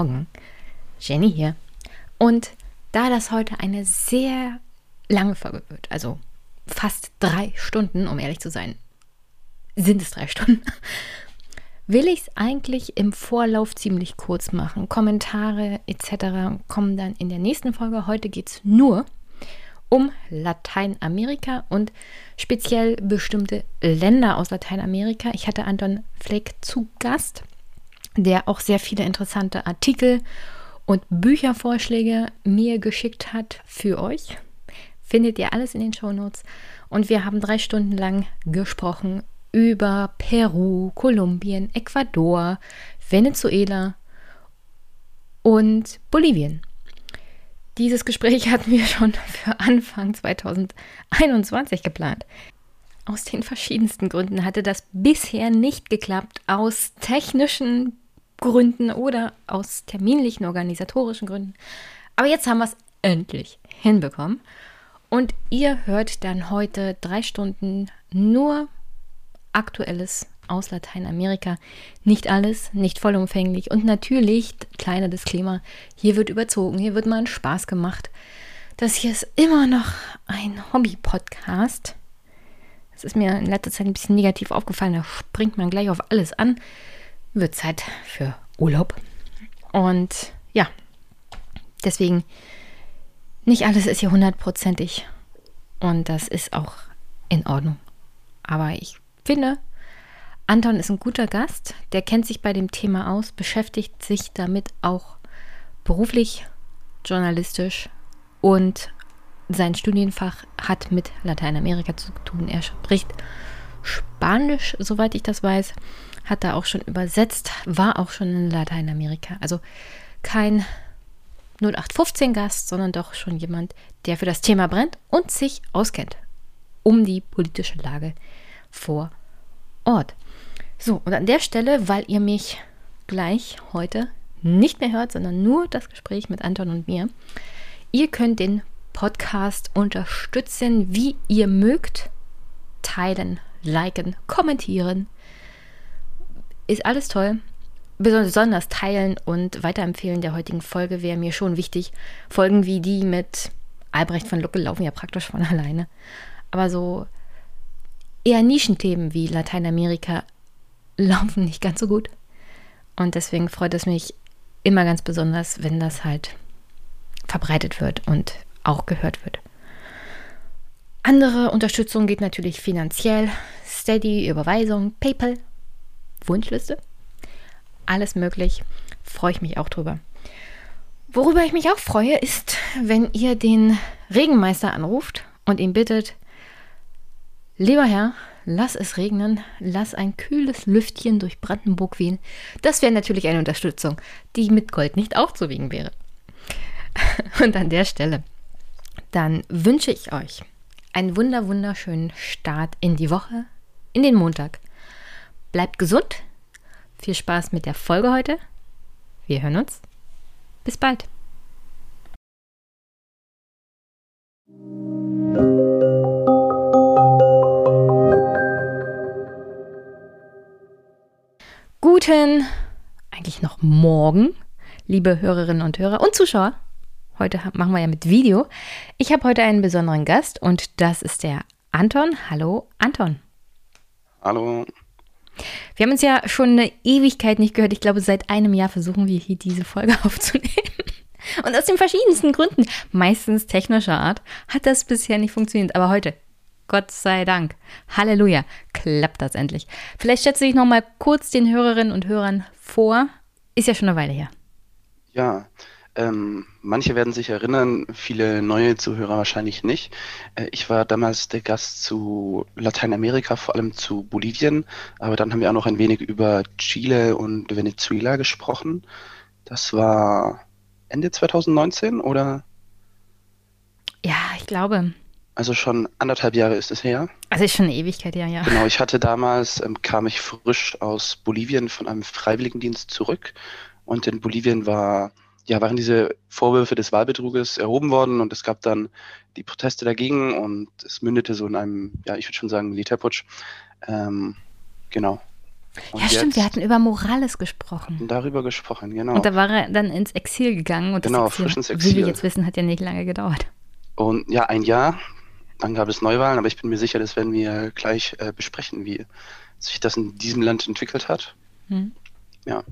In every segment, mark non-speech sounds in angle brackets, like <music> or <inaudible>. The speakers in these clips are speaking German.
Morgen, Jenny hier. Und da das heute eine sehr lange Folge wird, also fast drei Stunden, um ehrlich zu sein, sind es drei Stunden, <laughs> will ich es eigentlich im Vorlauf ziemlich kurz machen. Kommentare etc. kommen dann in der nächsten Folge. Heute geht es nur um Lateinamerika und speziell bestimmte Länder aus Lateinamerika. Ich hatte Anton Fleck zu Gast, der auch sehr viele interessante Artikel und Büchervorschläge mir geschickt hat für euch. Findet ihr alles in den Show Notes. Und wir haben drei Stunden lang gesprochen über Peru, Kolumbien, Ecuador, Venezuela und Bolivien. Dieses Gespräch hatten wir schon für Anfang 2021 geplant. Aus den verschiedensten Gründen hatte das bisher nicht geklappt, aus technischen Gründen oder aus terminlichen, organisatorischen Gründen. Aber jetzt haben wir es endlich hinbekommen. Und ihr hört dann heute drei Stunden nur Aktuelles aus Lateinamerika. Nicht alles, nicht vollumfänglich. Und natürlich, kleiner Disclaimer, hier wird überzogen, hier wird mal ein Spaß gemacht. Das hier ist immer noch ein Hobby-Podcast. Es ist mir in letzter Zeit ein bisschen negativ aufgefallen, da springt man gleich auf alles an. Wird Zeit für Urlaub. Und ja, deswegen, nicht alles ist hier hundertprozentig. Und das ist auch in Ordnung. Aber ich finde, Anton ist ein guter Gast, der kennt sich bei dem Thema aus, beschäftigt sich damit auch beruflich, journalistisch und sein Studienfach hat mit Lateinamerika zu tun. Er spricht Spanisch, soweit ich das weiß, hat da auch schon übersetzt, war auch schon in Lateinamerika. Also kein 0815-Gast, sondern doch schon jemand, der für das Thema brennt und sich auskennt um die politische Lage vor Ort. So, und an der Stelle, weil ihr mich gleich heute nicht mehr hört, sondern nur das Gespräch mit Anton und mir, ihr könnt den Podcast unterstützen, wie ihr mögt. Teilen, liken, kommentieren. Ist alles toll. Besonders teilen und weiterempfehlen der heutigen Folge wäre mir schon wichtig. Folgen wie die mit Albrecht von Lucke laufen ja praktisch von <laughs> alleine. Aber so eher Nischenthemen wie Lateinamerika laufen nicht ganz so gut. Und deswegen freut es mich immer ganz besonders, wenn das halt verbreitet wird und auch gehört wird. Andere Unterstützung geht natürlich finanziell, Steady, Überweisung, PayPal, Wunschliste. Alles möglich. Freue ich mich auch drüber. Worüber ich mich auch freue, ist, wenn ihr den Regenmeister anruft und ihn bittet, Lieber Herr, lass es regnen, lass ein kühles Lüftchen durch Brandenburg wehen. Das wäre natürlich eine Unterstützung, die mit Gold nicht aufzuwiegen wäre. <laughs> Und an der Stelle, dann wünsche ich euch einen wunder wunderschönen Start in die Woche, in den Montag. Bleibt gesund, viel Spaß mit der Folge heute. Wir hören uns. Bis bald. Guten, eigentlich noch morgen, liebe Hörerinnen und Hörer und Zuschauer. Heute machen wir ja mit Video. Ich habe heute einen besonderen Gast und das ist der Anton. Hallo, Anton. Hallo. Wir haben uns ja schon eine Ewigkeit nicht gehört. Ich glaube, seit einem Jahr versuchen wir hier diese Folge <laughs> aufzunehmen. Und aus den verschiedensten Gründen, meistens technischer Art, hat das bisher nicht funktioniert. Aber heute Gott sei Dank. Halleluja. Klappt das endlich. Vielleicht schätze ich noch mal kurz den Hörerinnen und Hörern vor. Ist ja schon eine Weile her. Ja, ähm, manche werden sich erinnern, viele neue Zuhörer wahrscheinlich nicht. Äh, ich war damals der Gast zu Lateinamerika, vor allem zu Bolivien, aber dann haben wir auch noch ein wenig über Chile und Venezuela gesprochen. Das war Ende 2019 oder? Ja, ich glaube. Also schon anderthalb Jahre ist es her. Also ist schon eine Ewigkeit, ja, ja. Genau, ich hatte damals, ähm, kam ich frisch aus Bolivien von einem Freiwilligendienst zurück und in Bolivien war, ja, waren diese Vorwürfe des Wahlbetruges erhoben worden und es gab dann die Proteste dagegen und es mündete so in einem, ja, ich würde schon sagen, Militärputsch. Ähm, genau. Und ja, stimmt, wir hatten über Morales gesprochen. Darüber gesprochen, genau. Und da war er dann ins Exil gegangen. Und genau, das Exil, frisch ins Exil. Wie wir jetzt wissen, hat ja nicht lange gedauert. Und ja, ein Jahr, dann gab es Neuwahlen, aber ich bin mir sicher, das werden wir gleich äh, besprechen, wie sich das in diesem Land entwickelt hat. Hm. Ja,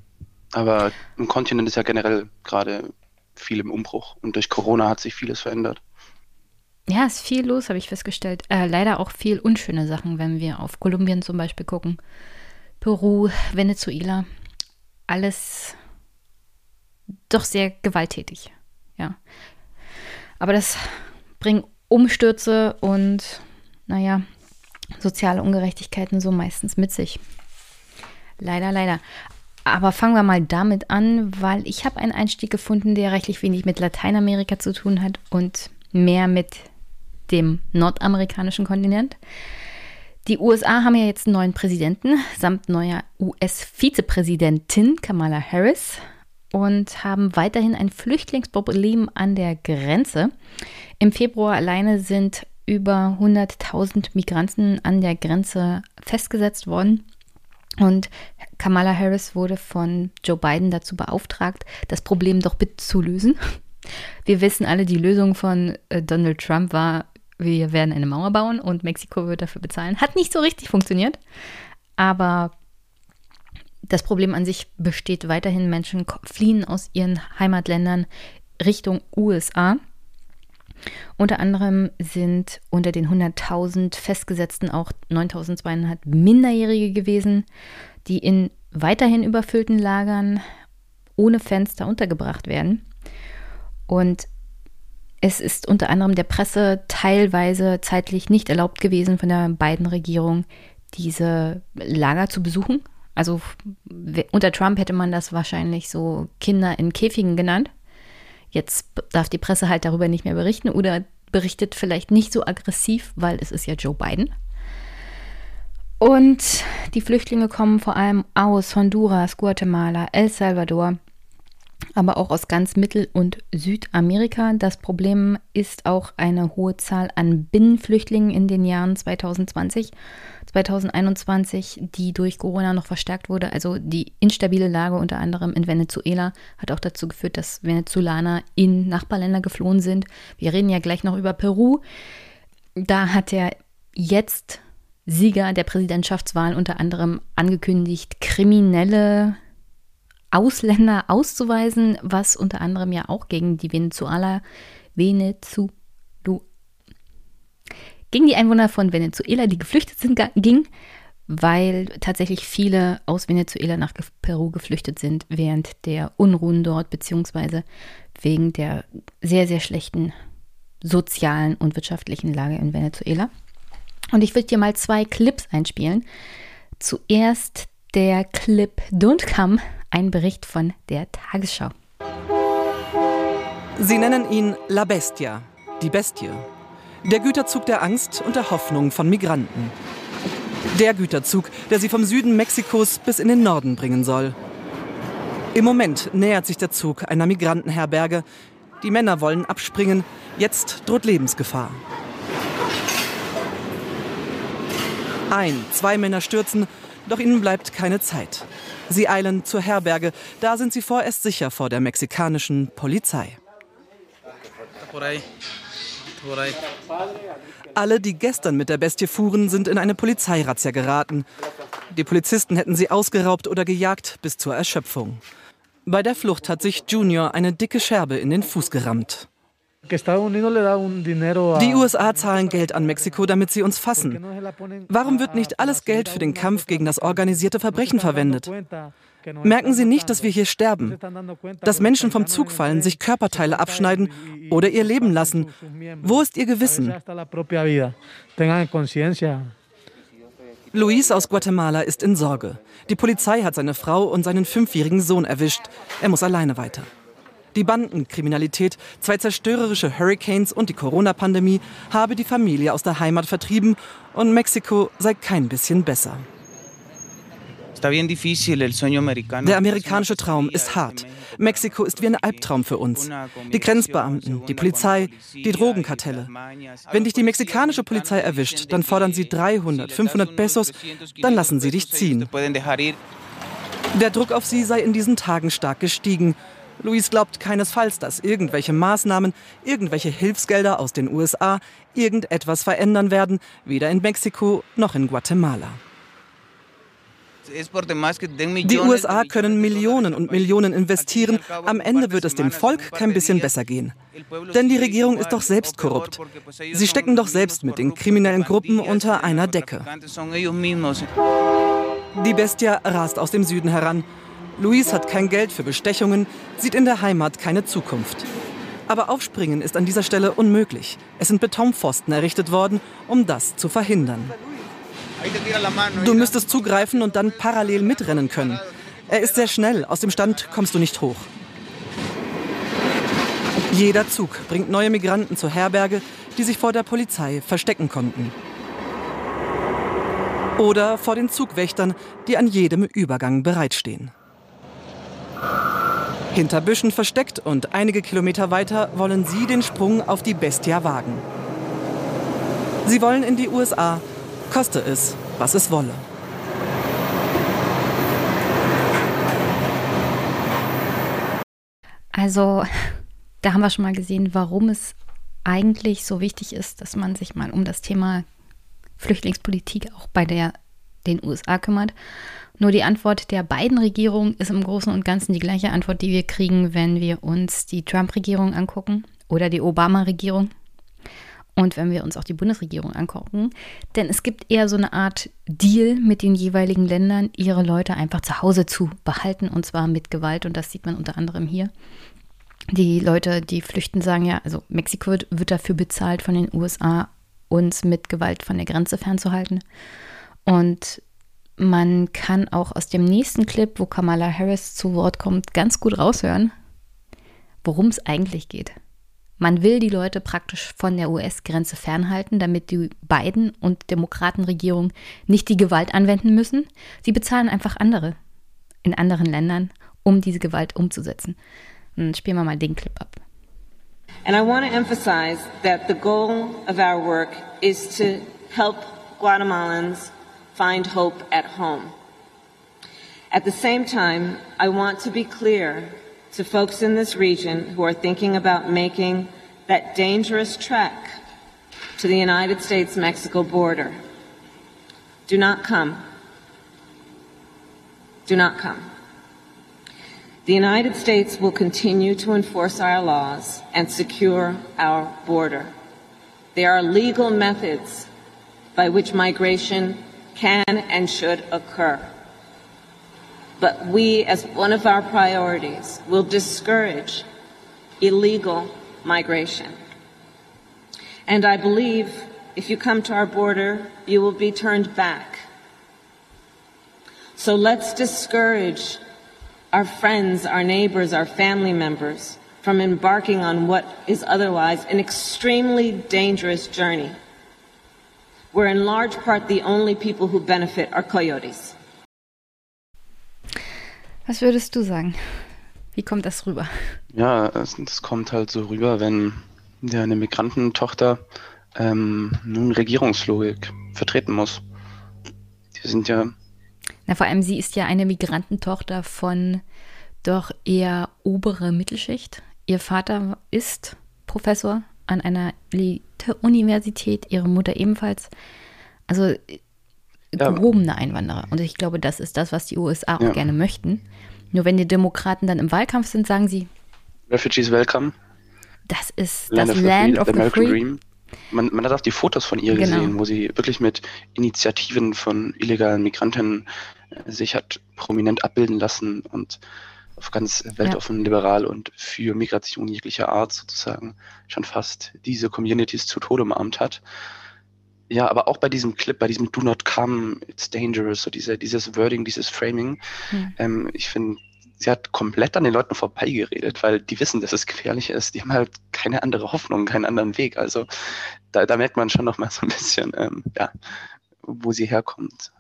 aber im Kontinent ist ja generell gerade viel im Umbruch und durch Corona hat sich vieles verändert. Ja, ist viel los, habe ich festgestellt. Äh, leider auch viel unschöne Sachen, wenn wir auf Kolumbien zum Beispiel gucken. Peru, Venezuela. Alles doch sehr gewalttätig. Ja. Aber das bringt Umstürze und, naja, soziale Ungerechtigkeiten so meistens mit sich. Leider, leider. Aber fangen wir mal damit an, weil ich habe einen Einstieg gefunden, der rechtlich wenig mit Lateinamerika zu tun hat und mehr mit dem nordamerikanischen Kontinent. Die USA haben ja jetzt einen neuen Präsidenten samt neuer US-Vizepräsidentin Kamala Harris und haben weiterhin ein Flüchtlingsproblem an der Grenze. Im Februar alleine sind über 100.000 Migranten an der Grenze festgesetzt worden. Und Kamala Harris wurde von Joe Biden dazu beauftragt, das Problem doch bitte zu lösen. Wir wissen alle, die Lösung von äh, Donald Trump war, wir werden eine Mauer bauen und Mexiko wird dafür bezahlen. Hat nicht so richtig funktioniert, aber das Problem an sich besteht weiterhin. Menschen fliehen aus ihren Heimatländern Richtung USA. Unter anderem sind unter den 100.000 Festgesetzten auch 9.200 Minderjährige gewesen, die in weiterhin überfüllten Lagern ohne Fenster untergebracht werden. Und es ist unter anderem der Presse teilweise zeitlich nicht erlaubt gewesen von der beiden Regierung, diese Lager zu besuchen. Also unter Trump hätte man das wahrscheinlich so Kinder in Käfigen genannt. Jetzt darf die Presse halt darüber nicht mehr berichten oder berichtet vielleicht nicht so aggressiv, weil es ist ja Joe Biden. Und die Flüchtlinge kommen vor allem aus Honduras, Guatemala, El Salvador, aber auch aus ganz Mittel- und Südamerika. Das Problem ist auch eine hohe Zahl an Binnenflüchtlingen in den Jahren 2020, 2021, die durch Corona noch verstärkt wurde. Also die instabile Lage unter anderem in Venezuela hat auch dazu geführt, dass Venezolaner in Nachbarländer geflohen sind. Wir reden ja gleich noch über Peru. Da hat der jetzt Sieger der Präsidentschaftswahl unter anderem angekündigt, kriminelle Ausländer auszuweisen, was unter anderem ja auch gegen die Venezuela, Venezu, gegen die Einwohner von Venezuela, die geflüchtet sind, ging, weil tatsächlich viele aus Venezuela nach Peru geflüchtet sind während der Unruhen dort, beziehungsweise wegen der sehr, sehr schlechten sozialen und wirtschaftlichen Lage in Venezuela. Und ich würde dir mal zwei Clips einspielen. Zuerst der Clip Don't Come ein Bericht von der Tagesschau. Sie nennen ihn La Bestia, die Bestie. Der Güterzug der Angst und der Hoffnung von Migranten. Der Güterzug, der sie vom Süden Mexikos bis in den Norden bringen soll. Im Moment nähert sich der Zug einer Migrantenherberge. Die Männer wollen abspringen. Jetzt droht Lebensgefahr. Ein, zwei Männer stürzen, doch ihnen bleibt keine Zeit. Sie eilen zur Herberge. Da sind sie vorerst sicher vor der mexikanischen Polizei. Alle, die gestern mit der Bestie fuhren, sind in eine Polizeirazzia geraten. Die Polizisten hätten sie ausgeraubt oder gejagt bis zur Erschöpfung. Bei der Flucht hat sich Junior eine dicke Scherbe in den Fuß gerammt. Die USA zahlen Geld an Mexiko, damit sie uns fassen. Warum wird nicht alles Geld für den Kampf gegen das organisierte Verbrechen verwendet? Merken Sie nicht, dass wir hier sterben, dass Menschen vom Zug fallen, sich Körperteile abschneiden oder ihr Leben lassen? Wo ist Ihr Gewissen? Luis aus Guatemala ist in Sorge. Die Polizei hat seine Frau und seinen fünfjährigen Sohn erwischt. Er muss alleine weiter. Die Bandenkriminalität, zwei zerstörerische Hurricanes und die Corona-Pandemie habe die Familie aus der Heimat vertrieben und Mexiko sei kein bisschen besser. Der amerikanische Traum ist hart. Mexiko ist wie ein Albtraum für uns. Die Grenzbeamten, die Polizei, die Drogenkartelle. Wenn dich die mexikanische Polizei erwischt, dann fordern sie 300, 500 Pesos, dann lassen sie dich ziehen. Der Druck auf sie sei in diesen Tagen stark gestiegen. Luis glaubt keinesfalls, dass irgendwelche Maßnahmen, irgendwelche Hilfsgelder aus den USA irgendetwas verändern werden, weder in Mexiko noch in Guatemala. Die USA können Millionen und Millionen investieren. Am Ende wird es dem Volk kein bisschen besser gehen. Denn die Regierung ist doch selbst korrupt. Sie stecken doch selbst mit den kriminellen Gruppen unter einer Decke. Die Bestia rast aus dem Süden heran. Luis hat kein Geld für Bestechungen, sieht in der Heimat keine Zukunft. Aber aufspringen ist an dieser Stelle unmöglich. Es sind Betonpfosten errichtet worden, um das zu verhindern. Du müsstest zugreifen und dann parallel mitrennen können. Er ist sehr schnell, aus dem Stand kommst du nicht hoch. Jeder Zug bringt neue Migranten zur Herberge, die sich vor der Polizei verstecken konnten. Oder vor den Zugwächtern, die an jedem Übergang bereitstehen. Hinter Büschen versteckt und einige Kilometer weiter wollen sie den Sprung auf die Bestia wagen. Sie wollen in die USA, koste es, was es wolle. Also, da haben wir schon mal gesehen, warum es eigentlich so wichtig ist, dass man sich mal um das Thema Flüchtlingspolitik auch bei der, den USA kümmert. Nur die Antwort der beiden Regierungen ist im Großen und Ganzen die gleiche Antwort, die wir kriegen, wenn wir uns die Trump-Regierung angucken oder die Obama-Regierung. Und wenn wir uns auch die Bundesregierung angucken, denn es gibt eher so eine Art Deal mit den jeweiligen Ländern, ihre Leute einfach zu Hause zu behalten und zwar mit Gewalt. Und das sieht man unter anderem hier. Die Leute, die flüchten, sagen ja, also Mexiko wird, wird dafür bezahlt von den USA, uns mit Gewalt von der Grenze fernzuhalten. Und man kann auch aus dem nächsten Clip, wo Kamala Harris zu Wort kommt, ganz gut raushören, worum es eigentlich geht. Man will die Leute praktisch von der US-Grenze fernhalten, damit die Biden- und Demokratenregierung nicht die Gewalt anwenden müssen. Sie bezahlen einfach andere in anderen Ländern, um diese Gewalt umzusetzen. Und spielen wir mal den Clip ab. And I want to emphasize that the goal of our work is to help Guatemalans find hope at home. At the same time, I want to be clear to folks in this region who are thinking about making that dangerous trek to the United States Mexico border. Do not come. Do not come. The United States will continue to enforce our laws and secure our border. There are legal methods by which migration can and should occur. But we, as one of our priorities, will discourage illegal migration. And I believe if you come to our border, you will be turned back. So let's discourage our friends, our neighbors, our family members from embarking on what is otherwise an extremely dangerous journey, where in large part the only people who benefit are coyotes. Was würdest du sagen? Wie kommt das rüber? Ja, das kommt halt so rüber, wenn ja, eine Migrantentochter ähm, nun Regierungslogik vertreten muss. Die sind ja. Na, vor allem sie ist ja eine Migrantentochter von doch eher obere Mittelschicht. Ihr Vater ist Professor an einer Elite-Universität, ihre Mutter ebenfalls. Also gehobene Einwanderer. Und ich glaube, das ist das, was die USA auch ja. gerne möchten. Nur wenn die Demokraten dann im Wahlkampf sind, sagen sie: Refugees welcome. Das ist Land das of Land the, of the, the Free. Dream. Man, man, hat auch die Fotos von ihr genau. gesehen, wo sie wirklich mit Initiativen von illegalen Migranten äh, sich hat prominent abbilden lassen und auf ganz weltoffen, ja. liberal und für Migration jeglicher Art sozusagen schon fast diese Communities zu Tode umarmt hat. Ja, aber auch bei diesem Clip, bei diesem Do Not Come, It's Dangerous, so diese, dieses Wording, dieses Framing, hm. ähm, ich finde, sie hat komplett an den Leuten vorbeigeredet, weil die wissen, dass es gefährlich ist. Die haben halt keine andere Hoffnung, keinen anderen Weg. Also da, da merkt man schon noch mal so ein bisschen, ähm, ja, wo sie herkommt.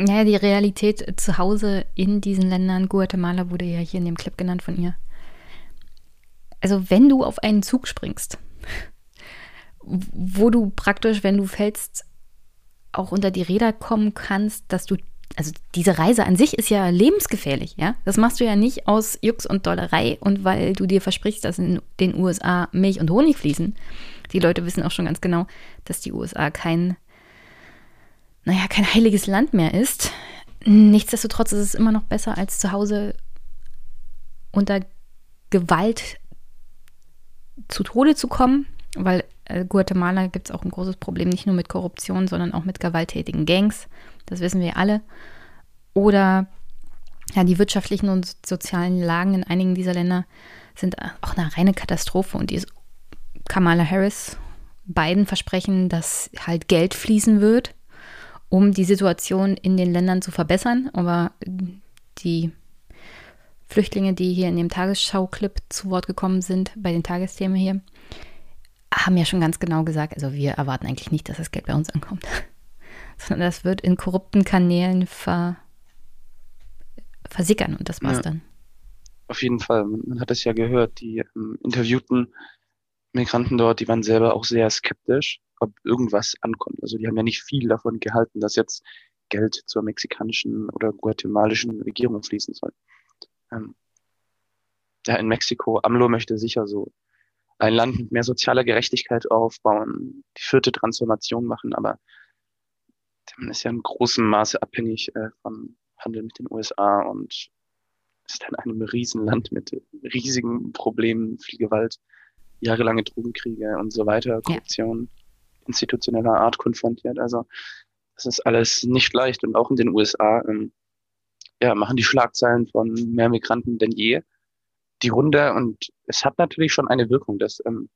Naja, die Realität zu Hause in diesen Ländern, Guatemala wurde ja hier in dem Clip genannt von ihr. Also wenn du auf einen Zug springst, wo du praktisch, wenn du fällst, auch unter die Räder kommen kannst, dass du, also diese Reise an sich ist ja lebensgefährlich, ja. Das machst du ja nicht aus Jux und Dollerei und weil du dir versprichst, dass in den USA Milch und Honig fließen. Die Leute wissen auch schon ganz genau, dass die USA kein naja, kein heiliges Land mehr ist. Nichtsdestotrotz ist es immer noch besser, als zu Hause unter Gewalt zu Tode zu kommen, weil äh, Guatemala gibt es auch ein großes Problem, nicht nur mit Korruption, sondern auch mit gewalttätigen Gangs. Das wissen wir alle. Oder ja, die wirtschaftlichen und sozialen Lagen in einigen dieser Länder sind auch eine reine Katastrophe und die Kamala Harris beiden versprechen, dass halt Geld fließen wird um die Situation in den Ländern zu verbessern. Aber die Flüchtlinge, die hier in dem Tagesschau-Clip zu Wort gekommen sind, bei den Tagesthemen hier, haben ja schon ganz genau gesagt, also wir erwarten eigentlich nicht, dass das Geld bei uns ankommt, <laughs> sondern das wird in korrupten Kanälen ver, versickern und das war's ja, dann. Auf jeden Fall. Man, hat es ja gehört, die ähm, interviewten Migranten dort, die waren selber auch sehr skeptisch ob irgendwas ankommt. Also die haben ja nicht viel davon gehalten, dass jetzt Geld zur mexikanischen oder guatemalischen Regierung fließen soll. Ähm, ja, in Mexiko, AMLO möchte sicher so ein Land mit mehr sozialer Gerechtigkeit aufbauen, die vierte Transformation machen, aber man ist ja in großem Maße abhängig äh, vom Handel mit den USA und ist dann einem Riesenland mit riesigen Problemen, viel Gewalt, jahrelange Drogenkriege und so weiter, Korruption. Institutioneller Art konfrontiert. Also das ist alles nicht leicht. Und auch in den USA ähm, ja, machen die Schlagzeilen von mehr Migranten denn je die Runde. Und es hat natürlich schon eine Wirkung, dass ähm,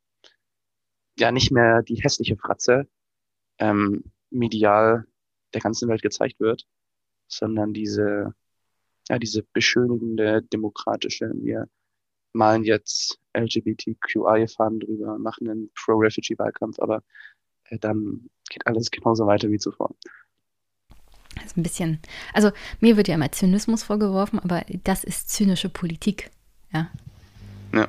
ja nicht mehr die hässliche Fratze ähm, medial der ganzen Welt gezeigt wird, sondern diese, ja, diese beschönigende, demokratische, wir malen jetzt LGBTQI-Fahnen drüber, machen einen Pro-Refugee-Wahlkampf, aber dann geht alles genauso weiter wie zuvor. Das ist ein bisschen, also mir wird ja immer Zynismus vorgeworfen, aber das ist zynische Politik, ja. Ja.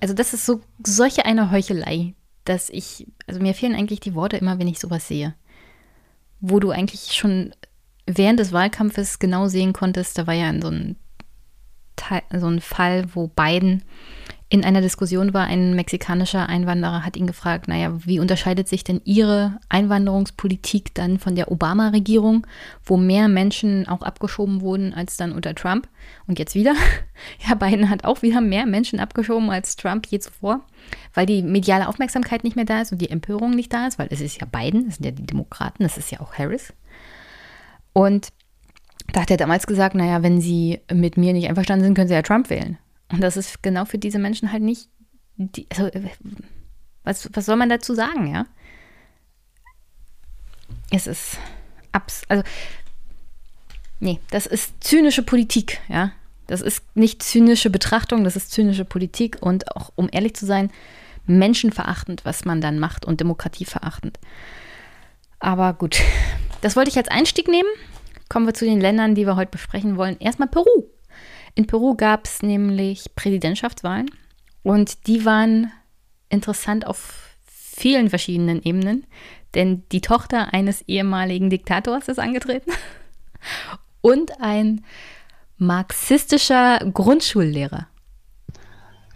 Also das ist so solche eine Heuchelei, dass ich, also mir fehlen eigentlich die Worte immer, wenn ich sowas sehe. Wo du eigentlich schon während des Wahlkampfes genau sehen konntest, da war ja so ein, so ein Fall, wo Biden in einer Diskussion war ein mexikanischer Einwanderer, hat ihn gefragt, naja, wie unterscheidet sich denn Ihre Einwanderungspolitik dann von der Obama-Regierung, wo mehr Menschen auch abgeschoben wurden als dann unter Trump? Und jetzt wieder. <laughs> Ja, Biden hat auch wieder mehr Menschen abgeschoben als Trump je zuvor, weil die mediale Aufmerksamkeit nicht mehr da ist und die Empörung nicht da ist, weil es ist ja Biden, das sind ja die Demokraten, das ist ja auch Harris. Und da hat er damals gesagt, naja, wenn Sie mit mir nicht einverstanden sind, können Sie ja Trump wählen. Und das ist genau für diese Menschen halt nicht, die, also, was, was soll man dazu sagen, ja? Es ist abs, also, nee, das ist zynische Politik, ja? Das ist nicht zynische Betrachtung, das ist zynische Politik und auch, um ehrlich zu sein, menschenverachtend, was man dann macht und demokratieverachtend. Aber gut, das wollte ich als Einstieg nehmen. Kommen wir zu den Ländern, die wir heute besprechen wollen. Erstmal Peru. In Peru gab es nämlich Präsidentschaftswahlen und die waren interessant auf vielen verschiedenen Ebenen, denn die Tochter eines ehemaligen Diktators ist angetreten <laughs> und ein marxistischer Grundschullehrer.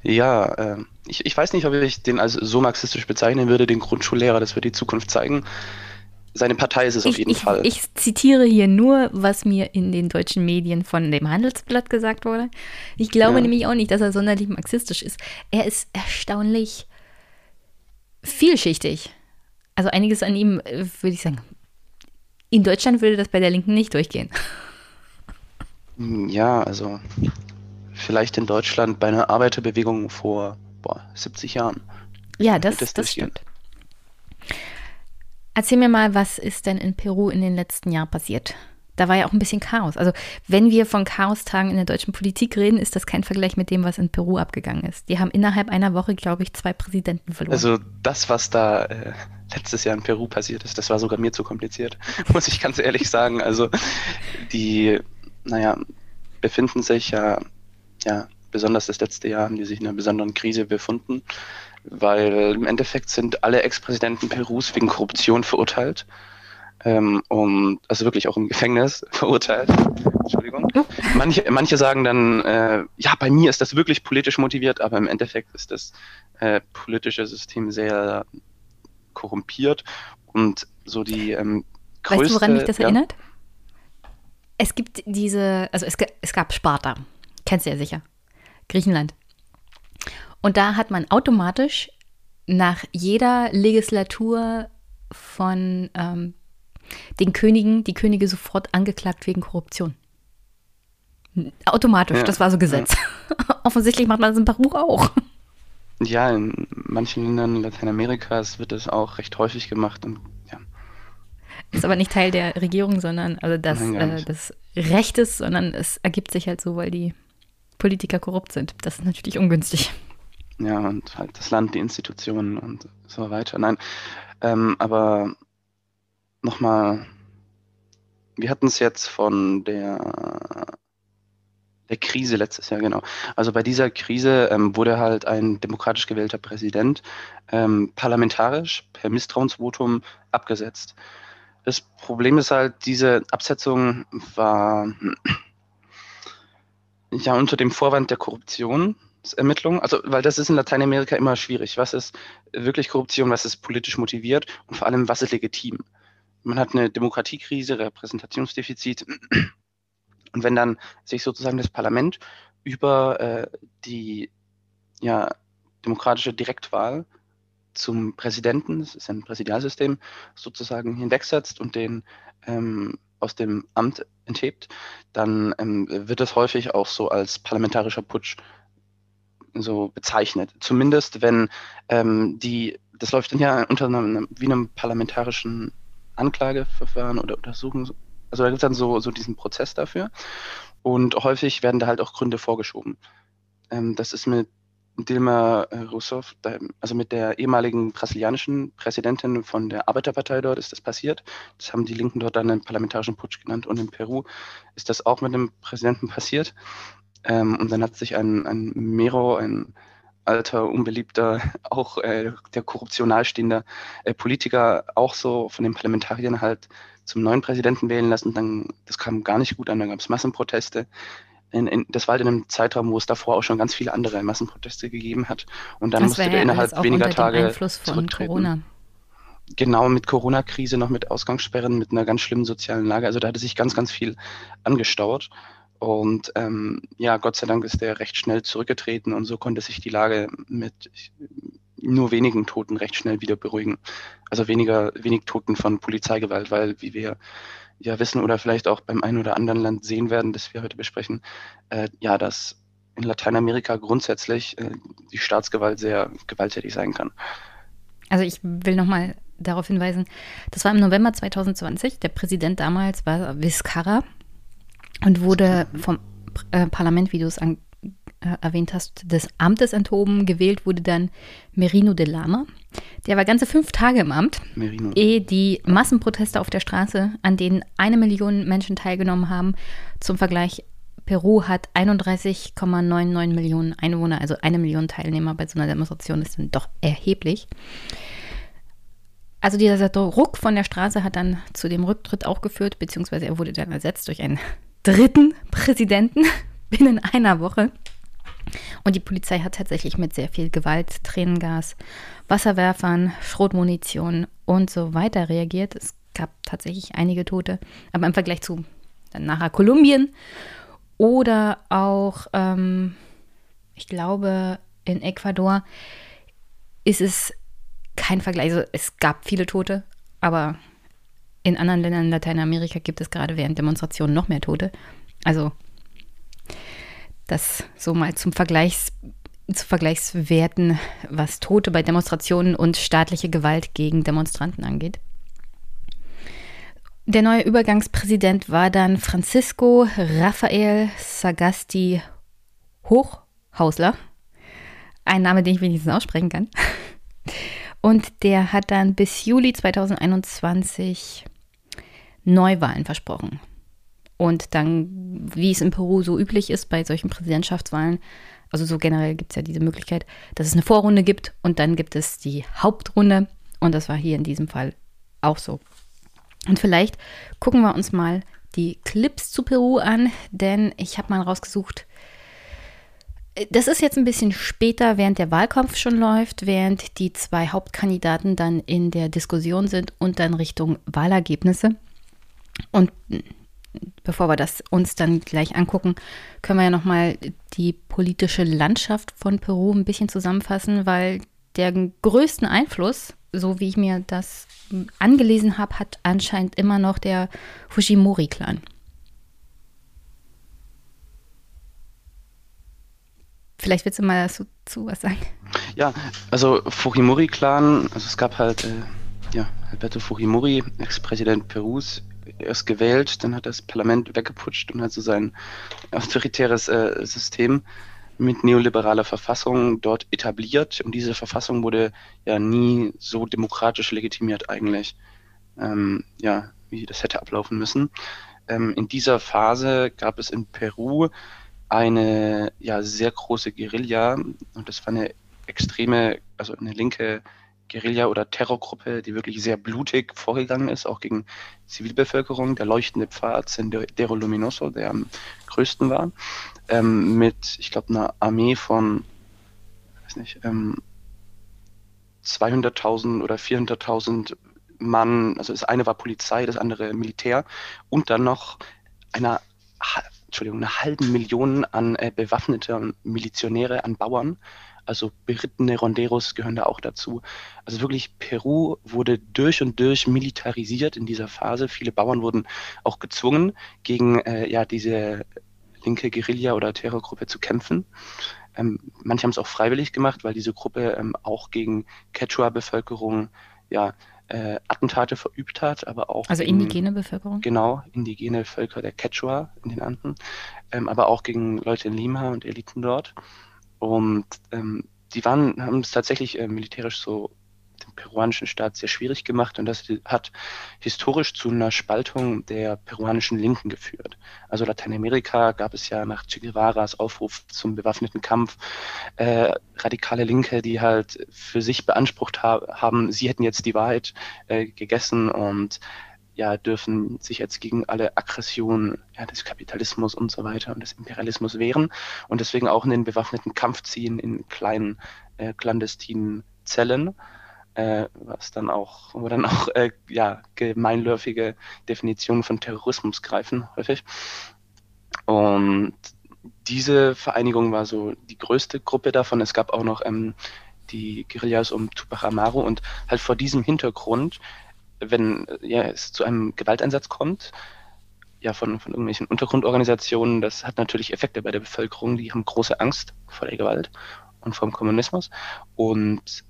Ja, äh, ich, ich weiß nicht, ob ich den als so marxistisch bezeichnen würde, den Grundschullehrer, das wird die Zukunft zeigen seine Partei ist es ich, auf jeden ich, Fall. Ich zitiere hier nur, was mir in den deutschen Medien von dem Handelsblatt gesagt wurde. Ich glaube ja. nämlich auch nicht, dass er sonderlich marxistisch ist. Er ist erstaunlich vielschichtig. Also einiges an ihm äh, würde ich sagen. In Deutschland würde das bei der Linken nicht durchgehen. Ja, also vielleicht in Deutschland bei einer Arbeiterbewegung vor boah, 70 Jahren. Ja, das, das, das stimmt. Erzähl mir mal, was ist denn in Peru in den letzten Jahren passiert? da war ja auch ein bisschen Chaos. Also wenn wir von Chaostagen in der deutschen Politik reden, ist das kein Vergleich mit dem, was in Peru abgegangen ist. Die haben innerhalb einer Woche, glaube ich, zwei Präsidenten verloren. Also das, was da äh, letztes Jahr in Peru passiert ist, das war sogar mir zu kompliziert, <laughs> muss ich ganz ehrlich sagen. Also die, naja, befinden sich ja, ja, besonders das letzte Jahr haben die sich in einer besonderen Krise befunden, weil im Endeffekt sind alle Ex-Präsidenten Perus wegen Korruption verurteilt ähm, und also wirklich auch im Gefängnis <laughs> verurteilt. Entschuldigung. Manche, manche sagen dann, äh, ja, bei mir ist das wirklich politisch motiviert, aber im Endeffekt ist das äh, politische System sehr korrumpiert und so die ähm, größte, Weißt du, woran mich das ja, erinnert? Es gibt diese, also es, es gab Sparta, kennst du ja sicher, Griechenland. Und da hat man automatisch nach jeder Legislatur von ähm, den Königen, die Könige sofort angeklagt wegen Korruption. Automatisch, Ja, das war so Gesetz. <laughs> Offensichtlich macht man das in Peru auch. Ja, in manchen Ländern Lateinamerikas wird das auch recht häufig gemacht und ja, Ist aber nicht Teil der Regierung, sondern also das, Nein, äh, nicht. des Rechtes, sondern es ergibt sich halt so, weil die Politiker korrupt sind. Das ist natürlich ungünstig. Ja, und halt das Land, die Institutionen und so weiter. Nein, ähm, aber nochmal, wir hatten es jetzt von der, der Krise letztes Jahr, genau. Also bei dieser Krise ähm, wurde halt ein demokratisch gewählter Präsident ähm, parlamentarisch per Misstrauensvotum abgesetzt. Das Problem ist halt, diese Absetzung war ja unter dem Vorwand der Korruption. Ermittlungen, also weil das ist in Lateinamerika immer schwierig. Was ist wirklich Korruption, was ist politisch motiviert und vor allem, was ist legitim? Man hat eine Demokratiekrise, Repräsentationsdefizit und wenn dann sich sozusagen das Parlament über äh, die ja, demokratische Direktwahl zum Präsidenten, das ist ein Präsidialsystem, sozusagen hinwegsetzt und den ähm, aus dem Amt enthebt, dann ähm, wird es häufig auch so als parlamentarischer Putsch so bezeichnet. Zumindest wenn ähm, die, das läuft dann ja unter einem, wie einem parlamentarischen Anklageverfahren oder Untersuchung. Also da gibt es dann so, so diesen Prozess dafür. Und häufig werden da halt auch Gründe vorgeschoben. Ähm, das ist mit Dilma Rousseff, also mit der ehemaligen brasilianischen Präsidentin von der Arbeiterpartei dort ist das passiert. Das haben die Linken dort dann einen parlamentarischen Putsch genannt. Und in Peru ist das auch mit dem Präsidenten passiert. Ähm, und dann hat sich ein, ein Mero, ein alter, unbeliebter, <laughs> auch äh, der Korruption nahestehender äh, Politiker, auch so von den Parlamentariern halt zum neuen Präsidenten wählen lassen. Dann, das kam gar nicht gut an, dann gab es Massenproteste. In, in, das war halt in einem Zeitraum, wo es davor auch schon ganz viele andere Massenproteste gegeben hat. Und dann das musste der ja innerhalb weniger Tage Einfluss von zurücktreten. Corona. Genau, mit Corona-Krise, noch mit Ausgangssperren, mit einer ganz schlimmen sozialen Lage. Also da hatte sich ganz, ganz viel angestaut. Und ähm, ja, Gott sei Dank ist der recht schnell zurückgetreten und so konnte sich die Lage mit nur wenigen Toten recht schnell wieder beruhigen. Also weniger, wenig Toten von Polizeigewalt, weil, wie wir ja wissen oder vielleicht auch beim einen oder anderen Land sehen werden, das wir heute besprechen, äh, ja, dass in Lateinamerika grundsätzlich äh, die Staatsgewalt sehr gewalttätig sein kann. Also ich will nochmal darauf hinweisen, das war im November 2020. Der Präsident damals war Vizcarra und wurde vom äh, Parlament, wie du es an, äh, erwähnt hast, des Amtes enthoben. Gewählt wurde dann Merino de Lama. Der war ganze fünf Tage im Amt, Merino. ehe die Massenproteste auf der Straße, an denen eine Million Menschen teilgenommen haben, zum Vergleich, Peru hat 31,99 Millionen Einwohner, also eine Million Teilnehmer bei so einer Demonstration ist dann doch erheblich. Also dieser Druck von der Straße hat dann zu dem Rücktritt auch geführt, beziehungsweise er wurde dann ersetzt durch einen dritten Präsidenten <laughs> binnen einer Woche. Und die Polizei hat tatsächlich mit sehr viel Gewalt, Tränengas, Wasserwerfern, Schrotmunition und so weiter reagiert. Es gab tatsächlich einige Tote, aber im Vergleich zu dann nachher Kolumbien oder auch, ähm, ich glaube, in Ecuador ist es kein Vergleich. Also es gab viele Tote, aber in anderen Ländern in Lateinamerika gibt es gerade während Demonstrationen noch mehr Tote. Also das so mal zum Vergleichs, zu Vergleichswerten, was Tote bei Demonstrationen und staatliche Gewalt gegen Demonstranten angeht. Der neue Übergangspräsident war dann Francisco Rafael Sagasti Hochhausler. Ein Name, den ich wenigstens aussprechen kann. Und der hat dann bis Juli 2021 Neuwahlen versprochen. Und dann, wie es in Peru so üblich ist bei solchen Präsidentschaftswahlen, also so generell gibt es ja diese Möglichkeit, dass es eine Vorrunde gibt und dann gibt es die Hauptrunde. Und das war hier in diesem Fall auch so. Und vielleicht gucken wir uns mal die Clips zu Peru an, denn ich habe mal rausgesucht, das ist jetzt ein bisschen später, während der Wahlkampf schon läuft, während die zwei Hauptkandidaten dann in der Diskussion sind und dann Richtung Wahlergebnisse. Und bevor wir das uns dann gleich angucken, können wir ja nochmal die politische Landschaft von Peru ein bisschen zusammenfassen, weil der größten Einfluss, so wie ich mir das angelesen habe, hat anscheinend immer noch der Fujimori-Clan. Vielleicht willst du mal dazu was sagen. Ja, also Fujimori-Clan, also es gab halt, äh, ja, Alberto Fujimori, Ex-Präsident Perus, erst gewählt, dann hat das Parlament weggeputscht und hat so sein autoritäres äh, System mit neoliberaler Verfassung dort etabliert. Und diese Verfassung wurde ja nie so demokratisch legitimiert eigentlich, ähm, ja, wie das hätte ablaufen müssen. Ähm, in dieser Phase gab es in Peru eine ja sehr große Guerilla und das war eine extreme, also eine linke Guerilla oder Terrorgruppe, die wirklich sehr blutig vorgegangen ist, auch gegen Zivilbevölkerung. Der leuchtende Pfad Sendero Luminoso, der am größten war, ähm, mit, ich glaube, einer Armee von, weiß nicht, ähm, 200.000 oder 400.000 Mann, also das eine war Polizei, das andere Militär und dann noch einer Entschuldigung, eine halben Million an äh, bewaffnete Milizionäre, an Bauern. Also berittene Ronderos gehören da auch dazu. Also wirklich, Peru wurde durch und durch militarisiert in dieser Phase. Viele Bauern wurden auch gezwungen, gegen äh, ja, diese linke Guerilla oder Terrorgruppe zu kämpfen. Ähm, manche haben es auch freiwillig gemacht, weil diese Gruppe ähm, auch gegen Quechua-Bevölkerung ja, äh, Attentate verübt hat, aber auch. Also indigene Bevölkerung? Genau, indigene Völker der Quechua in den Anden, ähm, aber auch gegen Leute in Lima und Eliten dort. Und ähm, die waren, haben es tatsächlich äh, militärisch so den peruanischen Staat sehr schwierig gemacht und das hat historisch zu einer Spaltung der peruanischen Linken geführt. Also Lateinamerika gab es ja nach Che Guevaras Aufruf zum bewaffneten Kampf äh, radikale Linke, die halt für sich beansprucht ha haben, sie hätten jetzt die Wahrheit äh, gegessen und ja, dürfen sich jetzt gegen alle Aggressionen ja, des Kapitalismus und so weiter und des Imperialismus wehren und deswegen auch in den bewaffneten Kampf ziehen in kleinen äh, clandestinen Zellen äh, was dann auch, wo dann auch äh, ja, gemeinläufige Definitionen von Terrorismus greifen, häufig. Und diese Vereinigung war so die größte Gruppe davon. Es gab auch noch ähm, die Guerillas um Tupac Amaru und halt vor diesem Hintergrund, wenn ja, es zu einem Gewalteinsatz kommt, ja, von, von irgendwelchen Untergrundorganisationen, das hat natürlich Effekte bei der Bevölkerung, die haben große Angst vor der Gewalt und vom Kommunismus. Und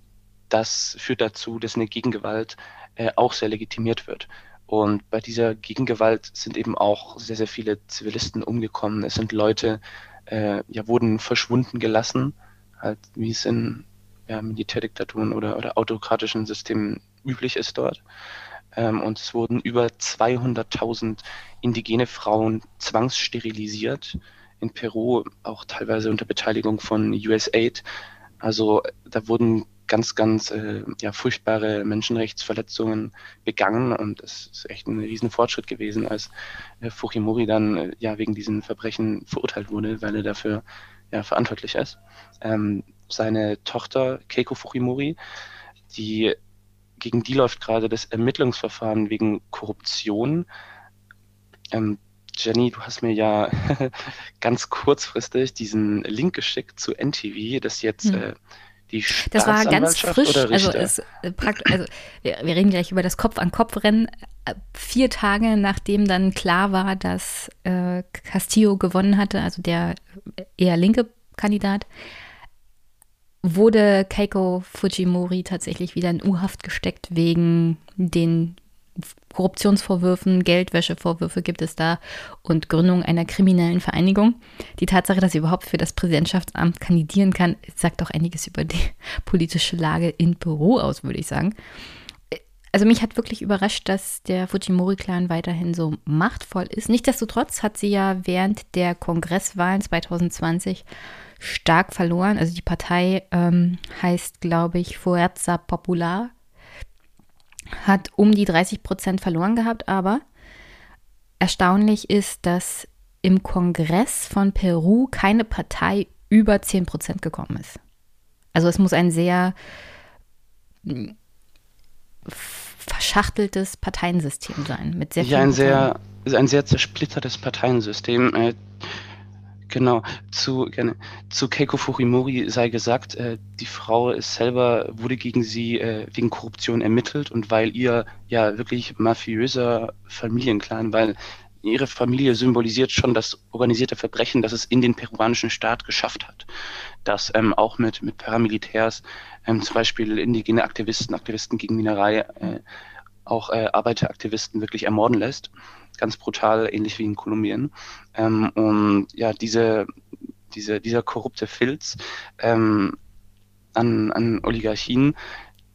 das führt dazu, dass eine Gegengewalt äh, auch sehr legitimiert wird. Und bei dieser Gegengewalt sind eben auch sehr, sehr viele Zivilisten umgekommen. Es sind Leute, äh, ja, wurden verschwunden gelassen, halt wie es in ja, Militärdiktaturen oder, oder autokratischen Systemen üblich ist dort. Ähm, und es wurden über 200.000 indigene Frauen zwangssterilisiert in Peru, auch teilweise unter Beteiligung von USAID. Also da wurden ganz, ganz äh, ja, furchtbare Menschenrechtsverletzungen begangen und es ist echt ein Riesenfortschritt gewesen, als äh, Fujimori dann äh, ja wegen diesen Verbrechen verurteilt wurde, weil er dafür ja verantwortlich ist. Ähm, seine Tochter Keiko Fujimori, die gegen die läuft gerade das Ermittlungsverfahren wegen Korruption. Ähm, Jenny, du hast mir ja <laughs> ganz kurzfristig diesen Link geschickt zu NTV, das jetzt hm. äh, die das war ganz frisch. Also, es, äh, also wir, wir, reden gleich über das Kopf-an-Kopf-Rennen. Äh, vier Tage nachdem dann klar war, dass äh, Castillo gewonnen hatte, also der eher linke Kandidat, wurde Keiko Fujimori tatsächlich wieder in U-Haft gesteckt wegen den Korruptionsvorwürfen, Geldwäschevorwürfe gibt es da und Gründung einer kriminellen Vereinigung. Die Tatsache, dass sie überhaupt für das Präsidentschaftsamt kandidieren kann, sagt doch einiges über die <laughs> politische Lage in Peru aus, würde ich sagen. Also mich hat wirklich überrascht, dass der Fujimori-Clan weiterhin so machtvoll ist. Nichtsdestotrotz hat sie ja während der Kongresswahlen 2020 stark verloren. Also die Partei ähm, heißt, glaube ich, Fuerza Popular hat um die 30 Prozent verloren gehabt, aber erstaunlich ist, dass im Kongress von Peru keine Partei über 10 Prozent gekommen ist. Also es muss ein sehr hm, verschachteltes Parteiensystem sein. Mit sehr ja, ein sehr, ein sehr zersplittertes Parteiensystem. Genau, zu, gerne. zu Keiko Fujimori sei gesagt, äh, die Frau ist selber, wurde gegen sie äh, wegen Korruption ermittelt und weil ihr ja wirklich mafiöser Familienclan, weil ihre Familie symbolisiert schon das organisierte Verbrechen, das es in den peruanischen Staat geschafft hat. Das ähm, auch mit, mit Paramilitärs, ähm, zum Beispiel indigene Aktivisten, Aktivisten gegen Minerei, äh, auch äh, Arbeiteraktivisten wirklich ermorden lässt ganz brutal, ähnlich wie in Kolumbien. Ähm, und ja, diese, diese, dieser korrupte Filz ähm, an, an Oligarchien,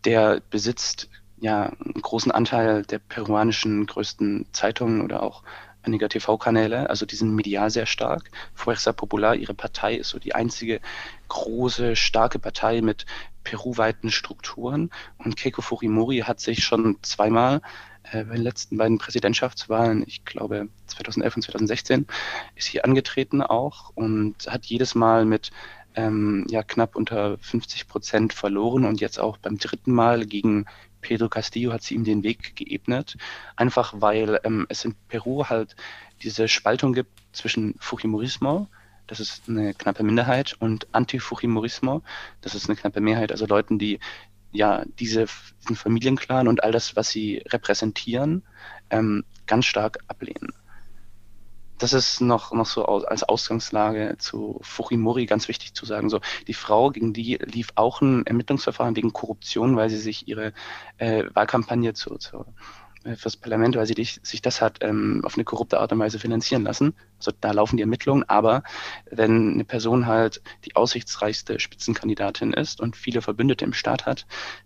der besitzt ja einen großen Anteil der peruanischen größten Zeitungen oder auch einiger TV-Kanäle, also die sind medial sehr stark. Fuerza Popular, ihre Partei, ist so die einzige große, starke Partei mit peruweiten Strukturen. Und Keiko Fujimori hat sich schon zweimal äh, bei den letzten beiden Präsidentschaftswahlen, ich glaube 2011 und 2016, ist sie angetreten auch und hat jedes Mal mit ähm, ja, knapp unter 50 Prozent verloren und jetzt auch beim dritten Mal gegen Pedro Castillo hat sie ihm den Weg geebnet, einfach weil ähm, es in Peru halt diese Spaltung gibt zwischen Fujimorismo, das ist eine knappe Minderheit, und Anti-Fujimorismo, das ist eine knappe Mehrheit, also Leuten, die ja diese, diesen Familienclan und all das, was sie repräsentieren, ähm, ganz stark ablehnen. Das ist noch, noch so aus, als Ausgangslage zu Fujimori ganz wichtig zu sagen. So, die Frau, gegen die lief auch ein Ermittlungsverfahren wegen Korruption, weil sie sich ihre äh, Wahlkampagne zu, zu äh, fürs Parlament, weil sie dich, sich das hat ähm, auf eine korrupte Art und Weise finanzieren lassen. Also da laufen die Ermittlungen. Aber wenn eine Person halt die aussichtsreichste Spitzenkandidatin ist und viele Verbündete im Staat hat,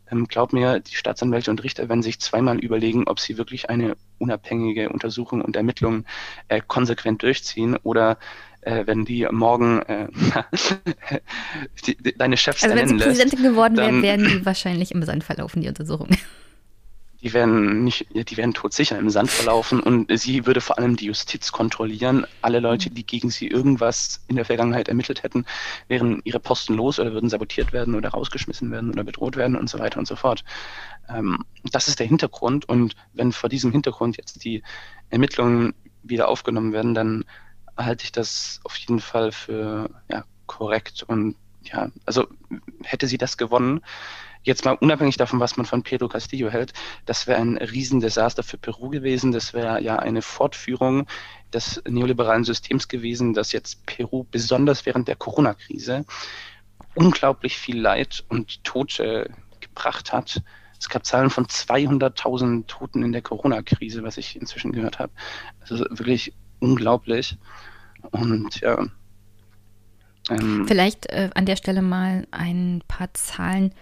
ähm, glaub mir, die Staatsanwälte und Richter werden sich zweimal überlegen, ob sie wirklich eine unabhängige Untersuchung und Ermittlung äh, konsequent durchziehen oder äh, wenn die morgen äh, <laughs> die, die, deine Chefs Also wenn sie Präsidentin geworden wären, werden <laughs> die wahrscheinlich im Sand verlaufen, die Untersuchungen die werden nicht, die werden todsicher im Sand verlaufen und sie würde vor allem die Justiz kontrollieren. Alle Leute, die gegen sie irgendwas in der Vergangenheit ermittelt hätten, wären ihre Posten los oder würden sabotiert werden oder rausgeschmissen werden oder bedroht werden und so weiter und so fort. Ähm, das ist der Hintergrund und wenn vor diesem Hintergrund jetzt die Ermittlungen wieder aufgenommen werden, dann halte ich das auf jeden Fall für ja, korrekt und ja, also hätte sie das gewonnen, Jetzt mal unabhängig davon, was man von Pedro Castillo hält, das wäre ein Riesendesaster für Peru gewesen. Das wäre ja eine Fortführung des neoliberalen Systems gewesen, das jetzt Peru besonders während der Corona-Krise unglaublich viel Leid und Tote gebracht hat. Es gab Zahlen von 200.000 Toten in der Corona-Krise, was ich inzwischen gehört habe. Also wirklich unglaublich. Und ja. Ähm, Vielleicht äh, an der Stelle mal ein paar Zahlen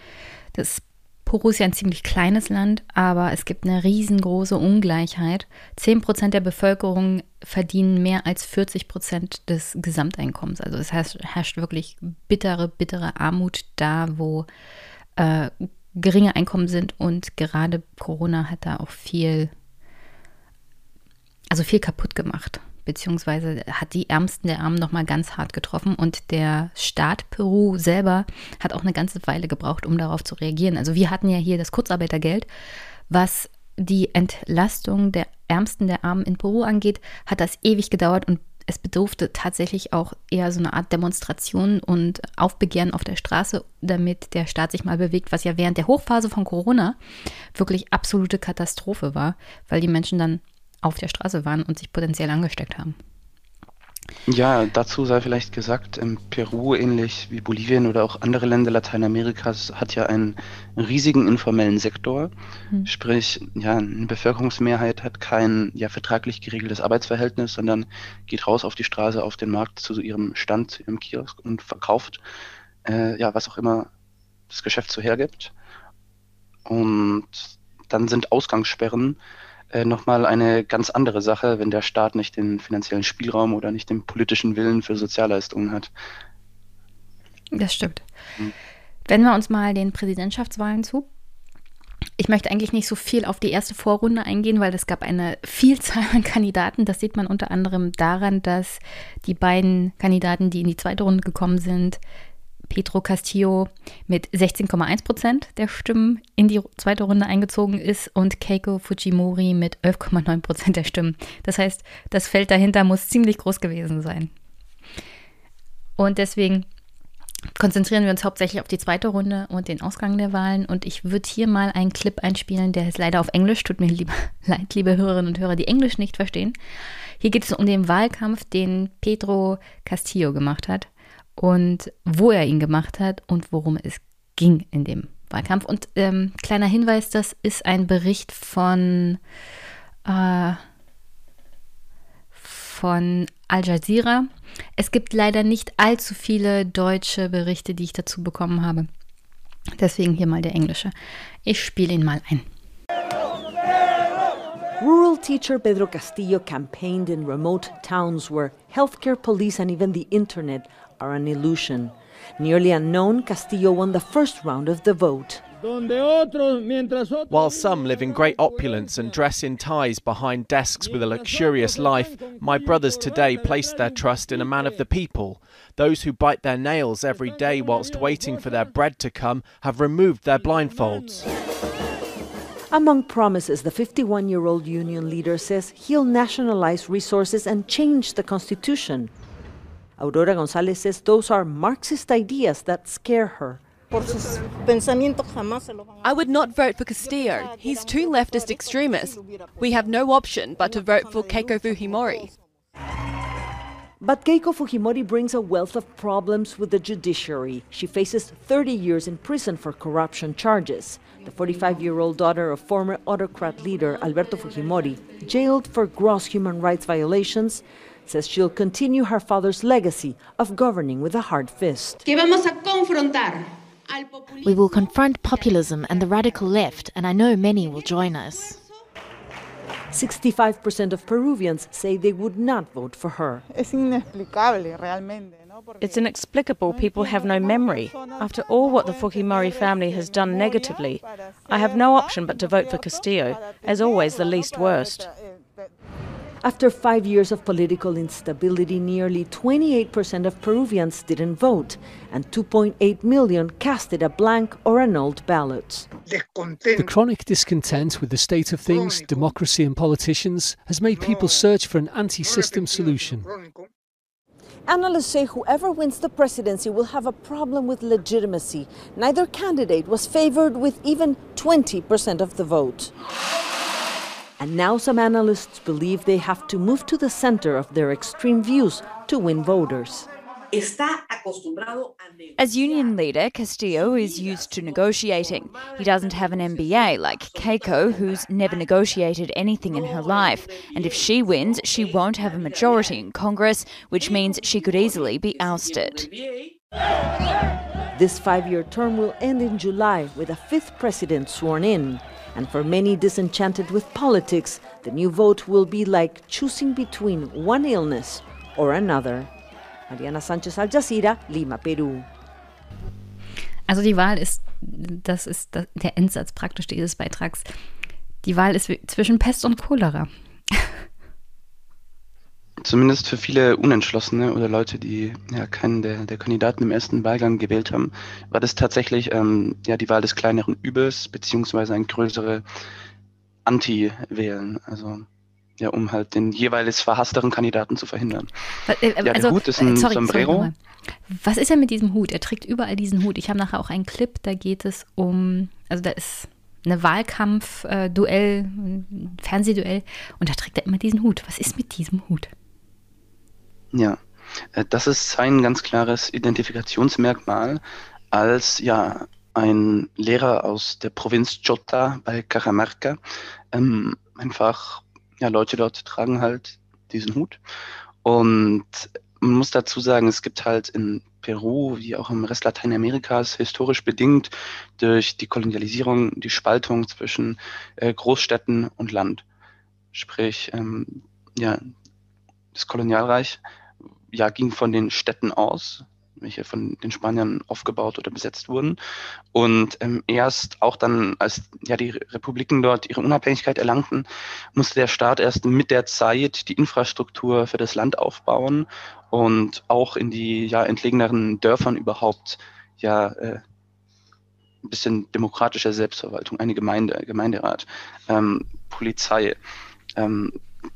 das Peru ist ja ein ziemlich kleines Land, aber es gibt eine riesengroße Ungleichheit. 10 Prozent der Bevölkerung verdienen mehr als 40 Prozent des Gesamteinkommens. Also es heißt, herrscht wirklich bittere, bittere Armut da, wo äh, geringe Einkommen sind und gerade Corona hat da auch viel, also viel kaputt gemacht beziehungsweise hat die Ärmsten der Armen nochmal ganz hart getroffen. Und der Staat Peru selber hat auch eine ganze Weile gebraucht, um darauf zu reagieren. Also wir hatten ja hier das Kurzarbeitergeld, was die Entlastung der Ärmsten der Armen in Peru angeht, hat das ewig gedauert. Und es bedurfte tatsächlich auch eher so eine Art Demonstration und Aufbegehren auf der Straße, damit der Staat sich mal bewegt, was ja während der Hochphase von Corona wirklich absolute Katastrophe war, weil die Menschen dann auf der Straße waren und sich potenziell angesteckt haben. Ja, dazu sei vielleicht gesagt, in Peru, ähnlich wie Bolivien oder auch andere Länder Lateinamerikas, hat ja einen riesigen informellen Sektor. Hm. Sprich, ja, eine Bevölkerungsmehrheit hat kein ja, vertraglich geregeltes Arbeitsverhältnis, sondern geht raus auf die Straße, auf den Markt zu ihrem Stand, zu ihrem Kiosk und verkauft, äh, ja, was auch immer das Geschäft so hergibt. Und dann sind Ausgangssperren äh, nochmal eine ganz andere Sache, wenn der Staat nicht den finanziellen Spielraum oder nicht den politischen Willen für Sozialleistungen hat. Das stimmt. Hm. Wenden wir uns mal den Präsidentschaftswahlen zu. Ich möchte eigentlich nicht so viel auf die erste Vorrunde eingehen, weil es gab eine Vielzahl an Kandidaten. Das sieht man unter anderem daran, dass die beiden Kandidaten, die in die zweite Runde gekommen sind, Pedro Castillo mit 16,1 Prozent der Stimmen in die zweite Runde eingezogen ist und Keiko Fujimori mit 11,9 Prozent der Stimmen. Das heißt, das Feld dahinter muss ziemlich groß gewesen sein. Und deswegen konzentrieren wir uns hauptsächlich auf die zweite Runde und den Ausgang der Wahlen. Und ich würde hier mal einen Clip einspielen, der ist leider auf Englisch. Tut mir lieber, <laughs> leid, liebe Hörerinnen und Hörer, die Englisch nicht verstehen. Hier geht es um den Wahlkampf, den Pedro Castillo gemacht hat und wo er ihn gemacht hat und worum es ging in dem Wahlkampf. Und ähm, kleiner Hinweis, das ist ein Bericht von, äh, von Al Jazeera. Es gibt leider nicht allzu viele deutsche Berichte, die ich dazu bekommen habe. Deswegen hier mal der englische. Ich spiele ihn mal ein. Rural teacher Pedro Castillo campaigned in remote towns where healthcare, police, and even the internet are an illusion. Nearly unknown, Castillo won the first round of the vote. While some live in great opulence and dress in ties behind desks with a luxurious life, my brothers today place their trust in a man of the people. Those who bite their nails every day whilst waiting for their bread to come have removed their blindfolds. Among promises, the 51 year old union leader says he'll nationalize resources and change the constitution. Aurora Gonzalez says those are Marxist ideas that scare her. I would not vote for Castillo. He's too leftist extremist. We have no option but to vote for Keiko Fujimori. But Keiko Fujimori brings a wealth of problems with the judiciary. She faces 30 years in prison for corruption charges. The 45 year old daughter of former autocrat leader Alberto Fujimori, jailed for gross human rights violations, says she'll continue her father's legacy of governing with a hard fist. We will confront populism and the radical left, and I know many will join us. 65% of Peruvians say they would not vote for her. It's inexplicable people have no memory. After all what the Fujimori family has done negatively, I have no option but to vote for Castillo, as always the least worst. After five years of political instability, nearly 28% of Peruvians didn't vote, and 2.8 million casted a blank or annulled ballot. The chronic discontent with the state of things, democracy, and politicians has made people search for an anti system solution. Analysts say whoever wins the presidency will have a problem with legitimacy. Neither candidate was favored with even 20% of the vote. And now some analysts believe they have to move to the center of their extreme views to win voters. As union leader, Castillo is used to negotiating. He doesn't have an MBA like Keiko, who's never negotiated anything in her life. And if she wins, she won't have a majority in Congress, which means she could easily be ousted. This five year term will end in July with a fifth president sworn in. And for many disenchanted with politics, the new vote will be like choosing between one illness or another. Mariana Sanchez Al Jazeera, Lima, Peru. Also die Wahl ist, das ist der Endsatz praktisch dieses Beitrags. Die Wahl ist zwischen Pest und Cholera. Zumindest für viele Unentschlossene oder Leute, die ja keinen der, der Kandidaten im ersten Wahlgang gewählt haben, war das tatsächlich ähm, ja die Wahl des kleineren Übels, beziehungsweise ein größere Anti-Wählen. Also ja, um halt den jeweils verhassteren Kandidaten zu verhindern. Äh, ja, der also, Hut ist ein äh, sorry, Sombrero. Sorry, Was ist er mit diesem Hut? Er trägt überall diesen Hut. Ich habe nachher auch einen Clip, da geht es um, also da ist eine Wahlkampf-Duell, ein Fernsehduell und da trägt er immer diesen Hut. Was ist mit diesem Hut? Ja, äh, das ist sein ganz klares Identifikationsmerkmal als ja ein Lehrer aus der Provinz Chota bei Cajamarca. Ähm, einfach, ja, Leute dort tragen halt diesen Hut. Und man muss dazu sagen, es gibt halt in Peru, wie auch im Rest Lateinamerikas, historisch bedingt durch die Kolonialisierung, die Spaltung zwischen äh, Großstädten und Land. Sprich, ähm, ja, das Kolonialreich ja, ging von den Städten aus, welche von den Spaniern aufgebaut oder besetzt wurden. Und ähm, erst auch dann, als ja die Republiken dort ihre Unabhängigkeit erlangten, musste der Staat erst mit der Zeit die Infrastruktur für das Land aufbauen und auch in die ja entlegeneren Dörfern überhaupt ja äh, ein bisschen demokratische Selbstverwaltung, eine Gemeinde, Gemeinderat, ähm, Polizei. Ähm,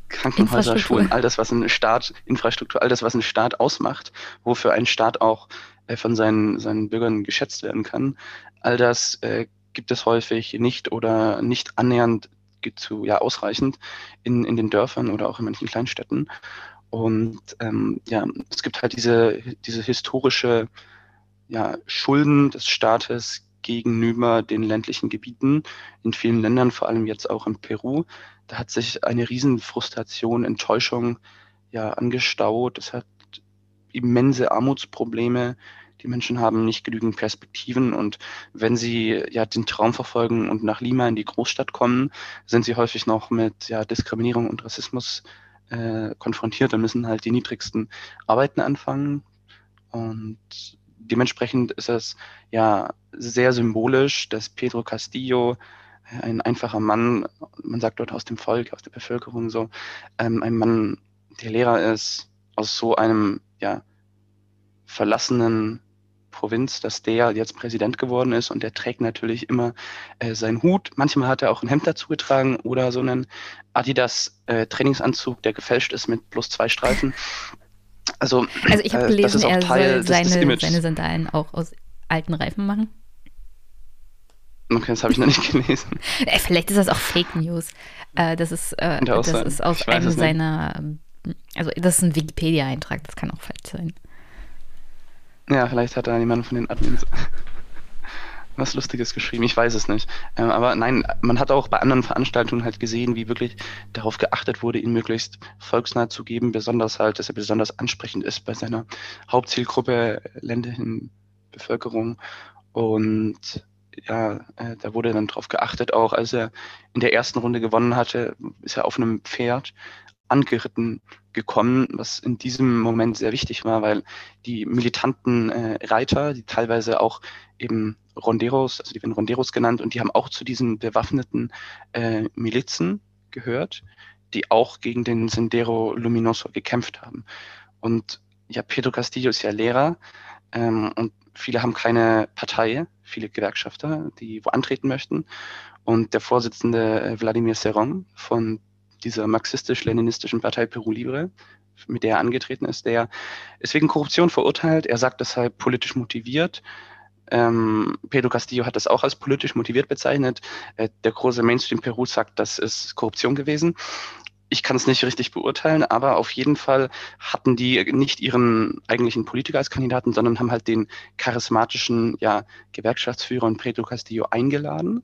Krankenhäuser, Schulen, all das, was ein Staat, Infrastruktur, all das, was ein Staat ausmacht, wofür ein Staat auch äh, von seinen, seinen Bürgern geschätzt werden kann, all das äh, gibt es häufig nicht oder nicht annähernd zu, ja, ausreichend in, in den Dörfern oder auch in manchen Kleinstädten. Und ähm, ja, es gibt halt diese, diese historische ja, Schulden des Staates gegenüber den ländlichen Gebieten in vielen Ländern, vor allem jetzt auch in Peru, da hat sich eine Riesenfrustration, Enttäuschung ja angestaut. Es hat immense Armutsprobleme. Die Menschen haben nicht genügend Perspektiven und wenn sie ja den Traum verfolgen und nach Lima in die Großstadt kommen, sind sie häufig noch mit ja, Diskriminierung und Rassismus äh, konfrontiert und müssen halt die niedrigsten Arbeiten anfangen. Und dementsprechend ist es ja sehr symbolisch, dass Pedro Castillo ein einfacher Mann, man sagt dort aus dem Volk, aus der Bevölkerung so, ähm, ein Mann, der Lehrer ist, aus so einem ja, verlassenen Provinz, dass der jetzt Präsident geworden ist und der trägt natürlich immer äh, seinen Hut. Manchmal hat er auch ein Hemd dazu getragen oder so einen Adidas äh, Trainingsanzug, der gefälscht ist mit plus zwei Streifen. Also, also ich habe äh, gelesen, er soll seine, seine Sandalen auch aus alten Reifen machen. Okay, das habe ich noch nicht <laughs> gelesen. Äh, vielleicht ist das auch Fake News. Äh, das ist, äh, das ist aus einem seiner, also das ist ein Wikipedia-Eintrag, das kann auch falsch sein. Ja, vielleicht hat da jemand von den Admins <laughs> was Lustiges geschrieben, ich weiß es nicht. Ähm, aber nein, man hat auch bei anderen Veranstaltungen halt gesehen, wie wirklich darauf geachtet wurde, ihn möglichst volksnah zu geben, besonders halt, dass er besonders ansprechend ist bei seiner Hauptzielgruppe ländlichen Bevölkerung. Und ja, äh, da wurde dann drauf geachtet, auch als er in der ersten Runde gewonnen hatte, ist er auf einem Pferd angeritten gekommen, was in diesem Moment sehr wichtig war, weil die militanten äh, Reiter, die teilweise auch eben Ronderos, also die werden Ronderos genannt, und die haben auch zu diesen bewaffneten äh, Milizen gehört, die auch gegen den Sendero Luminoso gekämpft haben. Und ja, Pedro Castillo ist ja Lehrer ähm, und viele haben keine Partei, viele Gewerkschafter, die wo antreten möchten. Und der Vorsitzende äh, Wladimir Serron von dieser marxistisch-leninistischen Partei Peru Libre, mit der er angetreten ist, der ist wegen Korruption verurteilt. Er sagt deshalb politisch motiviert. Ähm, Pedro Castillo hat das auch als politisch motiviert bezeichnet. Äh, der große Mainstream Peru sagt, das ist Korruption gewesen ich kann es nicht richtig beurteilen, aber auf jeden Fall hatten die nicht ihren eigentlichen Politiker als Kandidaten, sondern haben halt den charismatischen ja, Gewerkschaftsführer und Pedro Castillo eingeladen.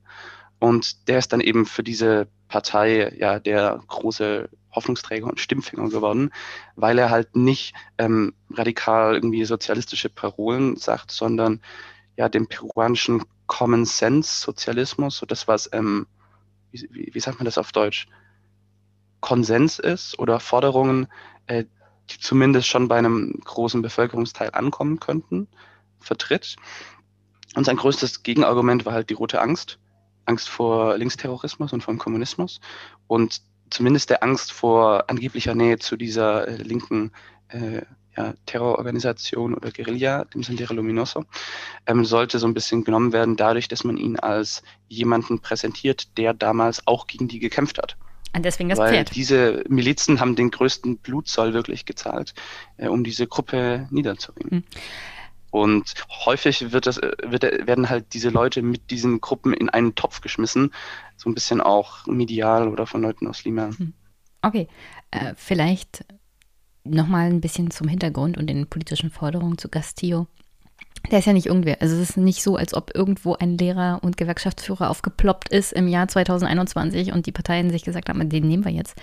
Und der ist dann eben für diese Partei ja der große Hoffnungsträger und Stimmfinger geworden, weil er halt nicht ähm, radikal irgendwie sozialistische Parolen sagt, sondern ja dem peruanischen Common Sense Sozialismus, so das was, ähm, wie, wie, wie sagt man das auf Deutsch? Konsens ist oder Forderungen, äh, die zumindest schon bei einem großen Bevölkerungsteil ankommen könnten, vertritt. Und sein größtes Gegenargument war halt die rote Angst. Angst vor Linksterrorismus und vom Kommunismus und zumindest der Angst vor angeblicher Nähe zu dieser äh, linken äh, ja, Terrororganisation oder Guerilla, dem Sendero Luminoso, ähm, sollte so ein bisschen genommen werden dadurch, dass man ihn als jemanden präsentiert, der damals auch gegen die gekämpft hat. Und deswegen das Weil Pferd. diese Milizen haben den größten Blutzoll wirklich gezahlt, äh, um diese Gruppe niederzuringen. Hm. Und häufig wird das, äh, wird, werden halt diese Leute mit diesen Gruppen in einen Topf geschmissen. So ein bisschen auch medial oder von Leuten aus Lima. Hm. Okay, äh, vielleicht nochmal ein bisschen zum Hintergrund und den politischen Forderungen zu Castillo. Der ist ja nicht irgendwer. Also es ist nicht so, als ob irgendwo ein Lehrer und Gewerkschaftsführer aufgeploppt ist im Jahr 2021 und die Parteien sich gesagt haben, den nehmen wir jetzt.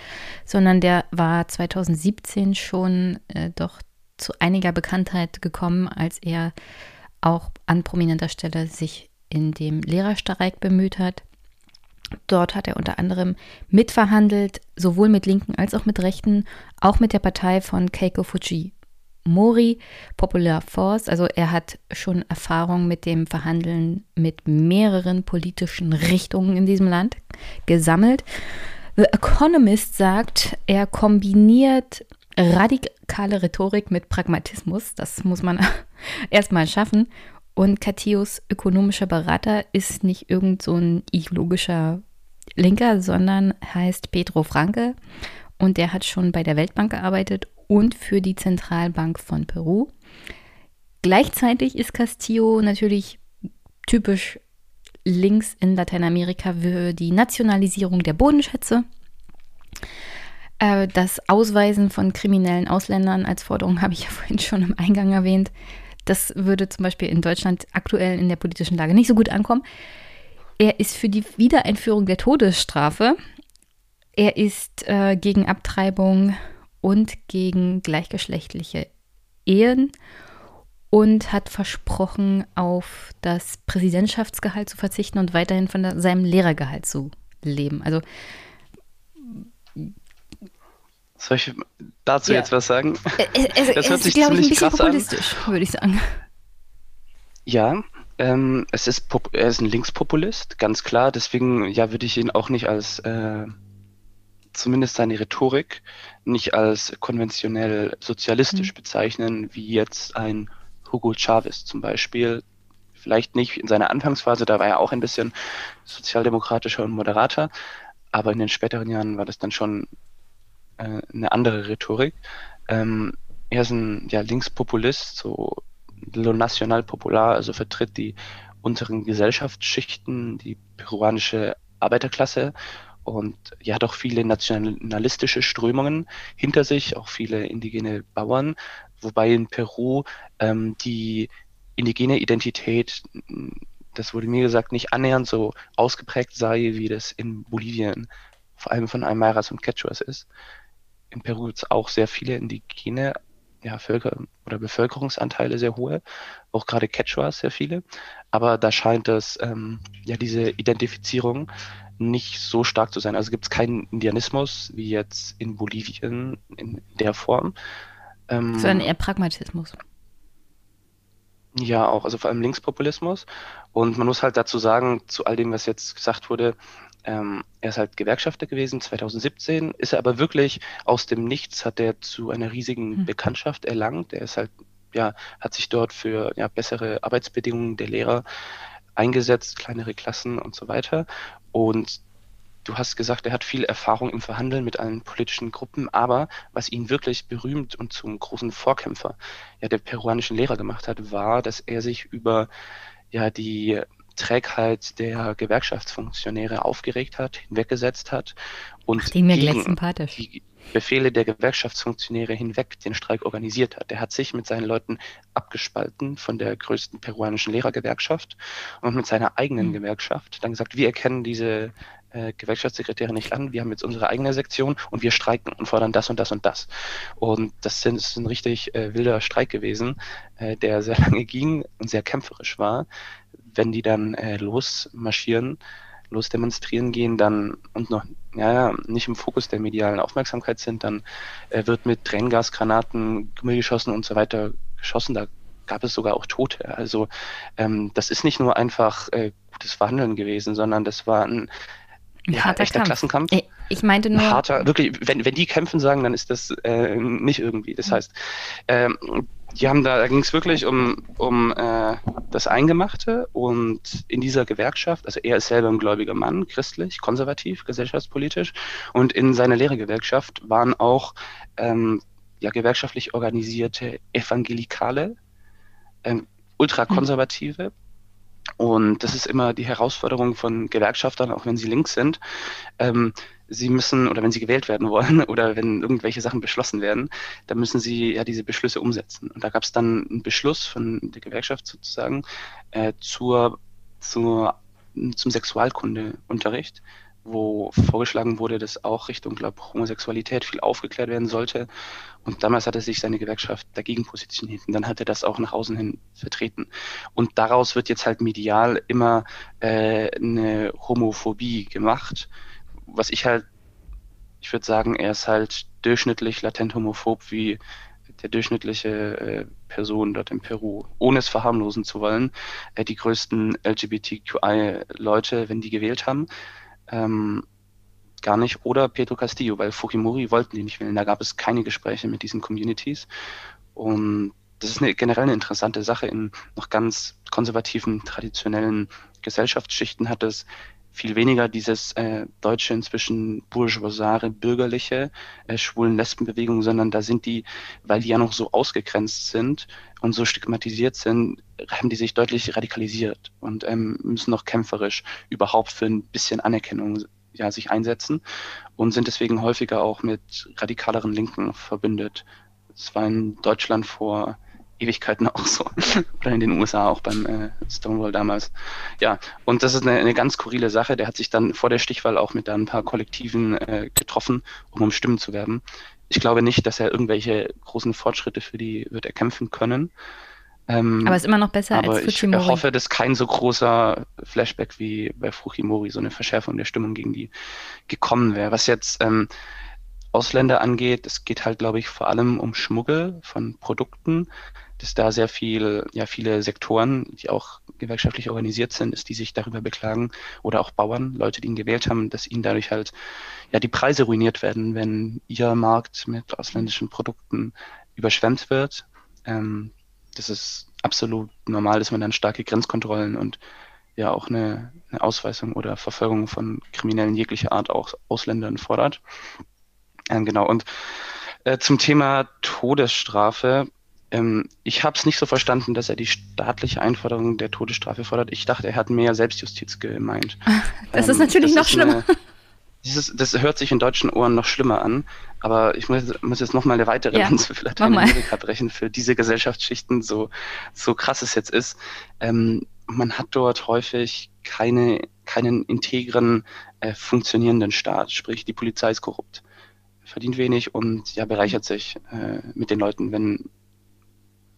Sondern der war 2017 schon äh, doch zu einiger Bekanntheit gekommen, als er auch an prominenter Stelle sich in dem Lehrerstreik bemüht hat. Dort hat er unter anderem mitverhandelt, sowohl mit Linken als auch mit Rechten, auch mit der Partei von Keiko Fuji Mori, Popular Force. Also er hat schon Erfahrung mit dem Verhandeln mit mehreren politischen Richtungen in diesem Land gesammelt. The Economist sagt, er kombiniert radikale Rhetorik mit Pragmatismus. Das muss man <laughs> erstmal schaffen. Und Katius ökonomischer Berater ist nicht irgend so ein ideologischer Linker, sondern heißt Pedro Franke. Und der hat schon bei der Weltbank gearbeitet und für die Zentralbank von Peru. Gleichzeitig ist Castillo natürlich typisch links in Lateinamerika für die Nationalisierung der Bodenschätze. Äh, das Ausweisen von kriminellen Ausländern als Forderung <laughs> habe ich ja vorhin schon im Eingang erwähnt. Das würde zum Beispiel in Deutschland aktuell in der politischen Lage nicht so gut ankommen. Er ist für die Wiedereinführung der Todesstrafe. Er ist äh, gegen Abtreibung und gegen gleichgeschlechtliche Ehen und hat versprochen, auf das Präsidentschaftsgehalt zu verzichten und weiterhin von der, seinem Lehrergehalt zu leben. Also soll ich dazu ja. jetzt was sagen? Es, es, das hört es sich ist, glaube ich, ein bisschen populistisch, würde ich sagen. Ja, ähm, es ist er ist ein Linkspopulist, ganz klar. Deswegen ja, würde ich ihn auch nicht als äh, zumindest seine Rhetorik nicht als konventionell sozialistisch mhm. bezeichnen, wie jetzt ein Hugo Chavez zum Beispiel. Vielleicht nicht in seiner Anfangsphase, da war er auch ein bisschen sozialdemokratischer und moderater, aber in den späteren Jahren war das dann schon äh, eine andere Rhetorik. Ähm, er ist ein ja, Linkspopulist, so lo national popular, also vertritt die unteren Gesellschaftsschichten, die peruanische Arbeiterklasse und ja doch viele nationalistische Strömungen hinter sich, auch viele indigene Bauern, wobei in Peru ähm, die indigene Identität, das wurde mir gesagt, nicht annähernd so ausgeprägt sei, wie das in Bolivien vor allem von Aymaras und Quechuas ist in Peru gibt es auch sehr viele indigene ja, Völker oder Bevölkerungsanteile sehr hohe, auch gerade Quechuas sehr viele. Aber da scheint es ähm, ja diese Identifizierung nicht so stark zu sein. Also gibt es keinen Indianismus wie jetzt in Bolivien in der Form. Ähm, Sondern eher Pragmatismus. Ja, auch, also vor allem Linkspopulismus. Und man muss halt dazu sagen, zu all dem, was jetzt gesagt wurde, ähm, er ist halt Gewerkschafter gewesen, 2017 ist er aber wirklich aus dem Nichts, hat er zu einer riesigen mhm. Bekanntschaft erlangt. Er ist halt, ja, hat sich dort für ja, bessere Arbeitsbedingungen der Lehrer eingesetzt, kleinere Klassen und so weiter. Und du hast gesagt, er hat viel Erfahrung im Verhandeln mit allen politischen Gruppen, aber was ihn wirklich berühmt und zum großen Vorkämpfer ja, der peruanischen Lehrer gemacht hat, war, dass er sich über ja, die Trägheit der Gewerkschaftsfunktionäre aufgeregt hat, hinweggesetzt hat und Ach, gegen die Befehle der Gewerkschaftsfunktionäre hinweg den Streik organisiert hat. Er hat sich mit seinen Leuten abgespalten von der größten peruanischen Lehrergewerkschaft und mit seiner eigenen mhm. Gewerkschaft dann gesagt, wir erkennen diese äh, Gewerkschaftssekretäre nicht an, wir haben jetzt unsere eigene Sektion und wir streiken und fordern das und das und das. Und das sind, ist ein richtig äh, wilder Streik gewesen, äh, der sehr <laughs> lange ging und sehr kämpferisch war wenn die dann äh, losmarschieren, losdemonstrieren gehen, dann und noch ja, nicht im Fokus der medialen Aufmerksamkeit sind, dann äh, wird mit Tränengasgranaten, Gümmel geschossen und so weiter geschossen. Da gab es sogar auch Tote. Also ähm, das ist nicht nur einfach äh, gutes Verhandeln gewesen, sondern das war ein, ein ja, echter Kampf. Klassenkampf. Ich meinte nur. Ein harter, wirklich, wenn, wenn die kämpfen sagen, dann ist das äh, nicht irgendwie. Das heißt, ähm, die haben da, da ging es wirklich um, um äh, das Eingemachte und in dieser Gewerkschaft, also er ist selber ein gläubiger Mann, christlich, konservativ, gesellschaftspolitisch und in seiner Lehrergewerkschaft waren auch ähm, ja, gewerkschaftlich organisierte Evangelikale, ähm, ultrakonservative. Mhm. Und das ist immer die Herausforderung von Gewerkschaftern, auch wenn sie links sind, ähm, sie müssen, oder wenn sie gewählt werden wollen, <laughs> oder wenn irgendwelche Sachen beschlossen werden, dann müssen sie ja diese Beschlüsse umsetzen. Und da gab es dann einen Beschluss von der Gewerkschaft sozusagen äh, zur, zur, zum Sexualkundeunterricht, wo vorgeschlagen wurde, dass auch Richtung, glaube Homosexualität viel aufgeklärt werden sollte. Und damals hatte sich seine Gewerkschaft dagegen positioniert. Und dann hat er das auch nach außen hin vertreten. Und daraus wird jetzt halt medial immer äh, eine Homophobie gemacht, was ich halt, ich würde sagen, er ist halt durchschnittlich latent homophob wie der durchschnittliche äh, Person dort in Peru, ohne es verharmlosen zu wollen, äh, die größten LGBTQI-Leute, wenn die gewählt haben, ähm, gar nicht. Oder Pedro Castillo, weil Fujimori wollten die nicht wählen. Da gab es keine Gespräche mit diesen Communities. Und das ist eine generell eine interessante Sache. In noch ganz konservativen, traditionellen Gesellschaftsschichten hat es viel weniger dieses äh, deutsche inzwischen bourgeoisare, bürgerliche äh, schwulen Lesbenbewegung, sondern da sind die, weil die ja noch so ausgegrenzt sind und so stigmatisiert sind, haben die sich deutlich radikalisiert und ähm, müssen noch kämpferisch überhaupt für ein bisschen Anerkennung ja, sich einsetzen und sind deswegen häufiger auch mit radikaleren Linken verbündet. Es war in Deutschland vor Ewigkeiten <laughs> auch so. Oder in den USA auch beim äh, Stonewall damals. Ja, und das ist eine, eine ganz skurrile Sache. Der hat sich dann vor der Stichwahl auch mit ein paar Kollektiven äh, getroffen, um um Stimmen zu werben. Ich glaube nicht, dass er irgendwelche großen Fortschritte für die wird erkämpfen können. Ähm, aber ist immer noch besser aber als Fujimori. Ich hoffe, dass kein so großer Flashback wie bei Fujimori, so eine Verschärfung der Stimmung gegen die gekommen wäre. Was jetzt ähm, Ausländer angeht, es geht halt, glaube ich, vor allem um Schmuggel von Produkten dass da sehr viel, ja, viele Sektoren, die auch gewerkschaftlich organisiert sind, ist, die sich darüber beklagen oder auch Bauern, Leute, die ihn gewählt haben, dass ihnen dadurch halt ja die Preise ruiniert werden, wenn ihr Markt mit ausländischen Produkten überschwemmt wird. Ähm, das ist absolut normal, dass man dann starke Grenzkontrollen und ja auch eine, eine Ausweisung oder Verfolgung von Kriminellen jeglicher Art auch Ausländern fordert. Ähm, genau, und äh, zum Thema Todesstrafe ähm, ich habe es nicht so verstanden, dass er die staatliche Einforderung der Todesstrafe fordert. Ich dachte, er hat mehr Selbstjustiz gemeint. <laughs> Das ähm, ist natürlich das noch ist schlimmer. Eine, <laughs> dieses, das hört sich in deutschen Ohren noch schlimmer an, aber ich muss, muss jetzt nochmal eine weitere ja, Lanze für Lateinamerika brechen, für diese Gesellschaftsschichten, so, so krass es jetzt ist. Ähm, man hat dort häufig keine, keinen integren, äh, funktionierenden Staat, sprich die Polizei ist korrupt, verdient wenig und ja, bereichert sich äh, mit den Leuten, wenn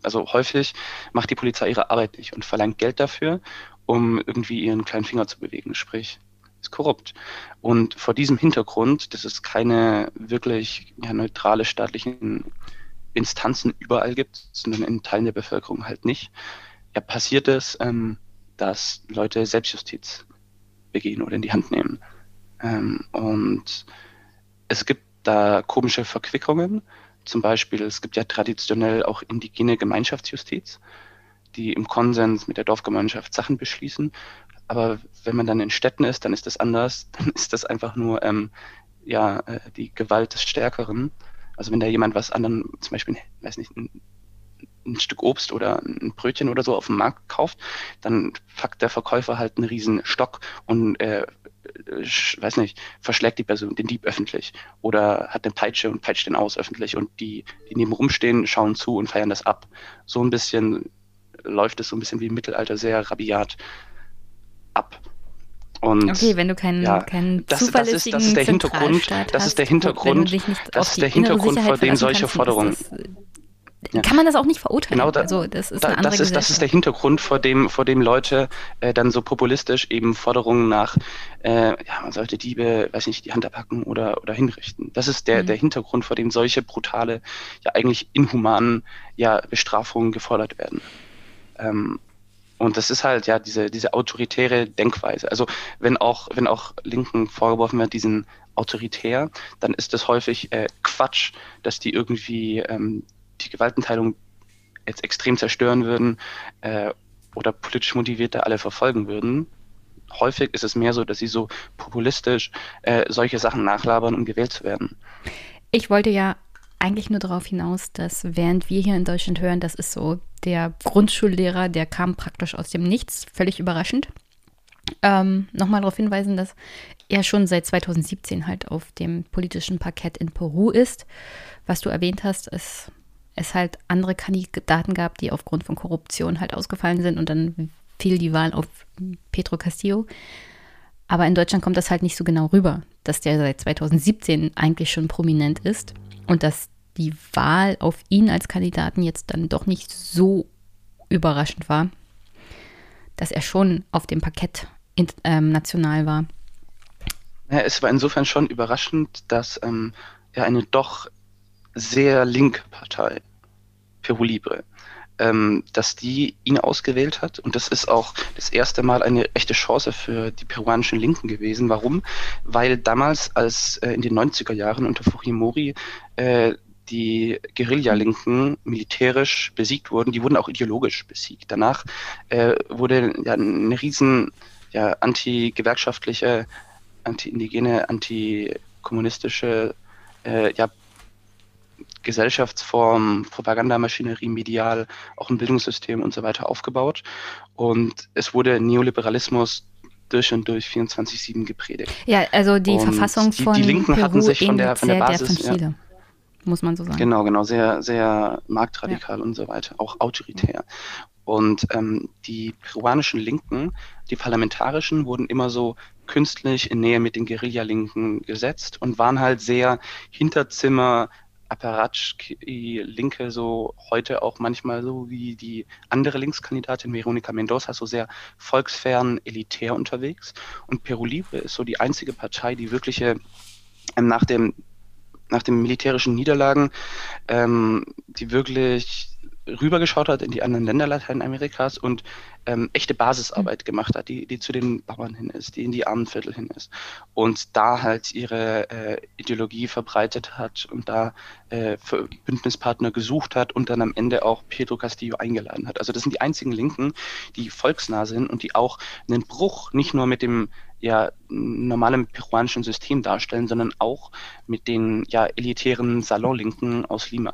also häufig macht die Polizei ihre Arbeit nicht und verlangt Geld dafür, um irgendwie ihren kleinen Finger zu bewegen, sprich ist korrupt. Und vor diesem Hintergrund, dass es keine wirklich ja, neutrale staatlichen Instanzen überall gibt, sondern in Teilen der Bevölkerung halt nicht, ja, passiert es, ähm, dass Leute Selbstjustiz begehen oder in die Hand nehmen. Ähm, und es gibt da komische Verquickungen zum Beispiel, es gibt ja traditionell auch indigene Gemeinschaftsjustiz, die im Konsens mit der Dorfgemeinschaft Sachen beschließen. Aber wenn man dann in Städten ist, dann ist das anders. <laughs> Dann ist das einfach nur ähm, ja, äh, die Gewalt des Stärkeren. Also wenn da jemand was anderen, zum Beispiel, weiß nicht, ein, ein Stück Obst oder ein Brötchen oder so auf dem Markt kauft, dann packt der Verkäufer halt einen riesen Stock und äh, weiß nicht, verschlägt die Person den Dieb öffentlich oder hat eine Peitsche und peitscht den aus öffentlich und die, die neben rumstehen, schauen zu und feiern das ab. So ein bisschen läuft es so ein bisschen wie im Mittelalter sehr rabiat ab. Und, okay, wenn du keinen, ja, keinen das, das ist, das ist der Hintergrund, das ist der Hintergrund, das ist der Hintergrund, vor dem solche Forderungen, ja. kann man das auch nicht verurteilen. Genau, da, also das ist da, das, ist, das ist der Hintergrund, vor dem, vor dem Leute äh, dann so populistisch eben Forderungen nach, äh, ja, man sollte Diebe, weiß nicht, die Hand abhacken oder, oder hinrichten. Das ist der, mhm. der Hintergrund, vor dem solche brutale, ja eigentlich inhumanen ja, Bestrafungen gefordert werden. Ähm, und das ist halt ja diese, diese autoritäre Denkweise. Also wenn auch, wenn auch Linken vorgeworfen wird, diesen autoritär, dann ist es häufig äh, Quatsch, dass die irgendwie ähm, die Gewaltenteilung jetzt extrem zerstören würden äh, oder politisch motivierte alle verfolgen würden. Häufig ist es mehr so, dass sie so populistisch äh, solche Sachen nachlabern, um gewählt zu werden. Ich wollte ja eigentlich nur darauf hinaus, dass während wir hier in Deutschland hören, das ist so der Grundschullehrer, der kam praktisch aus dem Nichts, völlig überraschend. Ähm, Nochmal darauf hinweisen, dass er schon seit 2017 halt auf dem politischen Parkett in Peru ist. Was du erwähnt hast, ist es halt andere Kandidaten gab, die aufgrund von Korruption halt ausgefallen sind und dann fiel die Wahl auf Pedro Castillo. Aber in Deutschland kommt das halt nicht so genau rüber, dass der seit 2017 eigentlich schon prominent ist und dass die Wahl auf ihn als Kandidaten jetzt dann doch nicht so überraschend war, dass er schon auf dem Parkett in, ähm, national war. Ja, es war insofern schon überraschend, dass ähm, ja eine doch sehr linke Partei, Peru Libre, ähm, dass die ihn ausgewählt hat. Und das ist auch das erste Mal eine echte Chance für die peruanischen Linken gewesen. Warum? Weil damals, als äh, in den 90er Jahren unter Fujimori äh, die Guerilla-Linken militärisch besiegt wurden, die wurden auch ideologisch besiegt. Danach äh, wurde ja eine riesen ja, anti-gewerkschaftliche, anti-indigene, anti-kommunistische äh, ja, Gesellschaftsform, Propagandamaschinerie, medial, auch ein Bildungssystem und so weiter aufgebaut. Und es wurde Neoliberalismus durch und durch 24-7 gepredigt. Ja, also die und Verfassung von die, die Linken Peru hatten sich von der, von der Basis, der von Chile, ja, muss man so sagen. Genau, genau, sehr, sehr marktradikal ja. und so weiter, auch autoritär. Und ähm, die peruanischen Linken, die parlamentarischen, wurden immer so künstlich in Nähe mit den Guerilla-Linken gesetzt und waren halt sehr Hinterzimmer, Apparatschki-Linke so heute auch manchmal so wie die andere Linkskandidatin Veronica Mendoza so sehr volksfern, elitär unterwegs. Und Peru Libre ist so die einzige Partei, die wirkliche ähm, nach dem nach den militärischen Niederlagen, ähm, die wirklich rübergeschaut hat in die anderen Länder Lateinamerikas und ähm, echte Basisarbeit mhm. gemacht hat, die, die zu den Bauern hin ist, die in die Armenviertel hin ist und da halt ihre äh, Ideologie verbreitet hat und da äh, Bündnispartner gesucht hat und dann am Ende auch Pedro Castillo eingeladen hat. Also das sind die einzigen Linken, die volksnah sind und die auch einen Bruch nicht nur mit dem ja normalen peruanischen System darstellen, sondern auch mit den ja elitären Salonlinken aus Lima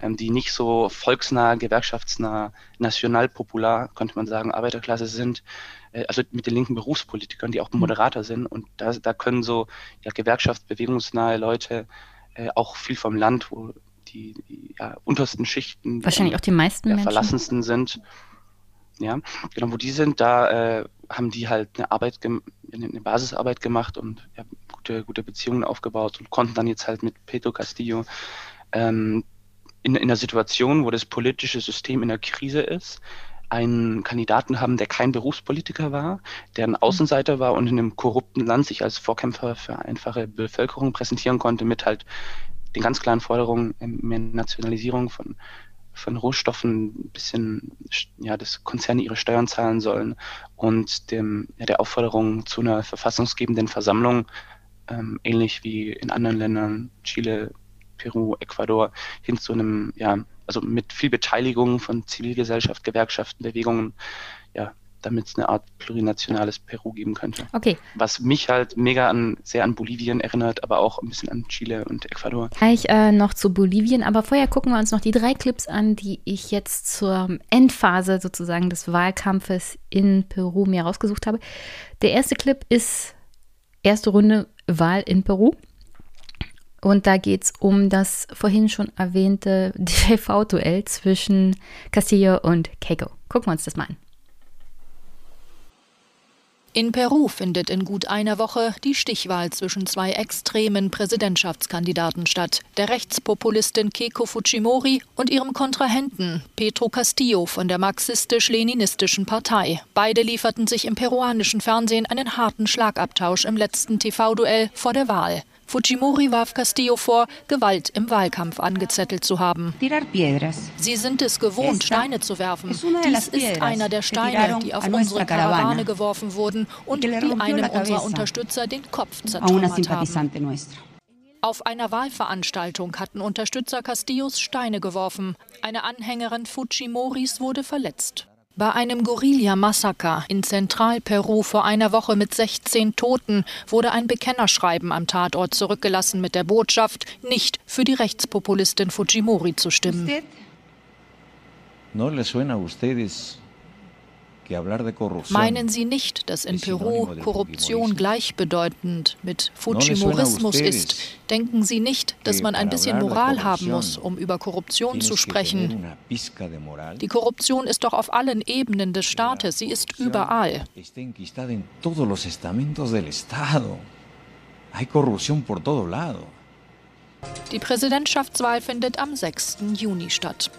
ähm, die nicht so volksnah, gewerkschaftsnah, nationalpopular, könnte man sagen, Arbeiterklasse sind, äh, also mit den linken Berufspolitikern, die auch mhm. Moderater sind. Und da, da können so ja, gewerkschaftsbewegungsnahe Leute äh, auch viel vom Land, wo die, die ja, untersten Schichten wahrscheinlich auch die meisten ja, Menschen. verlassensten sind. Ja, genau, wo die sind, da äh, haben die halt eine Arbeit, eine Basisarbeit gemacht und ja, gute, gute Beziehungen aufgebaut und konnten dann jetzt halt mit Pedro Castillo ähm, in, in einer Situation, wo das politische System in der Krise ist, einen Kandidaten haben, der kein Berufspolitiker war, der ein Außenseiter war und in einem korrupten Land sich als Vorkämpfer für einfache Bevölkerung präsentieren konnte, mit halt den ganz klaren Forderungen mehr Nationalisierung von, von Rohstoffen, ein bisschen, ja, dass Konzerne ihre Steuern zahlen sollen und dem, ja, der Aufforderung zu einer verfassungsgebenden Versammlung, ähm, ähnlich wie in anderen Ländern, Chile, Peru, Ecuador hin zu einem, ja, also mit viel Beteiligung von Zivilgesellschaft, Gewerkschaften, Bewegungen, ja, damit es eine Art plurinationales Peru geben könnte. Okay. Was mich halt mega an, sehr an Bolivien erinnert, aber auch ein bisschen an Chile und Ecuador. Gleich äh, noch zu Bolivien, aber vorher gucken wir uns noch die drei Clips an, die ich jetzt zur Endphase sozusagen des Wahlkampfes in Peru mir rausgesucht habe. Der erste Clip ist erste Runde Wahl in Peru. Und da geht es um das vorhin schon erwähnte <laughs> TV-Duell zwischen Castillo und Keiko. Gucken wir uns das mal an. In Peru findet in gut einer Woche die Stichwahl zwischen zwei extremen Präsidentschaftskandidaten statt, der Rechtspopulistin Keiko Fujimori und ihrem Kontrahenten Petro Castillo von der marxistisch-leninistischen Partei. Beide lieferten sich im peruanischen Fernsehen einen harten Schlagabtausch im letzten TV-Duell vor der Wahl. Fujimori warf Castillo vor, Gewalt im Wahlkampf angezettelt zu haben. Sie sind es gewohnt, Steine zu werfen. Dies ist einer der Steine, die auf unsere Karawane geworfen wurden und die einem unserer Unterstützer den Kopf zertrümmert haben. Auf einer Wahlveranstaltung hatten Unterstützer Castillos Steine geworfen. Eine Anhängerin Fujimoris wurde verletzt. Bei einem Gorilla-Massaker in Zentralperu vor einer Woche mit 16 Toten wurde ein Bekennerschreiben am Tatort zurückgelassen mit der Botschaft, nicht für die Rechtspopulistin Fujimori zu stimmen. ¿No le suena a ustedes Meinen Sie nicht, dass in Peru Korruption gleichbedeutend mit Fujimorismus ist? Denken Sie nicht, dass man ein bisschen Moral haben muss, um über Korruption zu sprechen? Die Korruption ist doch auf allen Ebenen des Staates, sie ist überall. Die Präsidentschaftswahl findet am 6. Juni statt.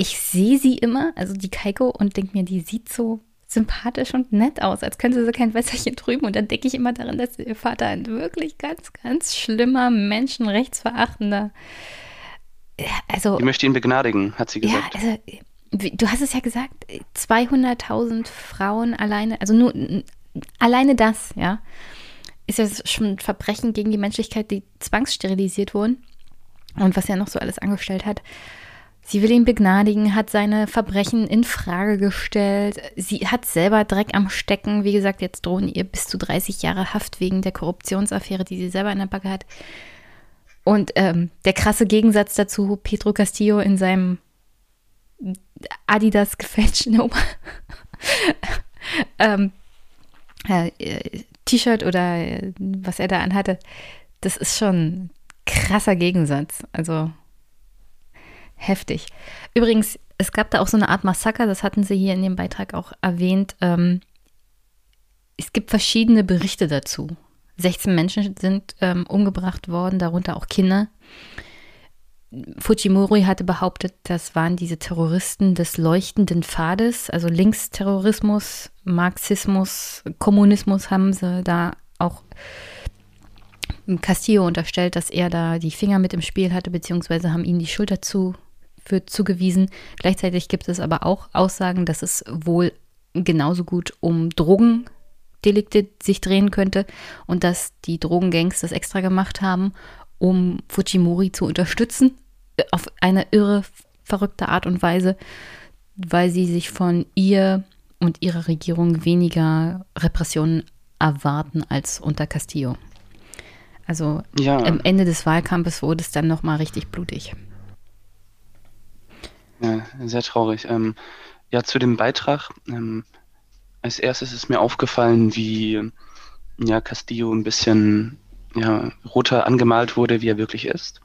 Ich sehe sie immer, also die Kaiko, und denke mir, die sieht so sympathisch und nett aus, als könnte sie so kein Wässerchen trüben. Und dann denke ich immer daran, dass ihr Vater ein wirklich ganz, ganz schlimmer, menschenrechtsverachtender. Also, ich möchte ihn begnadigen, hat sie gesagt. Ja, also, du hast es ja gesagt, 200.000 Frauen alleine, also nur alleine das, ja, ist ja schon ein Verbrechen gegen die Menschlichkeit, die zwangssterilisiert wurden. Und was er noch so alles angestellt hat. Sie will ihn begnadigen, hat seine Verbrechen in Frage gestellt. Sie hat selber Dreck am Stecken. Wie gesagt, jetzt drohen ihr bis zu 30 Jahre Haft wegen der Korruptionsaffäre, die sie selber in der Backe hat. Und ähm, der krasse Gegensatz dazu, Pedro Castillo in seinem Adidas gefälschten <laughs> ähm, äh, T-Shirt oder äh, was er da anhatte, das ist schon ein krasser Gegensatz. Also heftig. Übrigens, es gab da auch so eine Art Massaker, das hatten sie hier in dem Beitrag auch erwähnt. Ähm, es gibt verschiedene Berichte dazu. 16 Menschen sind ähm, umgebracht worden, darunter auch Kinder. Fujimori hatte behauptet, das waren diese Terroristen des leuchtenden Pfades, also Linksterrorismus, Marxismus, Kommunismus haben sie da auch Castillo unterstellt, dass er da die Finger mit im Spiel hatte, beziehungsweise haben ihm die Schulter zu für zugewiesen. Gleichzeitig gibt es aber auch Aussagen, dass es wohl genauso gut um Drogendelikte sich drehen könnte und dass die Drogengangs das extra gemacht haben, um Fujimori zu unterstützen, äh, auf eine irre, verrückte Art und Weise, weil sie sich von ihr und ihrer Regierung weniger Repressionen erwarten als unter Castillo. Also ja. am Ende des Wahlkampfes wurde es dann nochmal richtig blutig. Ja, sehr traurig. Ähm, ja, zu dem Beitrag. Ähm, als erstes ist mir aufgefallen, wie ja, Castillo ein bisschen ja, roter angemalt wurde, wie er wirklich ist.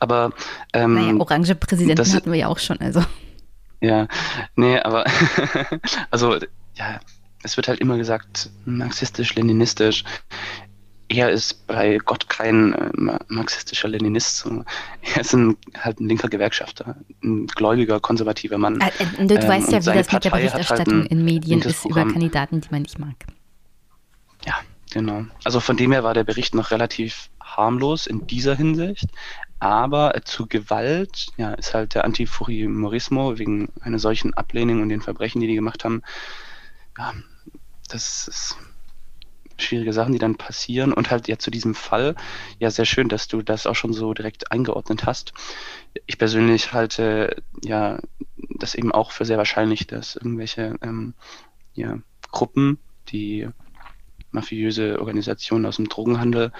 Aber ähm, naja, orange Präsidenten das, hatten wir ja auch schon, also. Ja, nee, aber <laughs> also ja, es wird halt immer gesagt, marxistisch, leninistisch er ist bei Gott kein äh, marxistischer Leninist. <laughs> Er ist ein, halt ein linker Gewerkschafter, ein gläubiger, konservativer Mann. Äh, äh du ähm, weißt ja, wie das mit der Berichterstattung halt in Medien ist Programm. über Kandidaten, die man nicht mag. Ja, genau. Also von dem her war der Bericht noch relativ harmlos in dieser Hinsicht. Aber zu Gewalt ja, ist halt der Antifurimorismo wegen einer solchen Ablehnung und den Verbrechen, die die gemacht haben. Ja, das ist schwierige Sachen, die dann passieren. Und halt ja zu diesem Fall, ja, sehr schön, dass du das auch schon so direkt eingeordnet hast. Ich persönlich halte ja das eben auch für sehr wahrscheinlich, dass irgendwelche ähm, ja, Gruppen, die mafiöse Organisationen aus dem Drogenhandel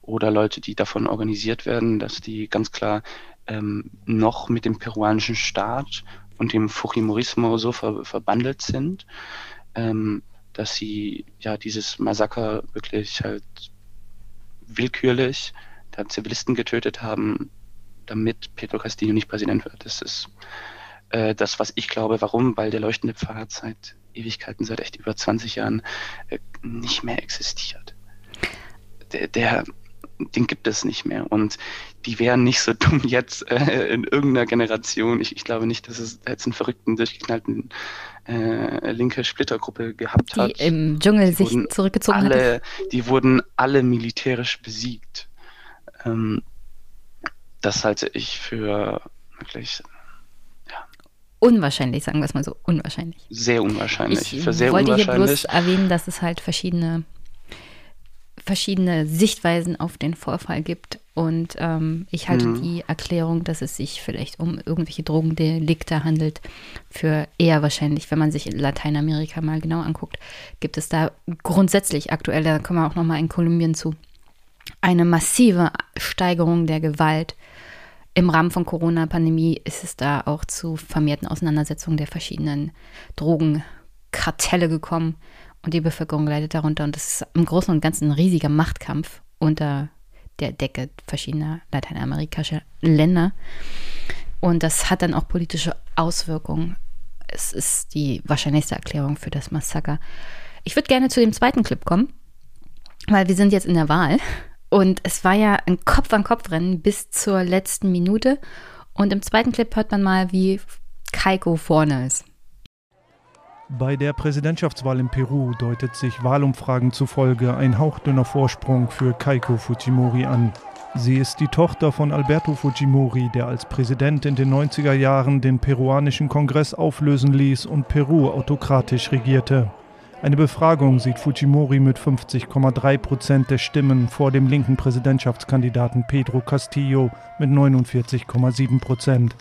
oder Leute, die davon organisiert werden, dass die ganz klar ähm, noch mit dem peruanischen Staat und dem Fujimorismo so ver verbandelt sind. Ähm, dass sie ja dieses Massaker wirklich halt willkürlich da Zivilisten getötet haben, damit Pedro Castillo nicht Präsident wird. Das ist äh, das, was ich glaube. Warum? Weil der leuchtende Pfad seit Ewigkeiten, seit echt über 20 Jahren äh, nicht mehr existiert. Der, der, den gibt es nicht mehr. Und die wären nicht so <laughs> dumm jetzt äh, in irgendeiner Generation. Ich, ich glaube nicht, dass es jetzt einen verrückten, durchgeknallten äh, linke Splittergruppe gehabt die hat. Die im Dschungel sich zurückgezogen alle, hat. Die wurden alle militärisch besiegt. Ähm, das halte ich für wirklich unwahrscheinlich, sagen wir es mal so, unwahrscheinlich. Sehr unwahrscheinlich. Ich für sehr wollte hier bloß erwähnen, dass es halt verschiedene verschiedene Sichtweisen auf den Vorfall gibt. Und ähm, ich halte mhm. die Erklärung, dass es sich vielleicht um irgendwelche Drogendelikte handelt, für eher wahrscheinlich, wenn man sich Lateinamerika mal genau anguckt, gibt es da grundsätzlich aktuell, da kommen wir auch nochmal in Kolumbien zu, eine massive Steigerung der Gewalt Im Rahmen von Corona-Pandemie ist es da auch zu vermehrten Auseinandersetzungen der verschiedenen Drogenkartelle gekommen und die Bevölkerung leidet darunter. Und das ist im Großen und Ganzen ein riesiger Machtkampf unter der Decke verschiedener lateinamerikanischer Länder. Und das hat dann auch politische Auswirkungen. Es ist die wahrscheinlichste Erklärung für das Massaker. Ich würde gerne zu dem zweiten Clip kommen, weil wir sind jetzt in der Wahl. Und es war ja ein Kopf-an-Kopf-Rennen bis zur letzten Minute. Und im zweiten Clip hört man mal, wie Kaiko vorne ist. Bei der Präsidentschaftswahl in Peru deutet sich Wahlumfragen zufolge ein hauchdünner Vorsprung für Keiko Fujimori an. Sie ist die Tochter von Alberto Fujimori, der als Präsident in den 90er Jahren den peruanischen Kongress auflösen ließ und Peru autokratisch regierte. Eine Befragung sieht Fujimori mit 50,3 Prozent der Stimmen vor dem linken Präsidentschaftskandidaten Pedro Castillo mit 49,7 Prozent.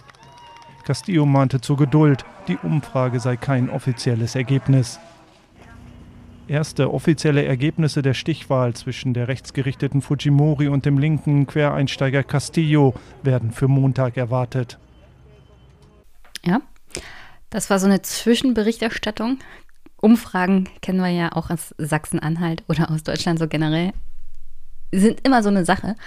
Castillo mahnte zur Geduld, die Umfrage sei kein offizielles Ergebnis. Erste offizielle Ergebnisse der Stichwahl zwischen der rechtsgerichteten Fujimori und dem linken Quereinsteiger Castillo werden für Montag erwartet. Ja, das war so eine Zwischenberichterstattung. Umfragen kennen wir ja auch aus Sachsen-Anhalt oder aus Deutschland so generell. Sind immer so eine Sache.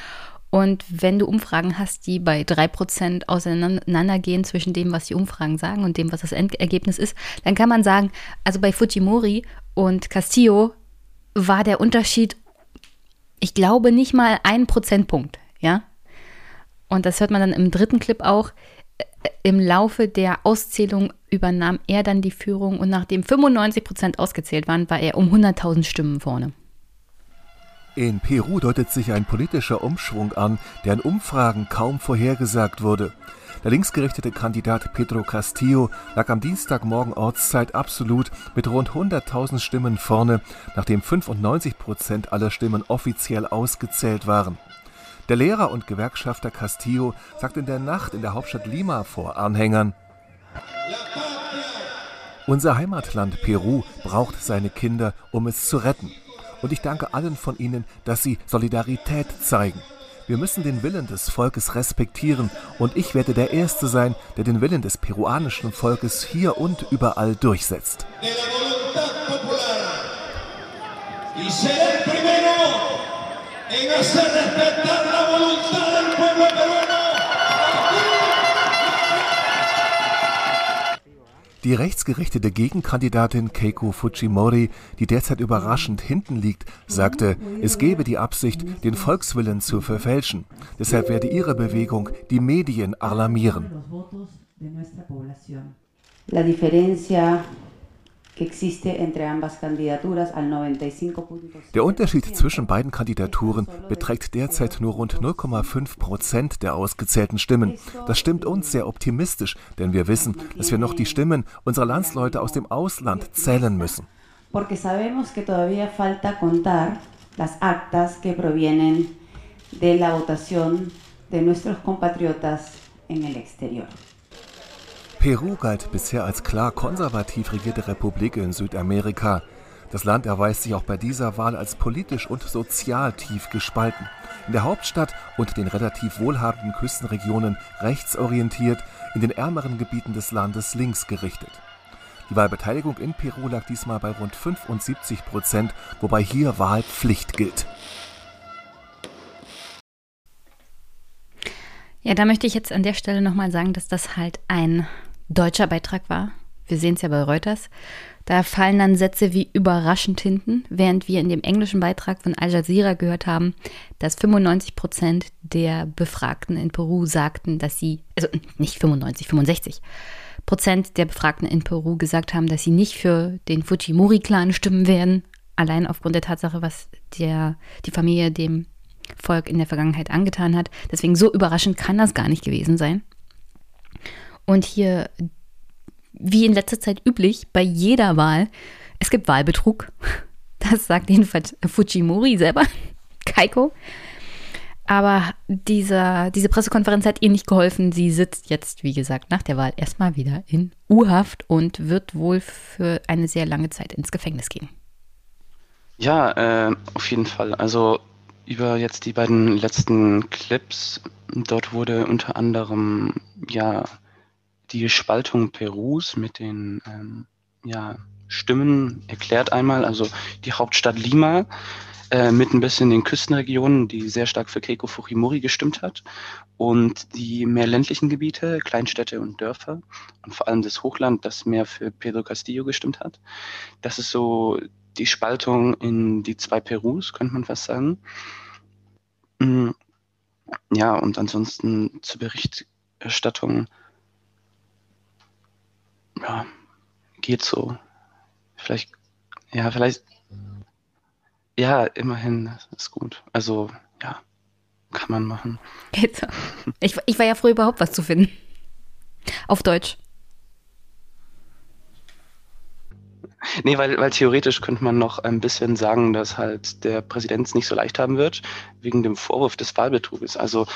Und wenn du Umfragen hast, die bei 3% auseinandergehen zwischen dem, was die Umfragen sagen und dem, was das Endergebnis ist, dann kann man sagen, also bei Fujimori und Castillo war der Unterschied, ich glaube, nicht mal ein Prozentpunkt, ja. Und das hört man dann im dritten Clip auch. Im Laufe der Auszählung übernahm er dann die Führung und nachdem 95 Prozent ausgezählt waren, war er um 100.000 Stimmen vorne. In Peru deutet sich ein politischer Umschwung an, der in Umfragen kaum vorhergesagt wurde. Der linksgerichtete Kandidat Pedro Castillo lag am Dienstagmorgen Ortszeit absolut mit rund 100.000 Stimmen vorne, nachdem 95 Prozent aller Stimmen offiziell ausgezählt waren. Der Lehrer und Gewerkschafter Castillo sagt in der Nacht in der Hauptstadt Lima vor Anhängern, unser Heimatland Peru braucht seine Kinder, um es zu retten. Und ich danke allen von Ihnen, dass Sie Solidarität zeigen. Wir müssen den Willen des Volkes respektieren und ich werde der Erste sein, der den Willen des peruanischen Volkes hier und überall durchsetzt. En hacer respetar la voluntad del pueblo peruano. Die rechtsgerichtete Gegenkandidatin Keiko Fujimori, die derzeit überraschend hinten liegt, sagte, es gebe die Absicht, den Volkswillen zu verfälschen. Deshalb werde ihre Bewegung die Medien alarmieren. La diferencia der Unterschied zwischen beiden Kandidaturen beträgt derzeit nur rund 0,5 Prozent der ausgezählten Stimmen. Das stimmt uns sehr optimistisch, denn wir wissen, dass wir noch die Stimmen unserer Landsleute aus dem Ausland zählen müssen. Porque sabemos que todavía falta contar las actas que provienen de la votación de nuestros compatriotas en el exterior. Peru galt bisher als klar konservativ regierte Republik in Südamerika. Das Land erweist sich auch bei dieser Wahl als politisch und sozial tief gespalten. In der Hauptstadt und den relativ wohlhabenden Küstenregionen rechtsorientiert, in den ärmeren Gebieten des Landes linksgerichtet. Die Wahlbeteiligung in Peru lag diesmal bei rund 75 Prozent, wobei hier Wahlpflicht gilt. Ja, da möchte ich jetzt an der Stelle nochmal sagen, dass das halt ein deutscher Beitrag war. Wir sehen es ja bei Reuters. Da fallen dann Sätze wie überraschend hinten, während wir in dem englischen Beitrag von Al Jazeera gehört haben, dass 95 Prozent der Befragten in Peru sagten, dass sie, also nicht 95, 65 Prozent der Befragten in Peru gesagt haben, dass sie nicht für den Fujimori-Clan stimmen werden, allein aufgrund der Tatsache, was der, die Familie dem Volk in der Vergangenheit angetan hat. Deswegen so überraschend kann das gar nicht gewesen sein. Und hier, wie in letzter Zeit üblich, bei jeder Wahl, es gibt Wahlbetrug. <laughs> Das sagt jedenfalls Fujimori selber, <laughs> Kaiko. Aber dieser, diese Pressekonferenz hat ihr nicht geholfen. Sie sitzt jetzt, wie gesagt, nach der Wahl erstmal wieder in U-Haft und wird wohl für eine sehr lange Zeit ins Gefängnis gehen. Ja, äh, auf jeden Fall. Also über jetzt die beiden letzten Clips. Dort wurde unter anderem ja die Spaltung Perus mit den ähm, ja, Stimmen erklärt einmal. Also die Hauptstadt Lima äh, mit ein bisschen den Küstenregionen, die sehr stark für Keiko Fujimori gestimmt hat. Und die mehr ländlichen Gebiete, Kleinstädte und Dörfer und vor allem das Hochland, das mehr für Pedro Castillo gestimmt hat. Das ist so die Spaltung in die zwei Perus, könnte man fast sagen. Mm, ja, und ansonsten zur Berichterstattung, ja, geht so. Vielleicht, ja, vielleicht, ja, immerhin ist gut. Also, ja, kann man machen. Geht so. Ich, ich war ja froh, überhaupt was zu finden. Auf Deutsch. Nee, weil, weil theoretisch könnte man noch ein bisschen sagen, dass halt der Präsident es nicht so leicht haben wird, wegen dem Vorwurf des Wahlbetruges. Also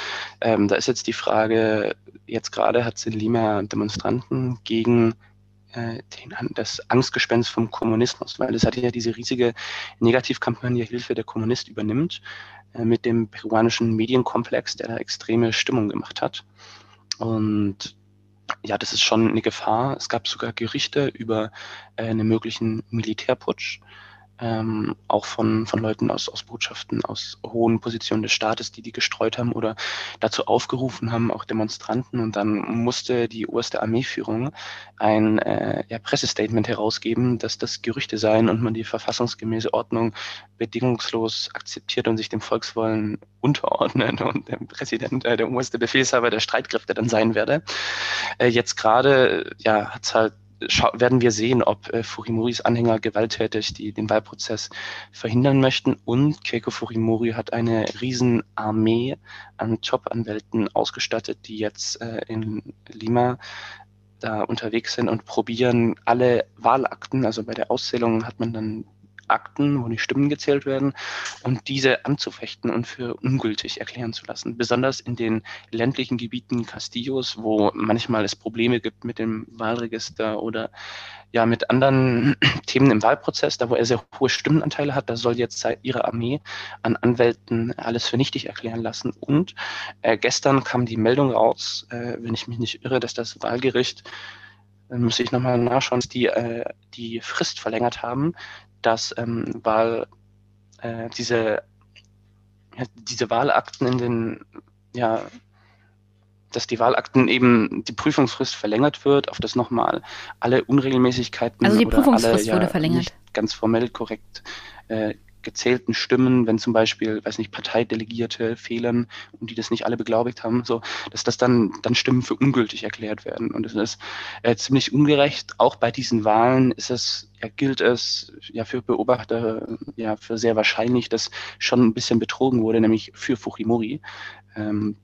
ähm, da ist jetzt die Frage, jetzt gerade hat es in Lima Demonstranten gegen äh, den, das Angstgespenst vom Kommunismus, weil es hat ja diese riesige Negativkampagne Hilfe der Kommunist übernimmt äh, mit dem peruanischen Medienkomplex, der da extreme Stimmung gemacht hat. Und ja, das ist schon eine Gefahr. Es gab sogar Gerüchte über äh, einen möglichen Militärputsch ähm, auch von, von Leuten aus, aus Botschaften, aus hohen Positionen des Staates, die die gestreut haben oder dazu aufgerufen haben, auch Demonstranten. Und dann musste die oberste Armeeführung ein äh, ja, Pressestatement herausgeben, dass das Gerüchte seien und man die verfassungsgemäße Ordnung bedingungslos akzeptiert und sich dem Volkswollen unterordnet und der Präsident, äh, der oberste Befehlshaber der Streitkräfte dann sein werde. Äh, jetzt gerade ja, hat es halt werden wir sehen, ob äh, Fujimoris Anhänger gewalttätig die, den Wahlprozess verhindern möchten. Und Keiko Fujimori hat eine Riesenarmee an Top-Anwälten ausgestattet, die jetzt äh, in Lima da unterwegs sind und probieren alle Wahlakten, also bei der Auszählung hat man dann Akten, wo die Stimmen gezählt werden, und diese anzufechten und für ungültig erklären zu lassen. Besonders in den ländlichen Gebieten Castillos, wo manchmal es Probleme gibt mit dem Wahlregister oder ja mit anderen <clears throat> Themen im Wahlprozess, da wo er sehr hohe Stimmenanteile hat, da soll jetzt ihre Armee an Anwälten alles für nichtig erklären lassen. Und äh, gestern kam die Meldung raus, äh, wenn ich mich nicht irre, dass das Wahlgericht dann muss ich nochmal nachschauen, dass die äh, die Frist verlängert haben, dass ähm, Wahl, äh, diese, ja, diese Wahlakten in den, ja, dass die Wahlakten eben die Prüfungsfrist verlängert wird, auf das nochmal alle Unregelmäßigkeiten also die Prüfungsfrist alle wurde verlängert. ganz formell korrekt äh, gezählten Stimmen, wenn zum Beispiel, weiß nicht, Parteidelegierte fehlen und die das nicht alle beglaubigt haben, so, dass das dann, dann Stimmen für ungültig erklärt werden. Und das ist äh, ziemlich ungerecht. Auch bei diesen Wahlen ist es, ja, gilt es ja für Beobachter ja für sehr wahrscheinlich, dass schon ein bisschen betrogen wurde, nämlich für Fujimori. Ähm,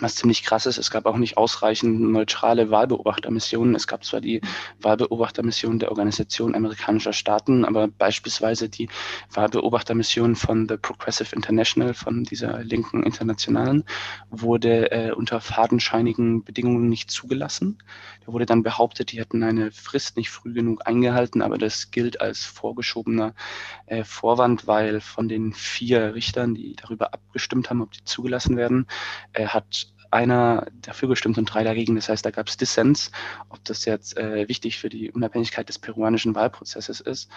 was ziemlich krass ist, es gab auch nicht ausreichend neutrale Wahlbeobachtermissionen. Es gab zwar die Wahlbeobachtermission der Organisation amerikanischer Staaten, aber beispielsweise die Wahlbeobachtermission von The Progressive International, von dieser linken Internationalen, wurde äh, unter fadenscheinigen Bedingungen nicht zugelassen. Da wurde dann behauptet, die hätten eine Frist nicht früh genug eingehalten, aber das gilt als vorgeschobener äh, Vorwand, weil von den vier Richtern, die darüber abgestimmt haben, ob die zugelassen werden, äh, hat einer dafür gestimmt und drei dagegen. Das heißt, da gab es Dissens, ob das jetzt äh, wichtig für die Unabhängigkeit des peruanischen Wahlprozesses ist.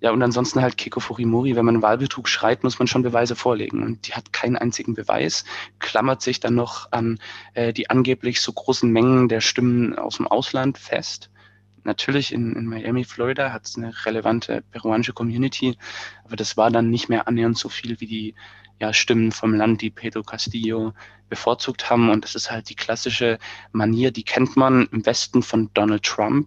Ja, und ansonsten halt Keiko Fujimori, wenn man Wahlbetrug schreit, muss man schon Beweise vorlegen. Und die hat keinen einzigen Beweis, klammert sich dann noch an äh, die angeblich so großen Mengen der Stimmen aus dem Ausland fest. Natürlich in, in Miami, Florida hat es eine relevante peruanische Community, aber das war dann nicht mehr annähernd so viel wie die ja, Stimmen vom Land, die Pedro Castillo bevorzugt haben. Und das ist halt die klassische Manier, die kennt man im Westen von Donald Trump,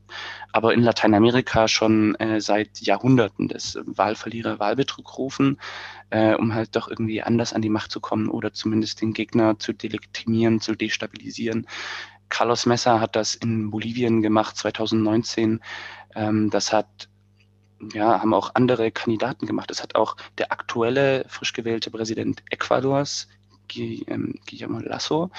aber in Lateinamerika schon äh, seit Jahrhunderten des Wahlverlierer Wahlbetrug rufen, äh, um halt doch irgendwie anders an die Macht zu kommen oder zumindest den Gegner zu delegitimieren, zu destabilisieren. Carlos Mesa hat das in Bolivien gemacht 2019. Ähm, das hat ja, haben auch andere Kandidaten gemacht. Das hat auch der aktuelle frisch gewählte Präsident Ecuadors, ähm, Guillermo Lasso,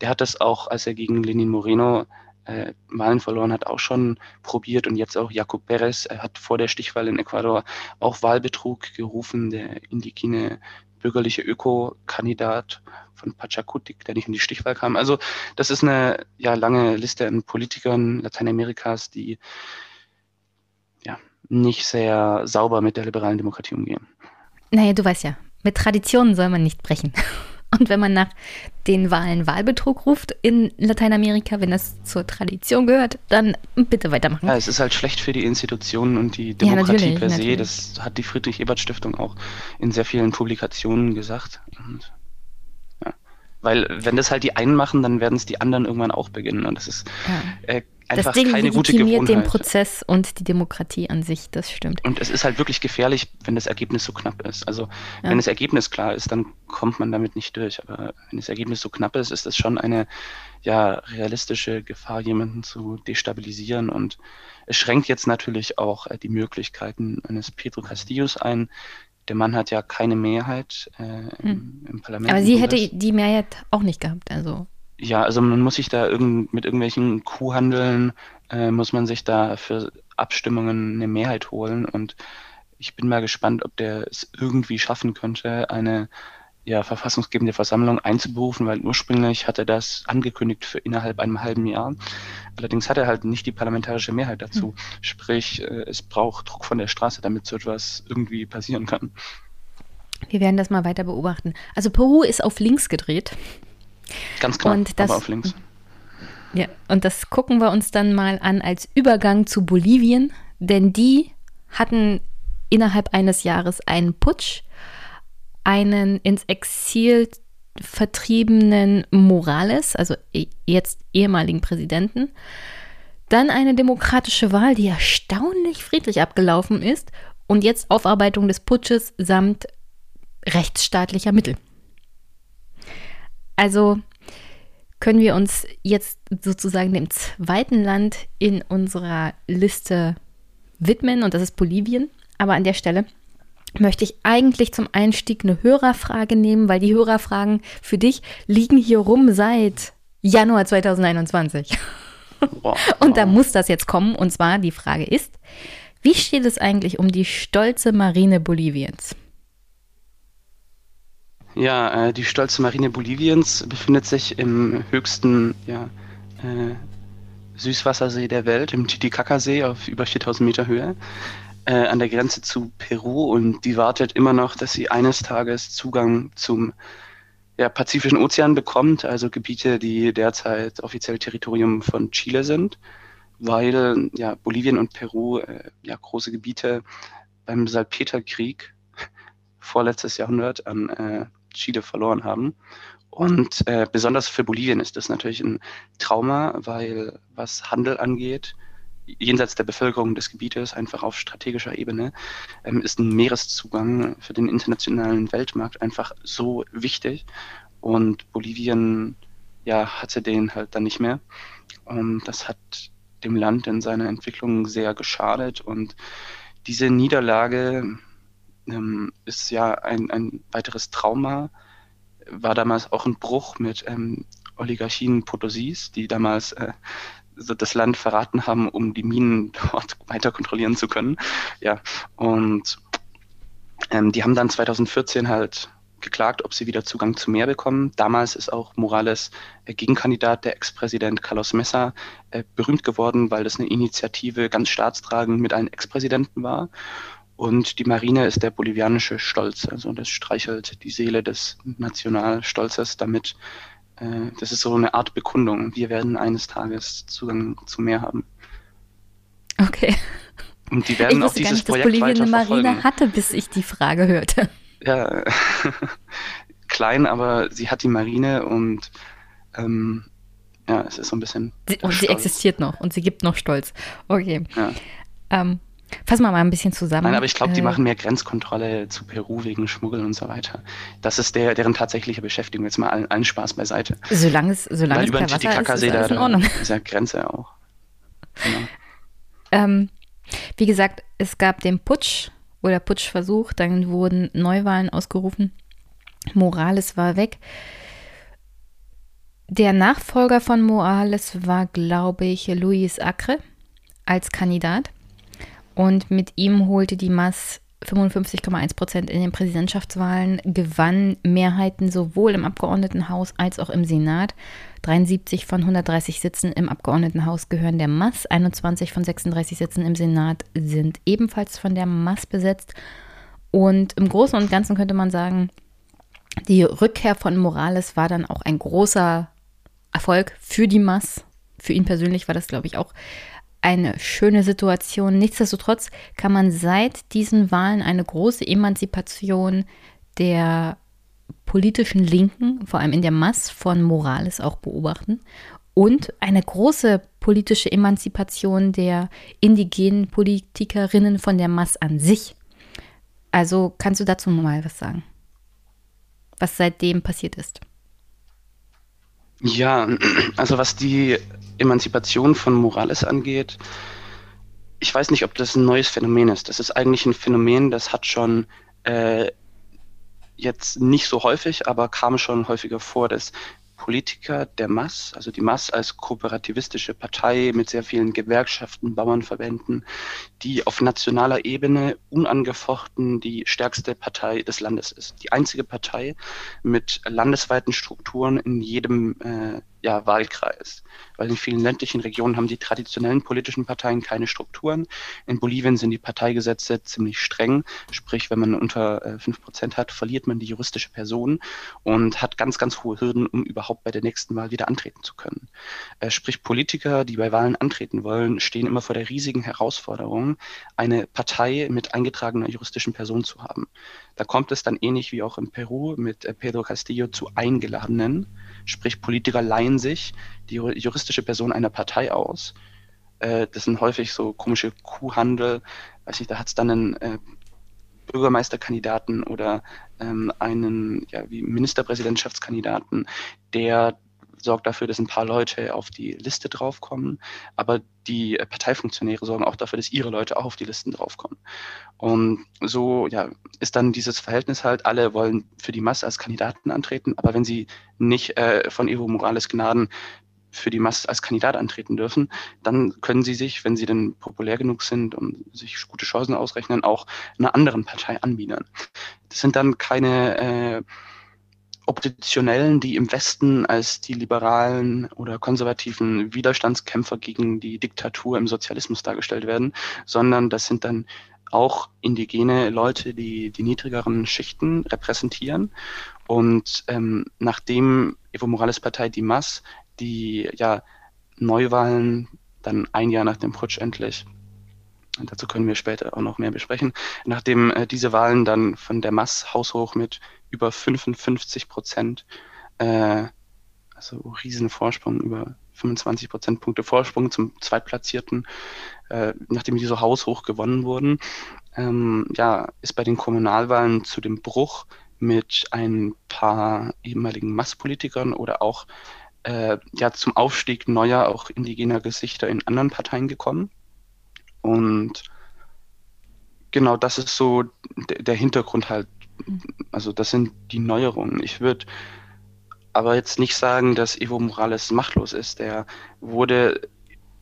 der hat das auch, als er gegen Lenin Moreno äh, Wahlen verloren hat, auch schon probiert und jetzt auch Jacob Perez er hat vor der Stichwahl in Ecuador auch Wahlbetrug gerufen. Der indigene bürgerliche Öko-Kandidat von Pachakutik, der nicht in die Stichwahl kam. Also das ist eine ja, lange Liste an Politikern Lateinamerikas, die ja, nicht sehr sauber mit der liberalen Demokratie umgehen. Naja, du weißt ja, mit Traditionen soll man nicht brechen. Und wenn man nach den Wahlen Wahlbetrug ruft in Lateinamerika, wenn das zur Tradition gehört, dann bitte weitermachen. Ja, es ist halt schlecht für die Institutionen und die Demokratie ja, per se. Natürlich. Das hat die Friedrich-Ebert-Stiftung auch in sehr vielen Publikationen gesagt. Und, ja. Weil wenn das halt die einen machen, dann werden es die anderen irgendwann auch beginnen. Und das ist ja. äh, das Ding keine gute Gewohnheit. den Prozess und die Demokratie an sich, das stimmt. Und es ist halt wirklich gefährlich, wenn das Ergebnis so knapp ist. Also ja. wenn das Ergebnis klar ist, dann kommt man damit nicht durch. Aber wenn das Ergebnis so knapp ist, ist das schon eine ja, realistische Gefahr, jemanden zu destabilisieren. Und es schränkt jetzt natürlich auch äh, die Möglichkeiten eines Pedro Castillos ein, der Mann hat ja keine Mehrheit äh, im, hm. im, Parlament. Aber sie hätte die Mehrheit auch nicht gehabt, also. Ja, also man muss sich da irgend, mit irgendwelchen Kuhhandeln, äh, muss man sich da für Abstimmungen eine Mehrheit holen. Und ich bin mal gespannt, ob der es irgendwie schaffen könnte, eine ja, verfassungsgebende Versammlung einzuberufen, weil ursprünglich hat er das angekündigt für innerhalb einem halben Jahr. Allerdings hat er halt nicht die parlamentarische Mehrheit dazu. Hm. Sprich, äh, es braucht Druck von der Straße, damit so etwas irgendwie passieren kann. Wir werden das mal weiter beobachten. Also Peru ist auf links gedreht. Ganz klar, und das, aber auf links. Ja, und das gucken wir uns dann mal an als Übergang zu Bolivien, denn die hatten innerhalb eines Jahres einen Putsch, einen ins Exil vertriebenen Morales, also e, jetzt ehemaligen Präsidenten, dann eine demokratische Wahl, die erstaunlich friedlich abgelaufen ist und jetzt Aufarbeitung des Putsches samt rechtsstaatlicher Mittel. Also können wir uns jetzt sozusagen dem zweiten Land in unserer Liste widmen und das ist Bolivien. Aber an der Stelle möchte ich eigentlich zum Einstieg eine Hörerfrage nehmen, weil die Hörerfragen für dich liegen hier rum seit Januar 2021. Wow. Und da muss das jetzt kommen. Und zwar die Frage ist, wie steht es eigentlich um die stolze Marine Boliviens? Ja, äh, die stolze Marine Boliviens befindet sich im höchsten ja, äh, Süßwassersee der Welt, im Titicaca-See auf über 4000 Meter Höhe, äh, an der Grenze zu Peru. Und die wartet immer noch, dass sie eines Tages Zugang zum ja, Pazifischen Ozean bekommt, also Gebiete, die derzeit offiziell Territorium von Chile sind, weil ja, Bolivien und Peru äh, ja, große Gebiete beim Salpeterkrieg <laughs> vorletztes Jahrhundert an äh, Chile verloren haben. Und äh, besonders für Bolivien ist das natürlich ein Trauma, weil was Handel angeht, jenseits der Bevölkerung des Gebietes, einfach auf strategischer Ebene, ähm, ist ein Meereszugang für den internationalen Weltmarkt einfach so wichtig. Und Bolivien ja, hatte den halt dann nicht mehr. Und das hat dem Land in seiner Entwicklung sehr geschadet. Und diese Niederlage ähm, ist ja ein, ein weiteres Trauma, war damals auch ein Bruch mit ähm, Oligarchien Potosis, die damals äh, das Land verraten haben, um die Minen <laughs> dort weiter kontrollieren zu können. Ja, und ähm, die haben dann 2014 halt geklagt, ob sie wieder Zugang zu Meer bekommen. Damals ist auch Morales äh, Gegenkandidat, der Ex-Präsident Carlos Mesa, äh, berühmt geworden, weil das eine Initiative ganz staatstragend mit allen Ex-Präsidenten war. Und die Marine ist der bolivianische Stolz. Also das streichelt die Seele des Nationalstolzes damit. Äh, das ist so eine Art Bekundung. Wir werden eines Tages Zugang zu Meer haben. Okay. Und die werden ich auch dieses gar nicht, Projekt dass Bolivien eine Marine hatte, bis ich die Frage hörte. Ja, <laughs> klein, aber sie hat die Marine und ähm, ja, es ist so ein bisschen. Sie, und sie existiert noch und sie gibt noch Stolz. Okay. Ja. Ähm, Fassen wir mal ein bisschen zusammen. Nein, aber ich glaube, die äh, machen mehr Grenzkontrolle zu Peru wegen Schmuggel und so weiter. Das ist der, deren tatsächliche Beschäftigung. Jetzt mal allen, allen Spaß beiseite. Solange es, solange Weil es über kein Wasser ist, ist alles in Ordnung. Ist ja Grenze auch. Genau. <laughs> Ähm, wie gesagt, es gab den Putsch oder Putschversuch, dann wurden Neuwahlen ausgerufen. Morales war weg. Der Nachfolger von Morales war, glaube ich, Luis Acre als Kandidat. Und mit ihm holte die Mass 55,1 Prozent in den Präsidentschaftswahlen, gewann Mehrheiten sowohl im Abgeordnetenhaus als auch im Senat. 73 von 130 Sitzen im Abgeordnetenhaus gehören der Mass, 21 von 36 Sitzen im Senat sind ebenfalls von der Mass besetzt. Und im Großen und Ganzen könnte man sagen, die Rückkehr von Morales war dann auch ein großer Erfolg für die Mass. Für ihn persönlich war das, glaube ich, auch eine schöne Situation. Nichtsdestotrotz kann man seit diesen Wahlen eine große Emanzipation der politischen Linken, vor allem in der Mass von Morales auch beobachten und eine große politische Emanzipation der indigenen Politikerinnen von der Mass an sich. Also kannst du dazu mal was sagen, was seitdem passiert ist? Ja, also was die Emanzipation von Morales angeht, ich weiß nicht, ob das ein neues Phänomen ist. Das ist eigentlich ein Phänomen, das hat schon äh, jetzt nicht so häufig, aber kam schon häufiger vor, dass Politiker der MAS, also die MAS als kooperativistische Partei mit sehr vielen Gewerkschaften, Bauernverbänden, die auf nationaler Ebene unangefochten die stärkste Partei des Landes ist. Die einzige Partei mit landesweiten Strukturen in jedem äh, ja, Wahlkreis. Weil in vielen ländlichen Regionen haben die traditionellen politischen Parteien keine Strukturen. In Bolivien sind die Parteigesetze ziemlich streng. Sprich, wenn man unter äh, 5% hat, verliert man die juristische Person und hat ganz, ganz hohe Hürden, um überhaupt bei der nächsten Wahl wieder antreten zu können. Äh, sprich, Politiker, die bei Wahlen antreten wollen, stehen immer vor der riesigen Herausforderung, eine Partei mit eingetragener juristischen Person zu haben. Da kommt es dann ähnlich wie auch in Peru mit äh, Pedro Castillo zu Eingeladenen Sprich, Politiker leihen sich die juristische Person einer Partei aus. Äh, das sind häufig so komische Kuhhandel. Weiß nicht, da hat es dann einen äh, Bürgermeisterkandidaten oder ähm, einen ja, wie Ministerpräsidentschaftskandidaten, der sorgt dafür, dass ein paar Leute auf die Liste draufkommen, aber die Parteifunktionäre sorgen auch dafür, dass ihre Leute auch auf die Listen draufkommen. Und so ja, ist dann dieses Verhältnis halt, alle wollen für die Masse als Kandidaten antreten, aber wenn sie nicht äh, von Evo Morales Gnaden für die Masse als Kandidat antreten dürfen, dann können sie sich, wenn sie denn populär genug sind und sich gute Chancen ausrechnen, auch einer anderen Partei anbiedern. Das sind dann keine äh, Oppositionellen, die im Westen als die liberalen oder konservativen Widerstandskämpfer gegen die Diktatur im Sozialismus dargestellt werden, sondern das sind dann auch indigene Leute, die die niedrigeren Schichten repräsentieren. Und ähm, nachdem Evo Morales Partei die MAS die ja Neuwahlen dann ein Jahr nach dem Putsch endlich dazu können wir später auch noch mehr besprechen. Nachdem äh, diese Wahlen dann von der Mass haushoch mit über 55 Prozent, äh, also riesen Vorsprung, über 25 Prozentpunkte Vorsprung zum Zweitplatzierten, äh, nachdem die so haushoch gewonnen wurden, ähm, ja, ist bei den Kommunalwahlen zu dem Bruch mit ein paar ehemaligen Masspolitikern oder auch äh, ja zum Aufstieg neuer, auch indigener Gesichter in anderen Parteien gekommen. Und genau das ist so der Hintergrund halt also das sind die Neuerungen. Ich würde aber jetzt nicht sagen, dass Evo Morales machtlos ist. Der wurde,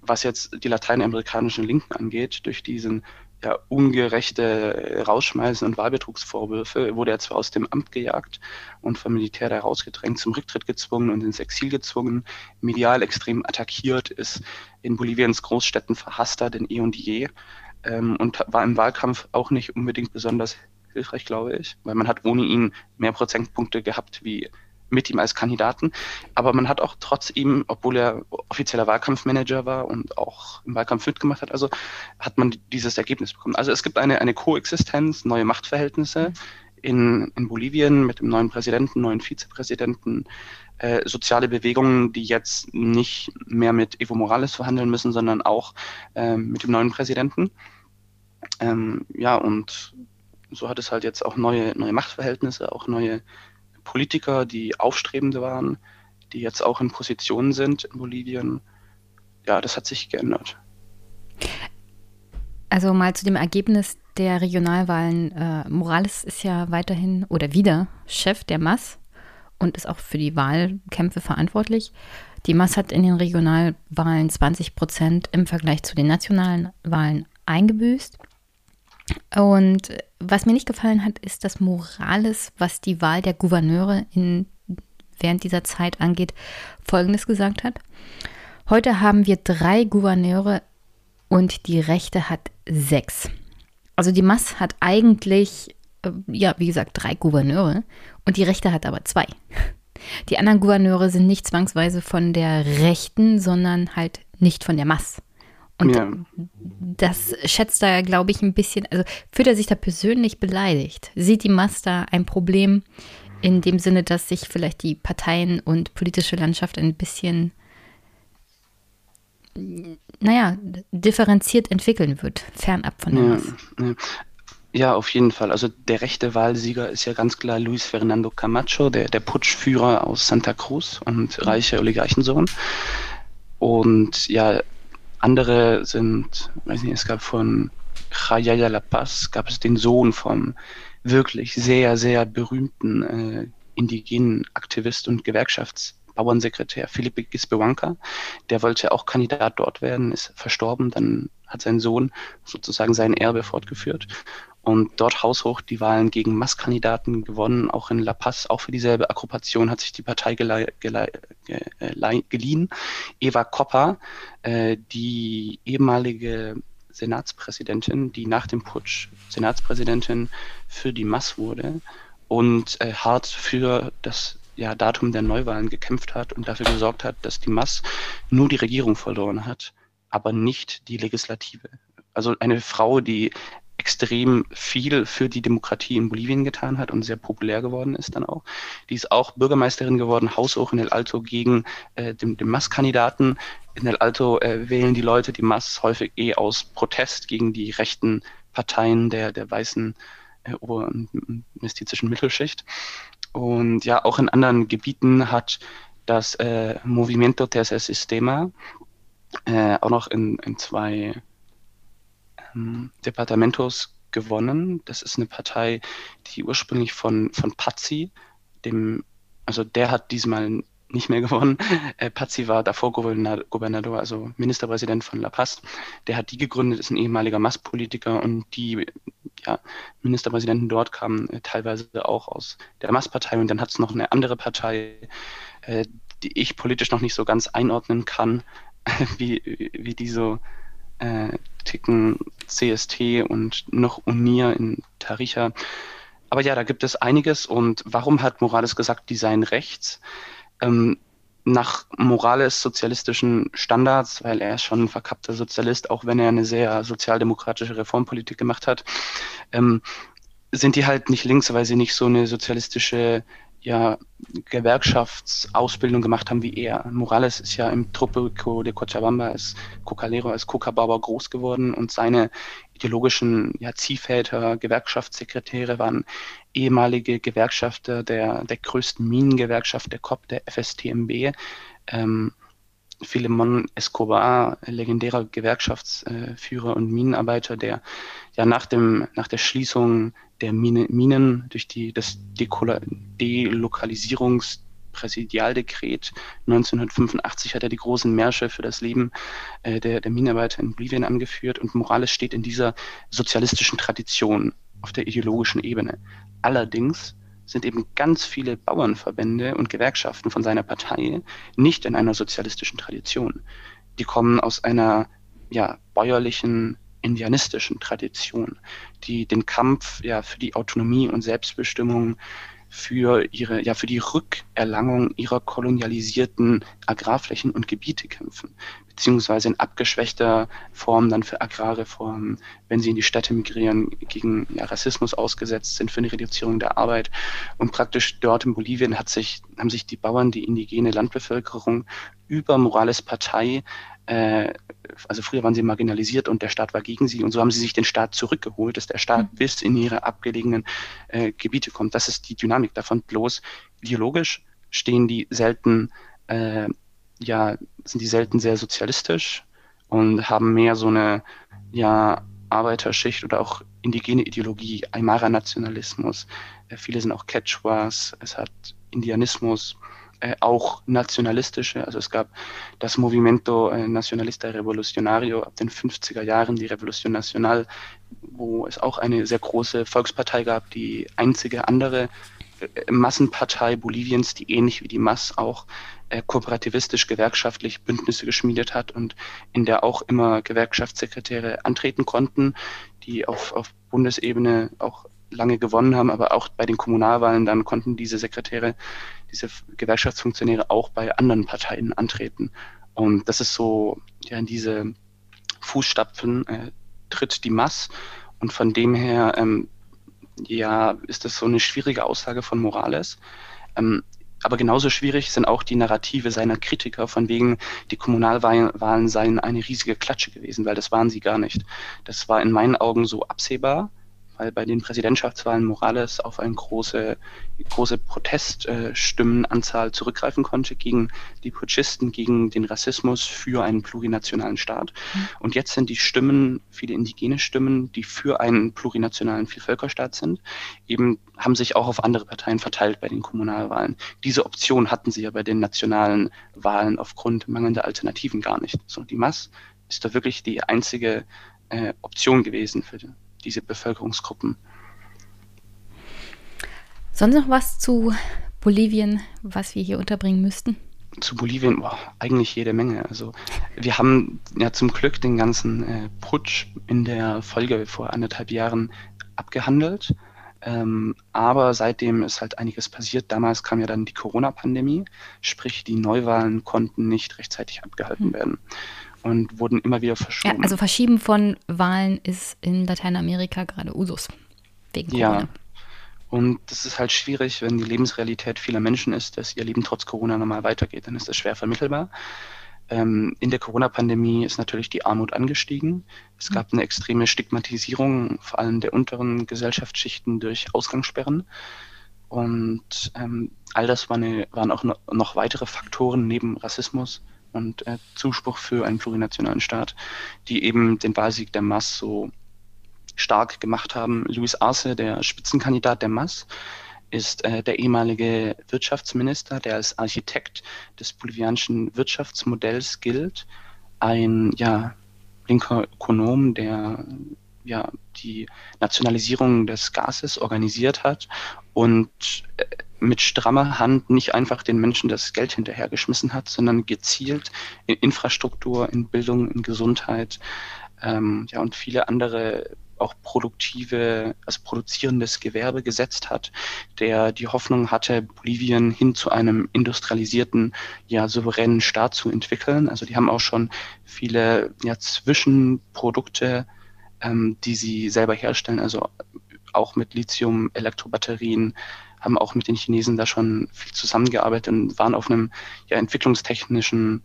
was jetzt die lateinamerikanischen Linken angeht, durch diesen ja, ungerechte Rausschmeißen und Wahlbetrugsvorwürfe wurde er zwar aus dem Amt gejagt und vom Militär da rausgedrängt, zum Rücktritt gezwungen und ins Exil gezwungen, medial extrem attackiert, ist in Boliviens Großstädten verhasster denn eh und je. Ähm, und war im Wahlkampf auch nicht unbedingt besonders hilfreich, glaube ich, weil man hat ohne ihn mehr Prozentpunkte gehabt wie mit ihm als Kandidaten. Aber man hat auch trotz ihm, obwohl er offizieller Wahlkampfmanager war und auch im Wahlkampf mitgemacht hat, also hat man dieses Ergebnis bekommen. Also es gibt eine, eine Koexistenz, neue Machtverhältnisse in, in Bolivien mit dem neuen Präsidenten, neuen Vizepräsidenten, äh, soziale Bewegungen, die jetzt nicht mehr mit Evo Morales verhandeln müssen, sondern auch äh, mit dem neuen Präsidenten. Ähm, ja, und so hat es halt jetzt auch neue, neue Machtverhältnisse, auch neue Politiker, die aufstrebende waren, die jetzt auch in Positionen sind in Bolivien. Ja, das hat sich geändert. Also mal zu dem Ergebnis der Regionalwahlen. Äh, Morales ist ja weiterhin oder wieder Chef der MAS und ist auch für die Wahlkämpfe verantwortlich. Die MAS hat in den Regionalwahlen 20 Prozent im Vergleich zu den nationalen Wahlen eingebüßt. Und was mir nicht gefallen hat, ist, dass Morales, was die Wahl der Gouverneure in, während dieser Zeit angeht, Folgendes gesagt hat. Heute haben wir drei Gouverneure und die Rechte hat sechs. Also die Mass hat eigentlich, äh, ja, wie gesagt, drei Gouverneure und die Rechte hat aber zwei. Die anderen Gouverneure sind nicht zwangsweise von der Rechten, sondern halt nicht von der Mass. Und ja. das schätzt er, glaube ich, ein bisschen, also fühlt er sich da persönlich beleidigt? Sieht die Mass da ein Problem in dem Sinne, dass sich vielleicht die Parteien und politische Landschaft ein bisschen, naja, differenziert entwickeln wird, fernab von ja? Ja. Ja, auf jeden Fall. Also der rechte Wahlsieger ist ja ganz klar Luis Fernando Camacho, der, der Putschführer aus Santa Cruz und reicher Oligarchensohn. Und ja, andere sind, weiß nicht, es gab von Jayaya La Paz, gab es den Sohn vom wirklich sehr, sehr berühmten äh, indigenen Aktivist und Gewerkschaftsbauernsekretär Felipe Gisbewanka. Der wollte auch Kandidat dort werden, ist verstorben, dann hat sein Sohn sozusagen sein Erbe fortgeführt und dort haushoch die Wahlen gegen Masskandidaten gewonnen. Auch in La Paz, auch für dieselbe Akkupation hat sich die Partei gelei, geliehen. Eva Koppa, äh, die ehemalige Senatspräsidentin, die nach dem Putsch Senatspräsidentin für die Mass wurde und äh, hart für das ja, Datum der Neuwahlen gekämpft hat und dafür gesorgt hat, dass die Mass nur die Regierung verloren hat, aber nicht die Legislative. Also eine Frau, die extrem viel für die Demokratie in Bolivien getan hat und sehr populär geworden ist dann auch. Die ist auch Bürgermeisterin geworden, haushoch in El Alto gegen äh, den, den Mass-Kandidaten. In El Alto äh, wählen die Leute die Mass häufig eh aus Protest gegen die rechten Parteien der, der weißen äh, Ober- und mestizischen Mittelschicht. Und ja, auch in anderen Gebieten hat das äh, Movimiento Tercer Sistema äh, auch noch in, in zwei Departamentos gewonnen. Das ist eine Partei, die ursprünglich von, von Pazzi, dem, also der hat diesmal nicht mehr <laughs> gewonnen. Äh, Pazzi war davor Gouverneur, also Ministerpräsident von La Paz. Der hat die gegründet, ist ein ehemaliger Masspolitiker und die ja, Ministerpräsidenten dort kamen äh, teilweise auch aus der Masspartei und dann hat es noch eine andere Partei, äh, die ich politisch noch nicht so ganz einordnen kann, <laughs> wie, wie die so äh, ticken CST und noch UNIR in Taricha. Aber ja, da gibt es einiges. Und warum hat Morales gesagt, die seien rechts? Ähm, nach Morales sozialistischen Standards, weil er ist schon ein verkappter Sozialist, auch wenn er eine sehr sozialdemokratische Reformpolitik gemacht hat, ähm, sind die halt nicht links, weil sie nicht so eine sozialistische ja, Gewerkschaftsausbildung gemacht haben wie er. Morales ist ja im Tropico de Cochabamba als Cocalero, als Coca-Bauer groß geworden und seine ideologischen ja, Ziehväter, Gewerkschaftssekretäre waren ehemalige Gewerkschafter der, der größten Minengewerkschaft der COP, der FSTMB. Ähm, Philemon Escobar, legendärer Gewerkschaftsführer und Minenarbeiter, der ja nach dem nach der Schließung der Mine, Minen durch die das Delokalisierungspräsidialdekret 1985 hat er die großen Märsche für das Leben äh, der, der Minenarbeiter in Bolivien angeführt und Morales steht in dieser sozialistischen Tradition auf der ideologischen Ebene. Allerdings sind eben ganz viele Bauernverbände und Gewerkschaften von seiner Partei nicht in einer sozialistischen Tradition. Die kommen aus einer ja, bäuerlichen, indianistischen Tradition, die den Kampf ja, für die Autonomie und Selbstbestimmung für ihre, ja, für die Rückerlangung ihrer kolonialisierten Agrarflächen und Gebiete kämpfen, beziehungsweise in abgeschwächter Form dann für Agrarreformen, wenn sie in die Städte migrieren, gegen ja, Rassismus ausgesetzt sind, für eine Reduzierung der Arbeit. Und praktisch dort in Bolivien hat sich, haben sich die Bauern, die indigene Landbevölkerung über Morales Partei äh, also früher waren sie marginalisiert und der Staat war gegen sie und so haben sie sich den Staat zurückgeholt, dass der Staat mhm. bis in ihre abgelegenen äh, Gebiete kommt. Das ist die Dynamik davon. Bloß ideologisch stehen die selten, äh, ja, sind die selten sehr sozialistisch und haben mehr so eine, ja, Arbeiterschicht oder auch indigene Ideologie, Aymara-Nationalismus. Äh, viele sind auch Quechuas, es hat Indianismus, äh, auch nationalistische. Also es gab das Movimento äh, Nacionalista Revolucionario ab den 50er Jahren, die Revolution Nacional, wo es auch eine sehr große Volkspartei gab, die einzige andere äh, Massenpartei Boliviens, die ähnlich wie die MAS auch äh, kooperativistisch gewerkschaftlich Bündnisse geschmiedet hat und in der auch immer Gewerkschaftssekretäre antreten konnten, die auf, auf Bundesebene auch lange gewonnen haben, aber auch bei den Kommunalwahlen dann konnten diese Sekretäre, diese Gewerkschaftsfunktionäre auch bei anderen Parteien antreten. Und das ist so, ja, in diese Fußstapfen äh, tritt die Mass und von dem her, ähm, ja, ist das so eine schwierige Aussage von Morales. Ähm, aber genauso schwierig sind auch die Narrative seiner Kritiker, von wegen, die Kommunalwahlen seien eine riesige Klatsche gewesen, weil das waren sie gar nicht. Das war in meinen Augen so absehbar weil bei den Präsidentschaftswahlen Morales auf eine große, große Proteststimmenanzahl zurückgreifen konnte gegen die Putschisten, gegen den Rassismus für einen plurinationalen Staat. Mhm. Und jetzt sind die Stimmen, viele indigene Stimmen, die für einen plurinationalen Vielvölkerstaat sind, eben haben sich auch auf andere Parteien verteilt bei den Kommunalwahlen. Diese Option hatten sie ja bei den nationalen Wahlen aufgrund mangelnder Alternativen gar nicht. So, die Mass ist da wirklich die einzige äh, Option gewesen für, diese Bevölkerungsgruppen. Sonst noch was zu Bolivien, was wir hier unterbringen müssten? Zu Bolivien, boah, eigentlich jede Menge. Also wir haben ja zum Glück den ganzen äh, Putsch in der Folge vor anderthalb Jahren abgehandelt. Ähm, aber seitdem ist halt einiges passiert. Damals kam ja dann die Corona-Pandemie, sprich die Neuwahlen konnten nicht rechtzeitig abgehalten hm. werden und wurden immer wieder verschoben. Ja, also Verschieben von Wahlen ist in Lateinamerika gerade Usus. Wegen Corona. Ja. Und das ist halt schwierig, wenn die Lebensrealität vieler Menschen ist, dass ihr Leben trotz Corona normal weitergeht. Dann ist das schwer vermittelbar. Ähm, in der Corona-Pandemie ist natürlich die Armut angestiegen. Es gab eine extreme Stigmatisierung, vor allem der unteren Gesellschaftsschichten durch Ausgangssperren. Und ähm, all das war eine, waren auch noch weitere Faktoren neben Rassismus, und äh, Zuspruch für einen plurinationalen Staat, die eben den Wahlsieg der MAS so stark gemacht haben. Luis Arce, der Spitzenkandidat der MAS, ist äh, der ehemalige Wirtschaftsminister, der als Architekt des bolivianischen Wirtschaftsmodells gilt. Ein ja, linker Ökonom, der ja, die Nationalisierung des Gases organisiert hat und äh, mit strammer Hand nicht einfach den Menschen das Geld hinterhergeschmissen hat, sondern gezielt in Infrastruktur, in Bildung, in Gesundheit ähm, ja, und viele andere auch produktive, also produzierendes Gewerbe gesetzt hat, der die Hoffnung hatte, Bolivien hin zu einem industrialisierten, ja, souveränen Staat zu entwickeln. Also die haben auch schon viele ja, Zwischenprodukte, ähm, die sie selber herstellen, also auch mit Lithium-Elektrobatterien, haben auch mit den Chinesen da schon viel zusammengearbeitet und waren auf einem ja, entwicklungstechnischen,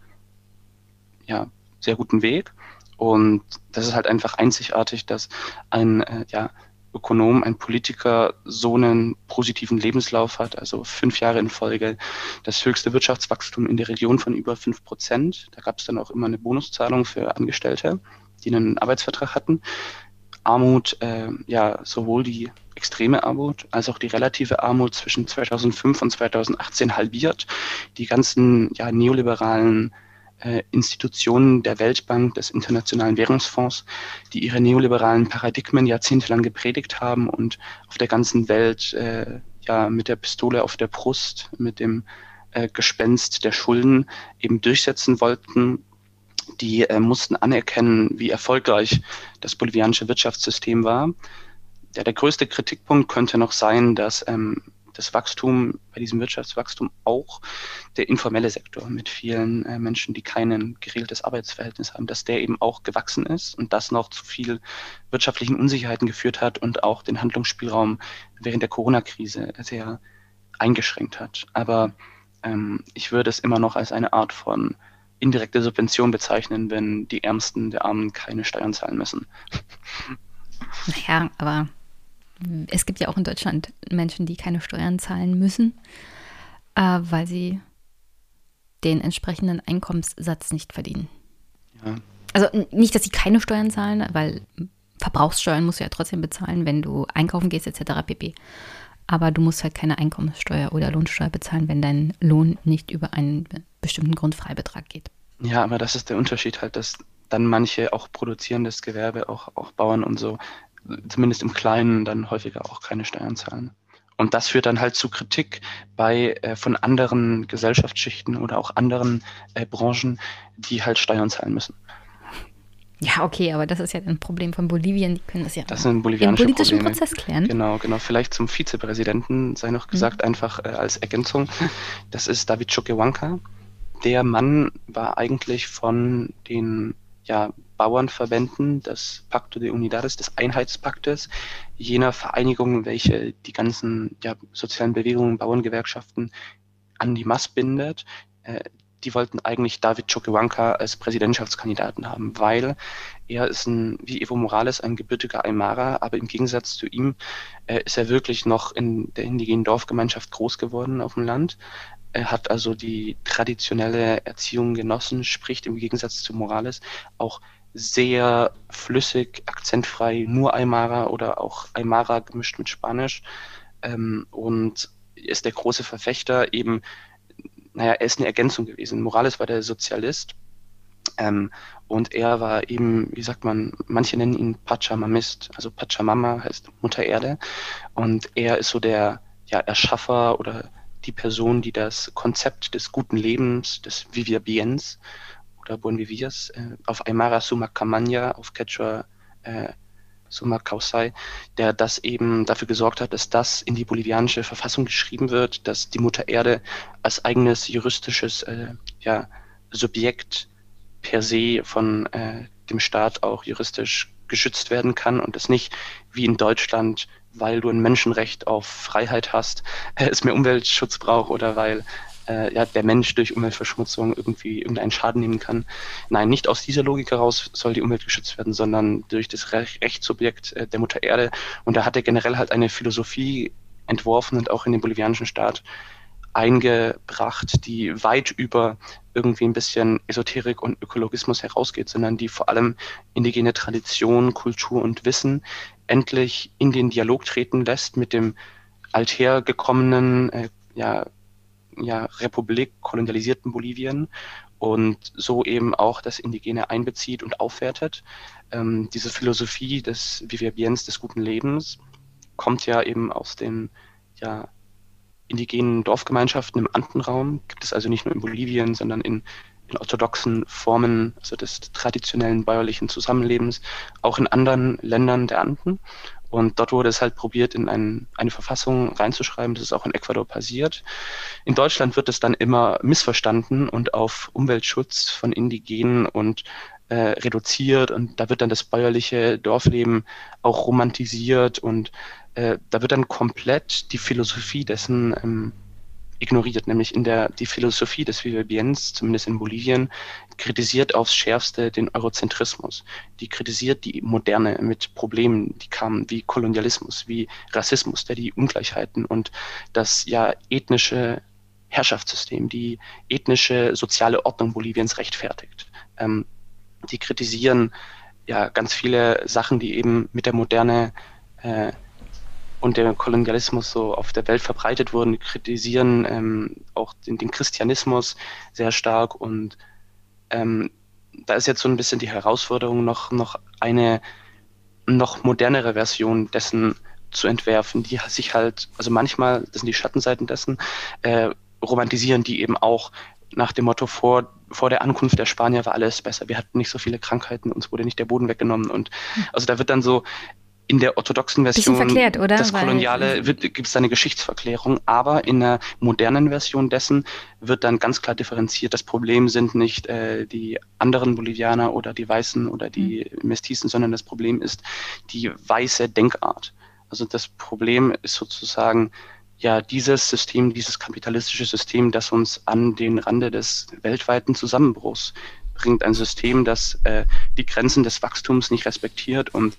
ja, sehr guten Weg. Und das ist halt einfach einzigartig, dass ein äh, ja, Ökonom, ein Politiker so einen positiven Lebenslauf hat, also fünf Jahre in Folge das höchste Wirtschaftswachstum in der Region von über fünf Prozent. Da gab es dann auch immer eine Bonuszahlung für Angestellte, die einen Arbeitsvertrag hatten. Armut, äh, ja, sowohl die extreme Armut als auch die relative Armut zwischen 2005 und 2018 halbiert. Die ganzen ja, neoliberalen äh, Institutionen der Weltbank, des Internationalen Währungsfonds, die ihre neoliberalen Paradigmen jahrzehntelang gepredigt haben und auf der ganzen Welt äh, ja mit der Pistole auf der Brust, mit dem äh, Gespenst der Schulden eben durchsetzen wollten die äh, mussten anerkennen, wie erfolgreich das bolivianische Wirtschaftssystem war. Ja, der größte Kritikpunkt könnte noch sein, dass ähm, das Wachstum, bei diesem Wirtschaftswachstum auch der informelle Sektor mit vielen äh, Menschen, die kein geregeltes Arbeitsverhältnis haben, dass der eben auch gewachsen ist und das noch zu viel wirtschaftlichen Unsicherheiten geführt hat und auch den Handlungsspielraum während der Corona-Krise sehr eingeschränkt hat. Aber ähm, ich würde es immer noch als eine Art von indirekte Subvention bezeichnen, wenn die Ärmsten der Armen keine Steuern zahlen müssen. Naja, aber es gibt ja auch in Deutschland Menschen, die keine Steuern zahlen müssen, äh, weil sie den entsprechenden Einkommenssatz nicht verdienen. Ja. Also nicht, dass sie keine Steuern zahlen, weil Verbrauchssteuern musst du ja trotzdem bezahlen, wenn du einkaufen gehst etc. pp. Aber du musst halt keine Einkommenssteuer oder Lohnsteuer bezahlen, wenn dein Lohn nicht über einen bestimmten Grundfreibetrag geht. Ja, aber das ist der Unterschied halt, dass dann manche auch produzierendes Gewerbe, auch, auch Bauern und so, zumindest im Kleinen dann häufiger auch keine Steuern zahlen. Und das führt dann halt zu Kritik bei äh, von anderen Gesellschaftsschichten oder auch anderen äh, Branchen, die halt Steuern zahlen müssen. Ja, okay, aber das ist ja ein Problem von Bolivien. Die können das ja das sind bolivianische im politischen Probleme. Prozess klären. Genau, genau. Vielleicht zum Vizepräsidenten sei noch gesagt, mhm. einfach äh, als Ergänzung. Das ist David Choquehuanca. Der Mann war eigentlich von den ja, Bauernverbänden des Pacto de Unidades, des Einheitspaktes, jener Vereinigung, welche die ganzen ja, sozialen Bewegungen, Bauerngewerkschaften an die Mass bindet. Äh, die wollten eigentlich David Choquehuanca als Präsidentschaftskandidaten haben, weil er ist ein, wie Evo Morales, ein gebürtiger Aymara, aber im Gegensatz zu ihm äh, ist er wirklich noch in der indigenen Dorfgemeinschaft groß geworden auf dem Land. Er hat also die traditionelle Erziehung genossen, spricht im Gegensatz zu Morales auch sehr flüssig, akzentfrei, nur Aymara oder auch Aymara gemischt mit Spanisch ähm, und ist der große Verfechter eben, naja, er ist eine Ergänzung gewesen. Morales war der Sozialist ähm, und er war eben, wie sagt man, manche nennen ihn Pachamamist, also Pachamama heißt Mutter Erde und er ist so der ja, Erschaffer oder die Person, die das Konzept des guten Lebens, des Vivia Biens oder Buen Vivias äh, auf Aymara Sumakamanya, auf Quechua äh, Sumakausai, der das eben dafür gesorgt hat, dass das in die bolivianische Verfassung geschrieben wird, dass die Mutter Erde als eigenes juristisches äh, ja, Subjekt per se von äh, dem Staat auch juristisch geschützt werden kann und es nicht wie in Deutschland, weil du ein Menschenrecht auf Freiheit hast, äh, es mehr Umweltschutz braucht oder weil äh, ja, der Mensch durch Umweltverschmutzung irgendwie irgendeinen Schaden nehmen kann. Nein, nicht aus dieser Logik heraus soll die Umwelt geschützt werden, sondern durch das Rech Rechtssubjekt äh, der Mutter Erde. Und da hat er generell halt eine Philosophie entworfen und auch in den bolivianischen Staat eingebracht, die weit über irgendwie ein bisschen Esoterik und Ökologismus herausgeht, sondern die vor allem indigene Tradition, Kultur und Wissen endlich in den Dialog treten lässt mit dem althergekommenen äh, ja, ja, Republik kolonialisierten Bolivien und so eben auch das Indigene einbezieht und aufwertet. Ähm, diese Philosophie des Viviabiens des guten Lebens kommt ja eben aus den ja, indigenen Dorfgemeinschaften im Andenraum. Gibt es also nicht nur in Bolivien, sondern in, in orthodoxen Formen, also des traditionellen bäuerlichen Zusammenlebens, auch in anderen Ländern der Anden. Und dort wurde es halt probiert, in ein, eine Verfassung reinzuschreiben. Das ist auch in Ecuador passiert. In Deutschland wird es dann immer missverstanden und auf Umweltschutz von Indigenen und äh, reduziert. Und da wird dann das bäuerliche Dorfleben auch romantisiert und äh, da wird dann komplett die Philosophie dessen ähm, ignoriert, nämlich in der die Philosophie des Vivibiens, zumindest in Bolivien, kritisiert aufs Schärfste den Eurozentrismus. Die kritisiert die Moderne mit Problemen, die kamen wie Kolonialismus, wie Rassismus, der die Ungleichheiten und das ja ethnische Herrschaftssystem, die ethnische soziale Ordnung Boliviens rechtfertigt. Ähm, die kritisieren ja ganz viele Sachen, die eben mit der Moderne äh, und der Kolonialismus so auf der Welt verbreitet wurden, kritisieren ähm, auch den, den, Christianismus sehr stark und ähm, da ist jetzt so ein bisschen die Herausforderung, noch, noch eine noch modernere Version dessen zu entwerfen, die sich halt, also manchmal, das sind die Schattenseiten dessen, äh, romantisieren die eben auch nach dem Motto, vor, vor der Ankunft der Spanier war alles besser. Wir hatten nicht so viele Krankheiten, uns wurde nicht der Boden weggenommen. Und hm. also da wird dann so in der orthodoxen Version verklärt, oder? das Koloniale gibt es eine Geschichtsverklärung, aber in der modernen Version dessen wird dann ganz klar differenziert. Das Problem sind nicht äh, die anderen Bolivianer oder die Weißen oder die mhm. Mestizen, sondern das Problem ist die weiße Denkart. Also das Problem ist sozusagen ja dieses System, dieses kapitalistische System, das uns an den Rande des weltweiten Zusammenbruchs bringt. Ein System, das äh, die Grenzen des Wachstums nicht respektiert und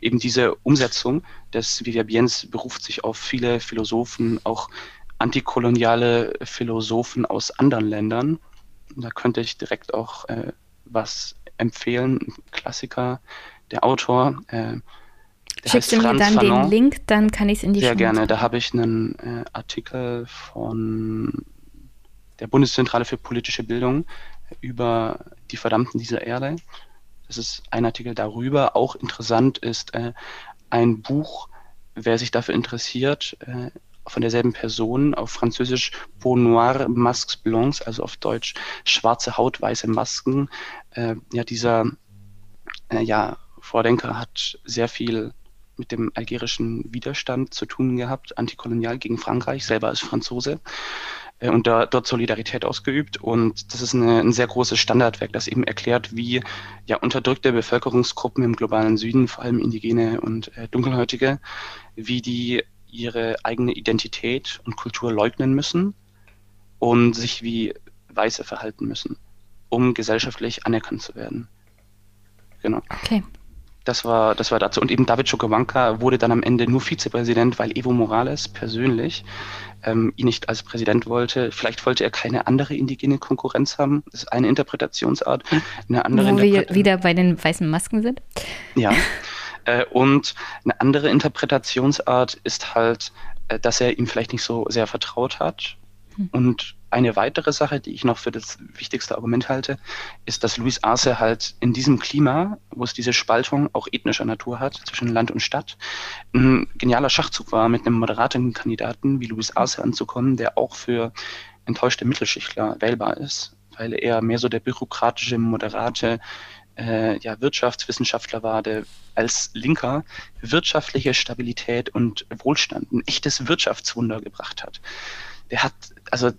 eben diese Umsetzung des Viviabiens beruft sich auf viele Philosophen, auch antikoloniale Philosophen aus anderen Ländern. Da könnte ich direkt auch äh, was empfehlen. Ein Klassiker, der Autor. Äh, der Schickst du mir dann Fanon. den Link, dann kann ich es in die Sehr gerne. Da habe ich einen äh, Artikel von der Bundeszentrale für politische Bildung über die Verdammten dieser Erde Das ist ein Artikel darüber. Auch interessant ist äh, ein Buch, wer sich dafür interessiert, äh, von derselben Person auf Französisch Peau Noire Masques Blancs, also auf Deutsch schwarze Haut, weiße Masken. Äh, ja, dieser äh, ja, Vordenker hat sehr viel mit dem algerischen Widerstand zu tun gehabt, antikolonial gegen Frankreich, selber als Franzose äh, und da, dort Solidarität ausgeübt. Und das ist eine, ein sehr großes Standardwerk, das eben erklärt, wie ja unterdrückte Bevölkerungsgruppen im globalen Süden, vor allem Indigene und äh, Dunkelhäutige, wie die ihre eigene Identität und Kultur leugnen müssen und sich wie Weiße verhalten müssen, um gesellschaftlich anerkannt zu werden. Genau. Okay. Das war, das war dazu. Und eben David Choquebanca wurde dann am Ende nur Vizepräsident, weil Evo Morales persönlich ähm, ihn nicht als Präsident wollte. Vielleicht wollte er keine andere indigene Konkurrenz haben. Das ist eine Interpretationsart. Eine andere Wo wir wieder bei den weißen Masken sind. Ja. <laughs> Äh, und eine andere Interpretationsart ist halt, äh, dass er ihm vielleicht nicht so sehr vertraut hat. Hm. Und eine weitere Sache, die ich noch für das wichtigste Argument halte, ist, dass Luis Arce halt in diesem Klima, wo es diese Spaltung auch ethnischer Natur hat zwischen Land und Stadt, ein genialer Schachzug war, mit einem moderaten Kandidaten wie Luis Arce anzukommen, der auch für enttäuschte Mittelschichtler wählbar ist, weil er mehr so der bürokratische, moderate äh, ja, Wirtschaftswissenschaftler war, der als Linker wirtschaftliche Stabilität und Wohlstand, ein echtes Wirtschaftswunder gebracht hat. Der hat, also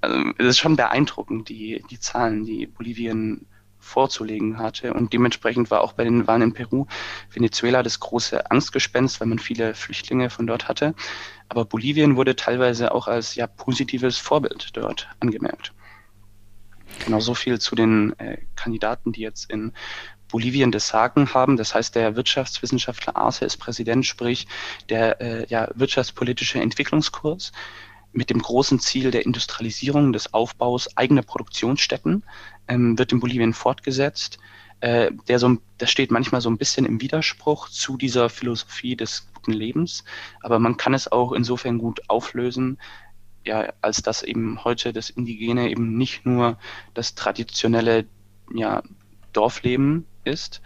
also es ist schon beeindruckend, die, die Zahlen, die Bolivien vorzulegen hatte. Und dementsprechend war auch bei den Wahlen in Peru Venezuela das große Angstgespenst, weil man viele Flüchtlinge von dort hatte. Aber Bolivien wurde teilweise auch als ja, positives Vorbild dort angemerkt. Genau so viel zu den äh, Kandidaten, die jetzt in Bolivien das Sagen haben. Das heißt, der Wirtschaftswissenschaftler Arce ist Präsident, sprich der äh, ja, wirtschaftspolitische Entwicklungskurs mit dem großen Ziel der Industrialisierung, des Aufbaus eigener Produktionsstätten, ähm, wird in Bolivien fortgesetzt. Äh, der so, das steht manchmal so ein bisschen im Widerspruch zu dieser Philosophie des guten Lebens, aber man kann es auch insofern gut auflösen, ja, als dass eben heute das Indigene eben nicht nur das traditionelle ja, Dorfleben ist,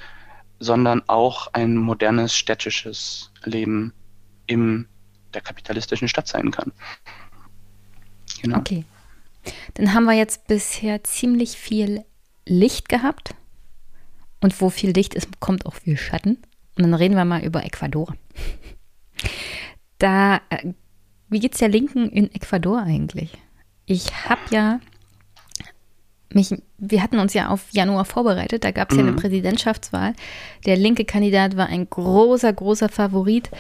sondern auch ein modernes städtisches Leben in der kapitalistischen Stadt sein kann. Genau. Okay. Dann haben wir jetzt bisher ziemlich viel Licht gehabt. Und wo viel Licht ist, kommt auch viel Schatten. Und dann reden wir mal über Ecuador. Da, äh, wie geht's der Linken in Ecuador eigentlich? Ich habe ja mich, wir hatten uns ja auf Januar vorbereitet, da gab es ja eine mhm. Präsidentschaftswahl. Der linke Kandidat war ein großer, großer Favorit.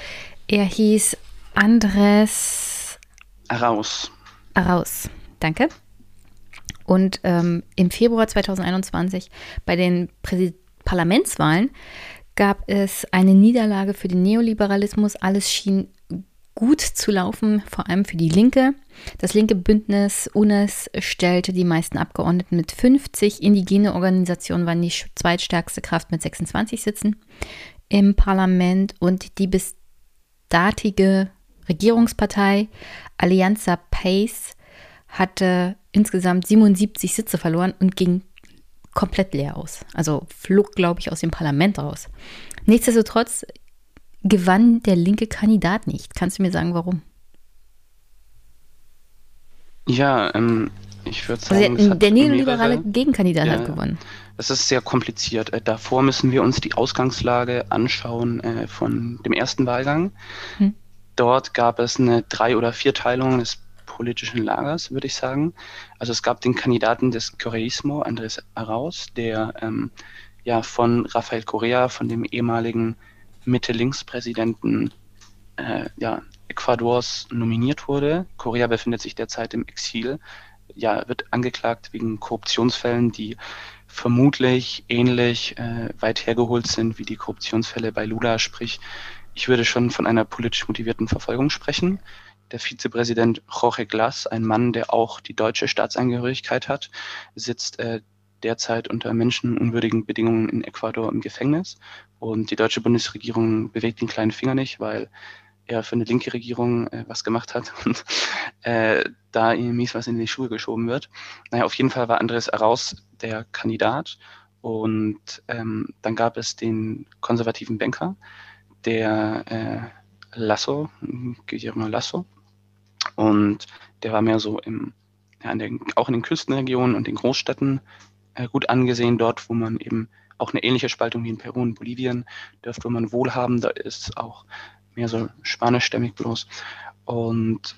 Er hieß Andres Arauz raus. Danke. Und ähm, im Februar 2021 bei den Präsid Parlamentswahlen gab es eine Niederlage für den Neoliberalismus. Alles schien gut zu laufen, vor allem für die Linke. Das linke Bündnis UNES stellte die meisten Abgeordneten mit 50. Indigene Organisationen waren die zweitstärkste Kraft mit 26 Sitzen im Parlament und die bis datige Regierungspartei Alianza Pace hatte insgesamt 77 Sitze verloren und ging komplett leer aus. Also flog, glaube ich, aus dem Parlament raus. Nichtsdestotrotz gewann der linke Kandidat nicht. Kannst du mir sagen, warum? Ja, ähm, ich würde also sagen, also der, der neoliberale Gegenkandidat ja, hat gewonnen. Das ist sehr kompliziert. Äh, davor müssen wir uns die Ausgangslage anschauen äh, von dem ersten Wahlgang. Hm. Dort gab es eine Drei- oder Vierteilung des politischen Lagers, würde ich sagen. Also es gab den Kandidaten des Correismo, Andrés Arauz, der ähm, ja von Rafael Correa, von dem ehemaligen Mitte-Links-Präsidenten äh, ja, Ecuadors nominiert wurde. Correa befindet sich derzeit im Exil, ja, wird angeklagt wegen Korruptionsfällen, die vermutlich ähnlich äh, weit hergeholt sind wie die Korruptionsfälle bei Lula, sprich ich würde schon von einer politisch motivierten Verfolgung sprechen. Der Vizepräsident Jorge Glass, ein Mann, der auch die deutsche Staatsangehörigkeit hat, sitzt äh, derzeit unter menschenunwürdigen Bedingungen in Ecuador im Gefängnis. Und die deutsche Bundesregierung bewegt den kleinen Finger nicht, weil er für eine linke Regierung äh, was gemacht hat und <laughs> äh, da ihm mies was in die Schuhe geschoben wird. Naja, auf jeden Fall war Andres Arauz der Kandidat Und ähm, dann gab es den konservativen Banker, der äh, Lasso, Guillermo Lasso. Und der war mehr so im, ja, in den, auch in den Küstenregionen und den Großstädten äh, gut angesehen, dort, wo man eben auch eine ähnliche Spaltung wie in Peru und Bolivien dürfte, wo man wohlhabender ist, auch mehr so spanischstämmig bloß. Und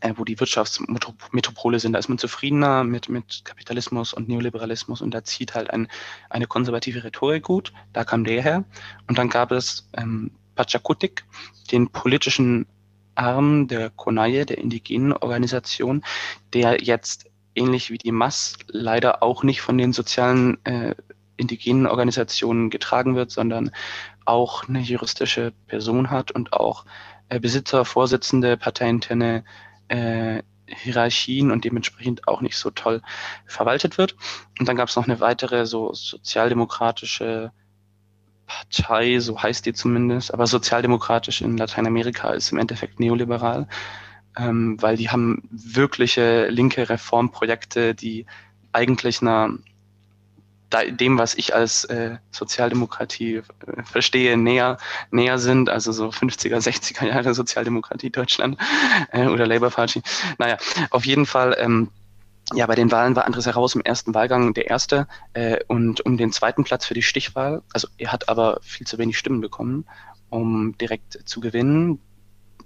äh, wo die Wirtschaftsmetropole sind, da ist man zufriedener mit, mit Kapitalismus und Neoliberalismus und da zieht halt ein, eine konservative Rhetorik gut. Da kam der her. Und dann gab es ähm, Pachakutik, den politischen Arm der Konaye, der indigenen Organisation, der jetzt ähnlich wie die MAS leider auch nicht von den sozialen äh, indigenen Organisationen getragen wird, sondern auch eine juristische Person hat und auch äh, Besitzer, Vorsitzende, parteiinterne äh, Hierarchien und dementsprechend auch nicht so toll verwaltet wird. Und dann gab es noch eine weitere so sozialdemokratische Partei, so heißt die zumindest, aber sozialdemokratisch in Lateinamerika ist im Endeffekt neoliberal, ähm, weil die haben wirkliche linke Reformprojekte, die eigentlich einer dem, was ich als äh, Sozialdemokratie äh, verstehe, näher, näher sind, also so 50er, 60er Jahre Sozialdemokratie Deutschland äh, oder Labour Party. Naja, auf jeden Fall, ähm, ja, bei den Wahlen war Andres heraus im ersten Wahlgang der Erste äh, und um den zweiten Platz für die Stichwahl, also er hat aber viel zu wenig Stimmen bekommen, um direkt zu gewinnen.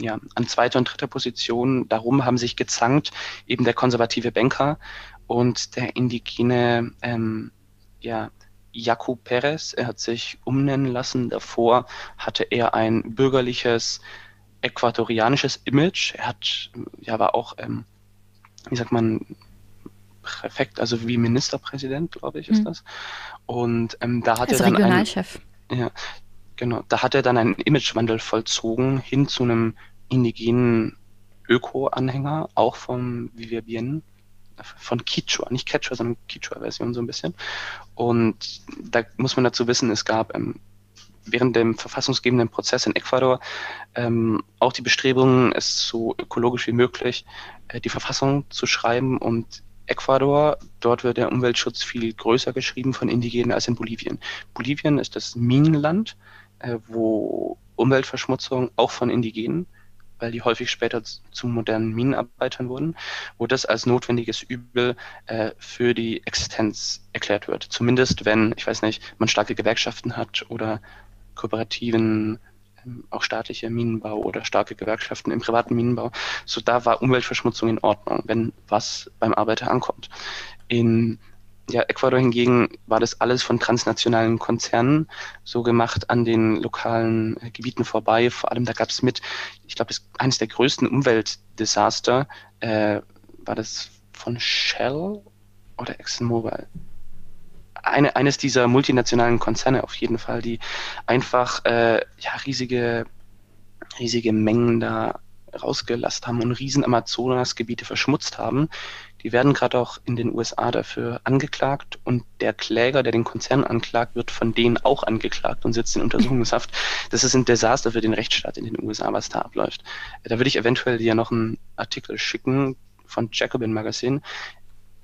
Ja, an zweiter und dritter Position, darum haben sich gezankt eben der konservative Banker und der indigene ähm, ja, Jakub Perez. Er hat sich umnennen lassen. Davor hatte er ein bürgerliches, äquatorianisches Image. Er hat, ja, war auch, ähm, wie sagt man, Präfekt, also wie Ministerpräsident, glaube ich, ist mhm. das. Und ähm, da hat Als er dann Regionalchef. Einen, ja, genau. Da hat er dann einen Imagewandel vollzogen hin zu einem indigenen Öko-Anhänger, auch vom Vivier Bien von Quichua, nicht Quechua, sondern Quichua-Version so ein bisschen. Und da muss man dazu wissen, es gab ähm, während dem verfassungsgebenden Prozess in Ecuador ähm, auch die Bestrebungen, es so ökologisch wie möglich äh, die Verfassung zu schreiben und Ecuador, dort wird der Umweltschutz viel größer geschrieben von Indigenen als in Bolivien. Bolivien ist das Minenland, äh, wo Umweltverschmutzung auch von Indigenen weil die häufig später zu modernen Minenarbeitern wurden, wo das als notwendiges Übel äh, für die Existenz erklärt wird. Zumindest wenn, ich weiß nicht, man starke Gewerkschaften hat oder kooperativen ähm, auch staatliche Minenbau oder starke Gewerkschaften im privaten Minenbau. So da war Umweltverschmutzung in Ordnung, wenn was beim Arbeiter ankommt. In ja, Ecuador hingegen war das alles von transnationalen Konzernen so gemacht an den lokalen äh, Gebieten vorbei. Vor allem da gab es mit, ich glaube, eines der größten Umweltdesaster äh, war das von Shell oder ExxonMobil. Eine, eines dieser multinationalen Konzerne auf jeden Fall, die einfach äh, ja, riesige, riesige Mengen da rausgelassen haben und riesen Amazonasgebiete verschmutzt haben, die werden gerade auch in den USA dafür angeklagt und der Kläger, der den Konzern anklagt, wird von denen auch angeklagt und sitzt in Untersuchungshaft. Das ist ein Desaster für den Rechtsstaat in den USA, was da abläuft. Da würde ich eventuell dir noch einen Artikel schicken von Jacobin Magazine.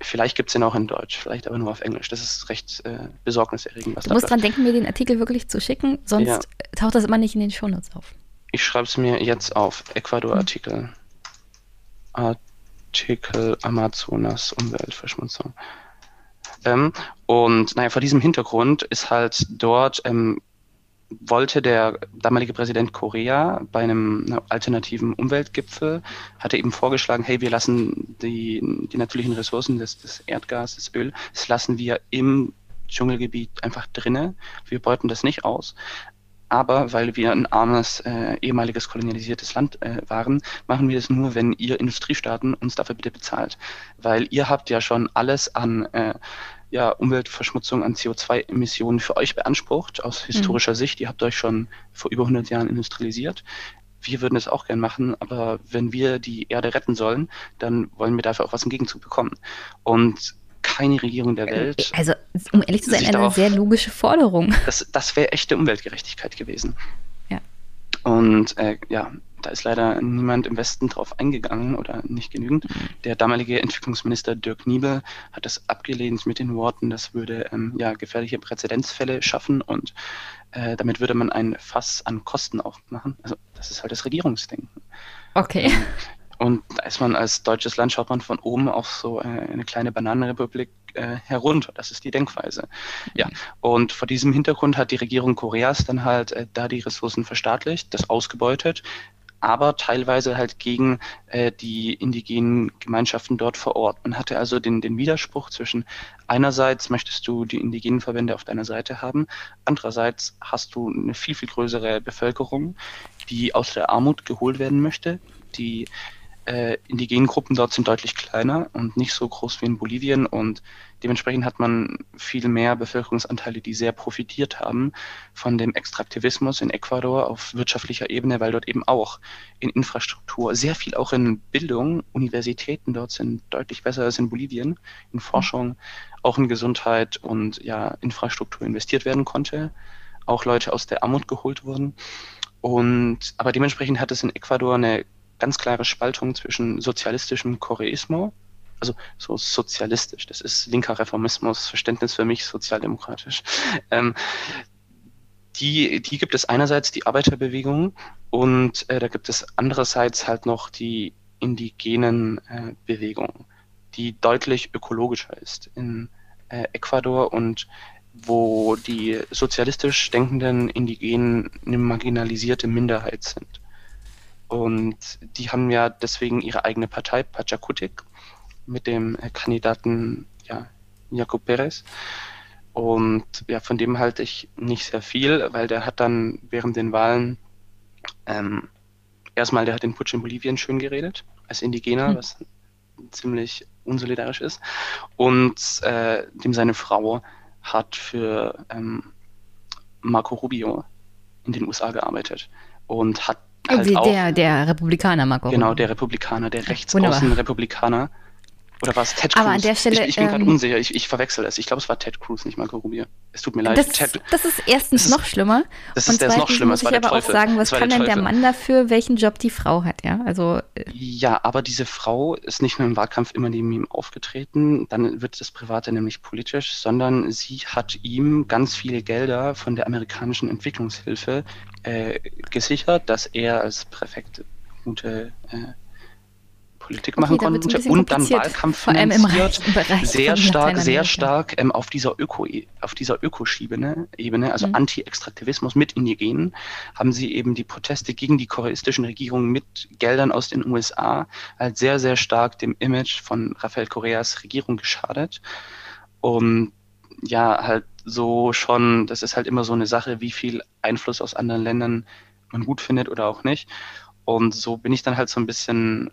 Vielleicht gibt es den auch in Deutsch, vielleicht aber nur auf Englisch. Das ist recht äh, besorgniserregend, was du musst dran denken, mir den Artikel wirklich zu schicken, sonst ja. taucht das immer nicht in den Shownotes auf. Ich schreibe es mir jetzt auf. Ecuador-Artikel. Artikel Amazonas Umweltverschmutzung. Ähm, und naja, vor diesem Hintergrund ist halt dort, ähm, wollte der damalige Präsident Korea bei einem ne, alternativen Umweltgipfel, hatte eben vorgeschlagen, hey, wir lassen die, die natürlichen Ressourcen des, des Erdgas, des Öl, das lassen wir im Dschungelgebiet einfach drinne. Wir beuten das nicht aus. Aber weil wir ein armes, äh, ehemaliges kolonialisiertes Land äh, waren, machen wir das nur, wenn ihr Industriestaaten uns dafür bitte bezahlt. Weil ihr habt ja schon alles an äh, ja, Umweltverschmutzung, an CO2-Emissionen für euch beansprucht, aus mhm. historischer mhm. Sicht. Ihr habt euch schon vor über 100 Jahren industrialisiert. Wir würden es auch gern machen, aber wenn wir die Erde retten sollen, dann wollen wir dafür auch was im Gegenzug bekommen. Und keine Regierung der Welt. Also, um ehrlich zu sein, eine darauf, sehr logische Forderung. Das, das wäre echte Umweltgerechtigkeit gewesen. Ja. Und äh, ja, da ist leider niemand im Westen drauf eingegangen oder nicht genügend. Der damalige Entwicklungsminister Dirk Niebel hat das abgelehnt mit den Worten, das würde ähm, ja gefährliche Präzedenzfälle schaffen und äh, damit würde man ein Fass an Kosten aufmachen. Also das ist halt das Regierungsdenken. Okay. Und da ist man als deutsches Land, schaut man von oben auf so äh, eine kleine Bananenrepublik äh, herunter. Das ist die Denkweise. Ja, und vor diesem Hintergrund hat die Regierung Koreas dann halt äh, da die Ressourcen verstaatlicht, das ausgebeutet, aber teilweise halt gegen äh, die indigenen Gemeinschaften dort vor Ort. Man hatte also den, den Widerspruch zwischen einerseits möchtest du die indigenen Verbände auf deiner Seite haben, andererseits hast du eine viel, viel größere Bevölkerung, die aus der Armut geholt werden möchte, die äh, indigenen Gruppen dort sind deutlich kleiner und nicht so groß wie in Bolivien und dementsprechend hat man viel mehr Bevölkerungsanteile, die sehr profitiert haben von dem Extraktivismus in Ecuador auf wirtschaftlicher Ebene, weil dort eben auch in Infrastruktur, sehr viel auch in Bildung, Universitäten dort sind deutlich besser als in Bolivien, in Forschung, auch in Gesundheit und ja, Infrastruktur investiert werden konnte, auch Leute aus der Armut geholt wurden. Und aber dementsprechend hat es in Ecuador eine ganz klare Spaltung zwischen sozialistischem Koreismo, also so sozialistisch, das ist linker Reformismus, Verständnis für mich sozialdemokratisch. <laughs> Ähm, die, die gibt es einerseits die Arbeiterbewegung und äh, da gibt es andererseits halt noch die indigenen äh, Bewegungen, die deutlich ökologischer ist in äh, Ecuador und wo die sozialistisch denkenden Indigenen eine marginalisierte Minderheit sind. Und die haben ja deswegen ihre eigene Partei, Pachakutik, mit dem Kandidaten ja, Jacob Perez. Und ja, von dem halte ich nicht sehr viel, weil der hat dann während den Wahlen ähm, erstmal, der hat den Putsch in Bolivien schön geredet, als Indigener, mhm. was ziemlich unsolidarisch ist. Und äh, dem seine Frau hat für ähm, Marco Rubio in den USA gearbeitet und hat halt der, auch, der Republikaner, Marco. Genau, der Republikaner, der rechtsaußen Republikaner. Oder war es Ted Cruz? Aber an der Stelle, ich, ich bin ähm, gerade unsicher, ich, ich verwechsel es. Ich glaube, es war Ted Cruz, nicht Marco Rubio. Es tut mir leid. Das, Ted, das ist erstens das noch schlimmer. Das ist, und noch schlimmer. muss ich aber auch sagen, was kann denn der Mann dafür, welchen Job die Frau hat, ja? Also, äh, ja, aber diese Frau ist nicht nur im Wahlkampf immer neben ihm aufgetreten, dann wird das Private nämlich politisch, sondern sie hat ihm ganz viele Gelder von der amerikanischen Entwicklungshilfe äh, gesichert, dass er als Präfekt gute äh, Politik machen okay, konnte und dann Wahlkampf finanziert, sehr stark, sehr stark ähm, auf dieser Öko, auf dieser Ökoschiebene, Ebene, also mhm. Anti-Extraktivismus mit Indigenen, haben sie eben die Proteste gegen die koreistischen Regierungen mit Geldern aus den USA halt sehr, sehr stark dem Image von Rafael Correas Regierung geschadet. Und ja, halt so schon, das ist halt immer so eine Sache, wie viel Einfluss aus anderen Ländern man gut findet oder auch nicht. Und so bin ich dann halt so ein bisschen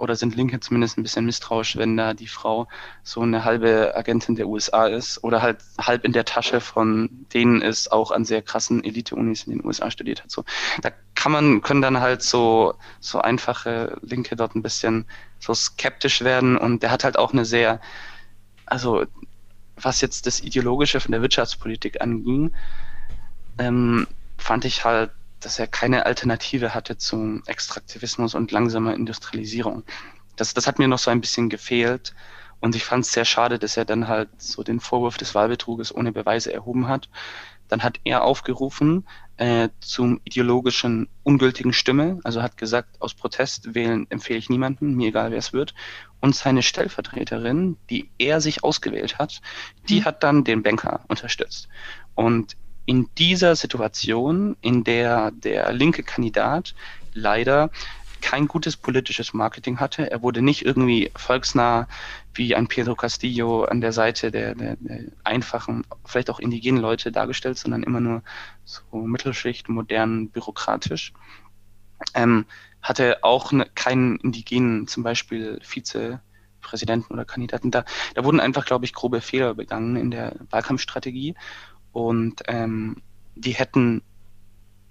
oder sind Linke zumindest ein bisschen misstrauisch, wenn da die Frau so eine halbe Agentin der USA ist oder halt halb in der Tasche von denen ist, auch an sehr krassen Elite-Unis in den USA studiert hat. So, da kann man, können dann halt so, so einfache Linke dort ein bisschen so skeptisch werden und der hat halt auch eine sehr, also was jetzt das Ideologische von der Wirtschaftspolitik anging, ähm, fand ich halt dass er keine Alternative hatte zum Extraktivismus und langsamer Industrialisierung. Das, das hat mir noch so ein bisschen gefehlt. Und ich fand es sehr schade, dass er dann halt so den Vorwurf des Wahlbetruges ohne Beweise erhoben hat. Dann hat er aufgerufen äh, zum ideologischen ungültigen Stimme, also hat gesagt, aus Protest wählen empfehle ich niemanden, mir egal wer es wird. Und seine Stellvertreterin, die er sich ausgewählt hat, die mhm. hat dann den Banker unterstützt. Und in dieser Situation, in der der linke Kandidat leider kein gutes politisches Marketing hatte. Er wurde nicht irgendwie volksnah wie ein Pedro Castillo an der Seite der, der, der einfachen, vielleicht auch indigenen Leute dargestellt, sondern immer nur so Mittelschicht, modern, bürokratisch. Ähm, hatte auch ne, keinen indigenen, zum Beispiel Vizepräsidenten oder Kandidaten da. Da wurden einfach, glaube ich, grobe Fehler begangen in der Wahlkampfstrategie und ähm, die hätten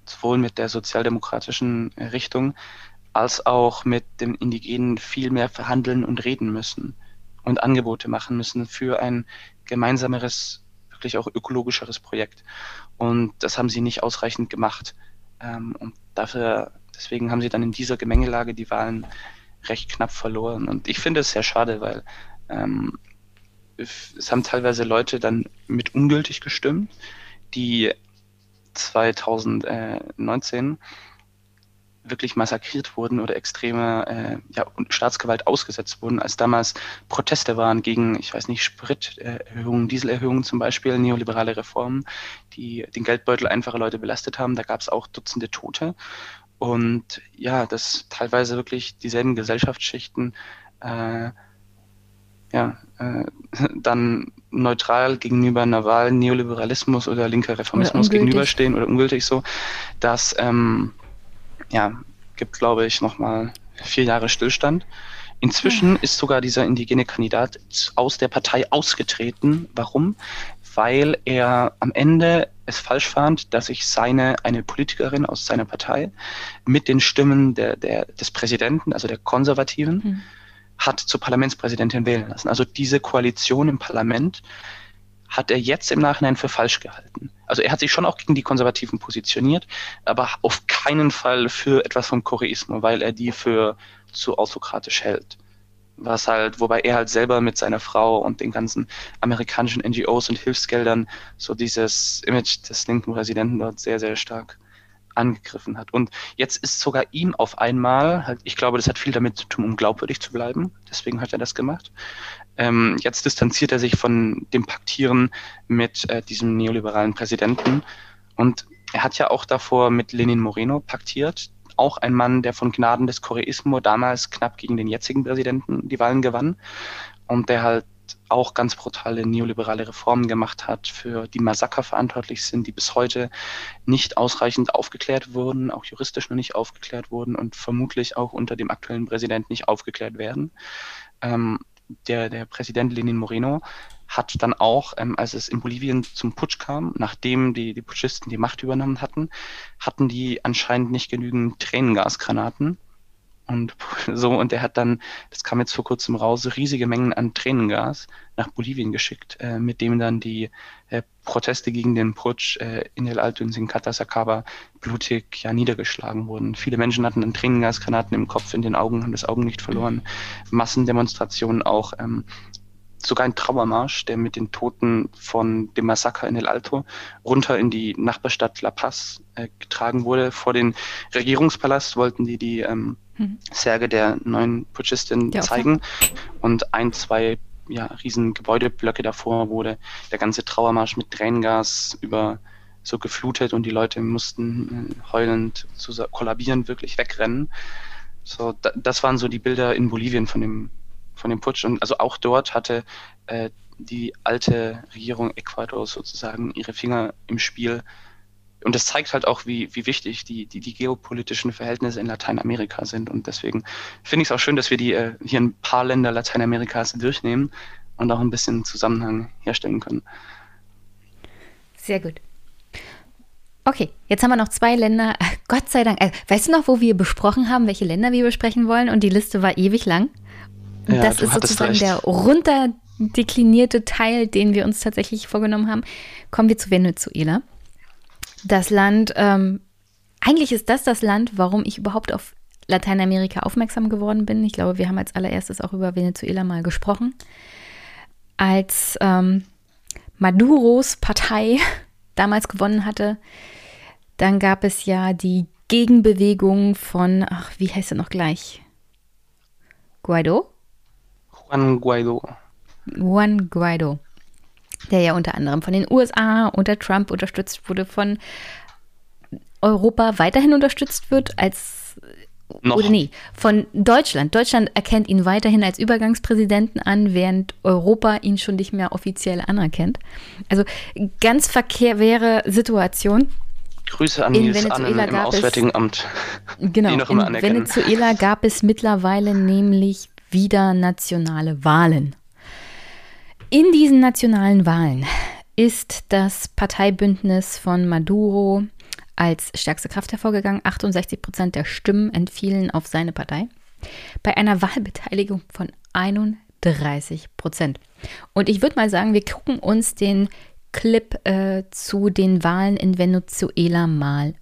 sowohl mit der sozialdemokratischen Richtung als auch mit dem Indigenen viel mehr verhandeln und reden müssen und Angebote machen müssen für ein gemeinsameres, wirklich auch ökologischeres Projekt. Und das haben sie nicht ausreichend gemacht. Ähm, und dafür deswegen haben sie dann in dieser Gemengelage die Wahlen recht knapp verloren. Und ich finde es sehr schade, weil ähm, es haben teilweise Leute dann mit ungültig gestimmt, die 2019 wirklich massakriert wurden oder extreme äh, ja, Staatsgewalt ausgesetzt wurden, als damals Proteste waren gegen, ich weiß nicht, Spriterhöhungen, Dieselerhöhungen zum Beispiel, neoliberale Reformen, die den Geldbeutel einfacher Leute belastet haben. Da gab es auch Dutzende Tote. Und ja, dass teilweise wirklich dieselben Gesellschaftsschichten äh, ja, äh, dann neutral gegenüber einer Wahl Neoliberalismus oder linker Reformismus oder gegenüberstehen oder ungültig so, dass ähm, ja, gibt, glaube ich, nochmal vier Jahre Stillstand. Inzwischen ist sogar dieser indigene Kandidat aus der Partei ausgetreten. Warum? Weil er am Ende es falsch fand, dass sich seine, eine Politikerin aus seiner Partei mit den Stimmen der, der, des Präsidenten, also der Konservativen, mhm. Hat zur Parlamentspräsidentin wählen lassen. Also diese Koalition im Parlament hat er jetzt im Nachhinein für falsch gehalten. Also er hat sich schon auch gegen die Konservativen positioniert, aber auf keinen Fall für etwas vom Koreismo, weil er die für zu autokratisch hält. Was halt, wobei er halt selber mit seiner Frau und den ganzen amerikanischen NGOs und Hilfsgeldern so dieses Image des linken Präsidenten dort sehr, sehr stark angegriffen hat. Und jetzt ist sogar ihm auf einmal, halt, ich glaube, das hat viel damit zu tun, um glaubwürdig zu bleiben. Deswegen hat er das gemacht. Ähm, jetzt distanziert er sich von dem Paktieren mit äh, diesem neoliberalen Präsidenten. Und er hat ja auch davor mit Lenin Moreno paktiert, auch ein Mann, der von Gnaden des Koreismo damals knapp gegen den jetzigen Präsidenten die Wahlen gewann und der halt auch ganz brutale neoliberale Reformen gemacht hat, für die Massaker verantwortlich sind, die bis heute nicht ausreichend aufgeklärt wurden, auch juristisch noch nicht aufgeklärt wurden und vermutlich auch unter dem aktuellen Präsidenten nicht aufgeklärt werden. Ähm, der, der Präsident Lenin Moreno hat dann auch, ähm, als es in Bolivien zum Putsch kam, nachdem die, die Putschisten die Macht übernommen hatten, hatten die anscheinend nicht genügend Tränengasgranaten und <laughs> so, und er hat dann, das kam jetzt vor kurzem raus, riesige Mengen an Tränengas nach Bolivien geschickt, äh, mit dem dann die äh, Proteste gegen den Putsch äh, in El Alto in Sincata Sacaba blutig ja niedergeschlagen wurden. Viele Menschen hatten dann Tränengasgranaten im Kopf, in den Augen, haben das Augenlicht verloren. Massendemonstrationen auch, ähm, sogar ein Trauermarsch, der mit den Toten von dem Massaker in El Alto runter in die Nachbarstadt La Paz äh, getragen wurde. Vor den Regierungspalast wollten die die ähm, mhm. Särge der neuen Putschistin ja, zeigen. Und ein, zwei ja, riesen Gebäudeblöcke davor wurde der ganze Trauermarsch mit Tränengas über so geflutet und die Leute mussten äh, heulend zu kollabieren, wirklich wegrennen. So, da, das waren so die Bilder in Bolivien von dem, von dem Putsch. Und also auch dort hatte äh, die alte Regierung Ecuadors sozusagen ihre Finger im Spiel, und das zeigt halt auch, wie, wie wichtig die, die, die geopolitischen Verhältnisse in Lateinamerika sind. Und deswegen finde ich es auch schön, dass wir die äh, hier ein paar Länder Lateinamerikas durchnehmen und auch ein bisschen Zusammenhang herstellen können. Sehr gut. Okay, jetzt haben wir noch zwei Länder. <laughs> Gott sei Dank. Äh, weißt du noch, wo wir besprochen haben, welche Länder wir besprechen wollen? Und die Liste war ewig lang. Und ja, das ist sozusagen recht. der runterdeklinierte Teil, den wir uns tatsächlich vorgenommen haben. Kommen wir zu Venezuela das Land, ähm, eigentlich ist das das Land, warum ich überhaupt auf Lateinamerika aufmerksam geworden bin. Ich glaube, wir haben als allererstes auch über Venezuela mal gesprochen. Als ähm, Maduros Partei <laughs> damals gewonnen hatte, dann gab es ja die Gegenbewegung von, ach, wie heißt er noch gleich? Guaido? Juan Guaido. Juan Guaido der ja unter anderem von den USA unter Trump unterstützt wurde, von Europa weiterhin unterstützt wird als noch. Oder nee, von Deutschland. Deutschland erkennt ihn weiterhin als Übergangspräsidenten an, während Europa ihn schon nicht mehr offiziell anerkennt. Also ganz verkehre Situation. Grüße an in Nils Venezuela Annen im Auswärtigen es, Amt. Genau, in Venezuela gab es mittlerweile nämlich wieder nationale Wahlen. In diesen nationalen Wahlen ist das Parteibündnis von Maduro als stärkste Kraft hervorgegangen. 68 Prozent der Stimmen entfielen auf seine Partei. Bei einer Wahlbeteiligung von 31 Prozent. Und ich würde mal sagen, wir gucken uns den Clip äh, zu den Wahlen in Venezuela mal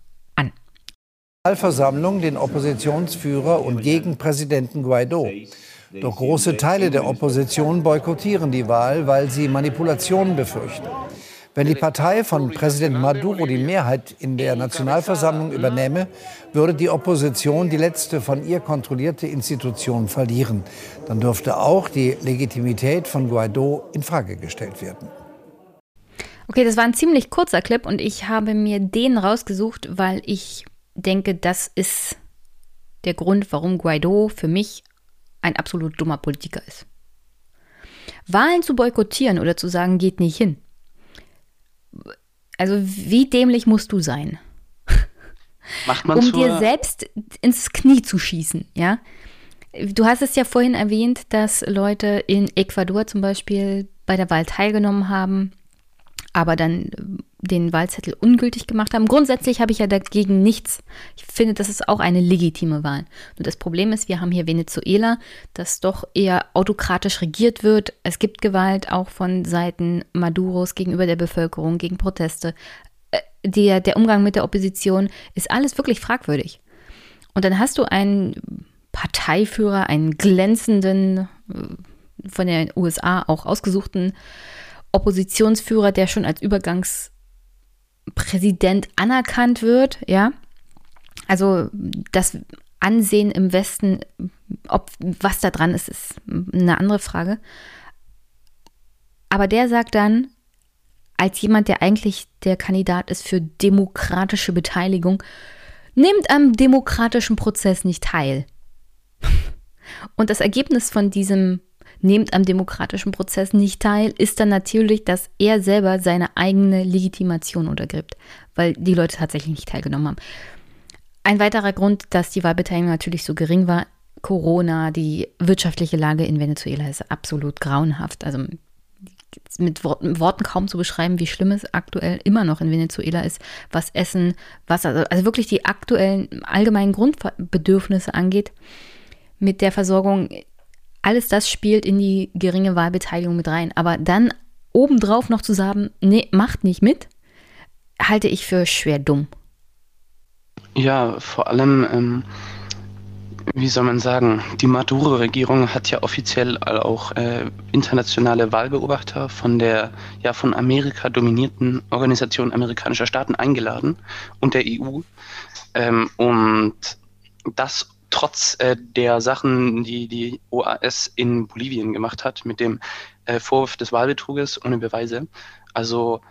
Versammlung den Oppositionsführer und gegen Präsidenten Guaido. Doch große Teile der Opposition boykottieren die Wahl, weil sie Manipulationen befürchten. Wenn die Partei von Präsident Maduro die Mehrheit in der Nationalversammlung übernehme, würde die Opposition die letzte von ihr kontrollierte Institution verlieren. Dann dürfte auch die Legitimität von Guaido in Frage gestellt werden. Okay, das war ein ziemlich kurzer Clip und ich habe mir den rausgesucht, weil ich denke, das ist der Grund, warum Guaido für mich ein absolut dummer Politiker ist. Wahlen zu boykottieren oder zu sagen, geht nicht hin, also wie dämlich musst du sein? Um dir selbst ins Knie zu schießen, ja? Du hast es ja vorhin erwähnt, dass Leute in Ecuador zum Beispiel bei der Wahl teilgenommen haben, aber dann den Wahlzettel ungültig gemacht haben. Grundsätzlich habe ich ja dagegen nichts. Ich finde, das ist auch eine legitime Wahl. Nur das Problem ist, wir haben hier Venezuela, das doch eher autokratisch regiert wird. Es gibt Gewalt auch von Seiten Maduros gegenüber der Bevölkerung, gegen Proteste. Äh, der, der Umgang mit der Opposition ist alles wirklich fragwürdig. Und dann hast du einen Parteiführer, einen glänzenden, äh, von den USA auch ausgesuchten Oppositionsführer, der schon als Übergangs Präsident anerkannt wird, ja. Also das Ansehen im Westen, ob was da dran ist, ist eine andere Frage. Aber der sagt dann, als jemand, der eigentlich der Kandidat ist für demokratische Beteiligung, nehmt am demokratischen Prozess nicht teil. Und das Ergebnis von diesem nehmt am demokratischen Prozess nicht teil, ist dann natürlich, dass er selber seine eigene Legitimation untergräbt, weil die Leute tatsächlich nicht teilgenommen haben. Ein weiterer Grund, dass die Wahlbeteiligung natürlich so gering war, Corona, die wirtschaftliche Lage in Venezuela ist absolut grauenhaft. Also mit Worten kaum zu beschreiben, wie schlimm es aktuell immer noch in Venezuela ist, was Essen, Wasser, also wirklich die aktuellen allgemeinen Grundbedürfnisse angeht. Mit der Versorgung alles das spielt in die geringe Wahlbeteiligung mit rein. Aber dann obendrauf noch zu sagen, nee, macht nicht mit, halte ich für schwer dumm. Ja, vor allem, ähm, wie soll man sagen, die Maduro-Regierung hat ja offiziell auch äh, internationale Wahlbeobachter von der ja von Amerika dominierten Organisation amerikanischer Staaten eingeladen und der EU. Ähm, und das trotz äh, der Sachen, die die OAS in Bolivien gemacht hat, mit dem äh, Vorwurf des Wahlbetruges ohne Beweise. Also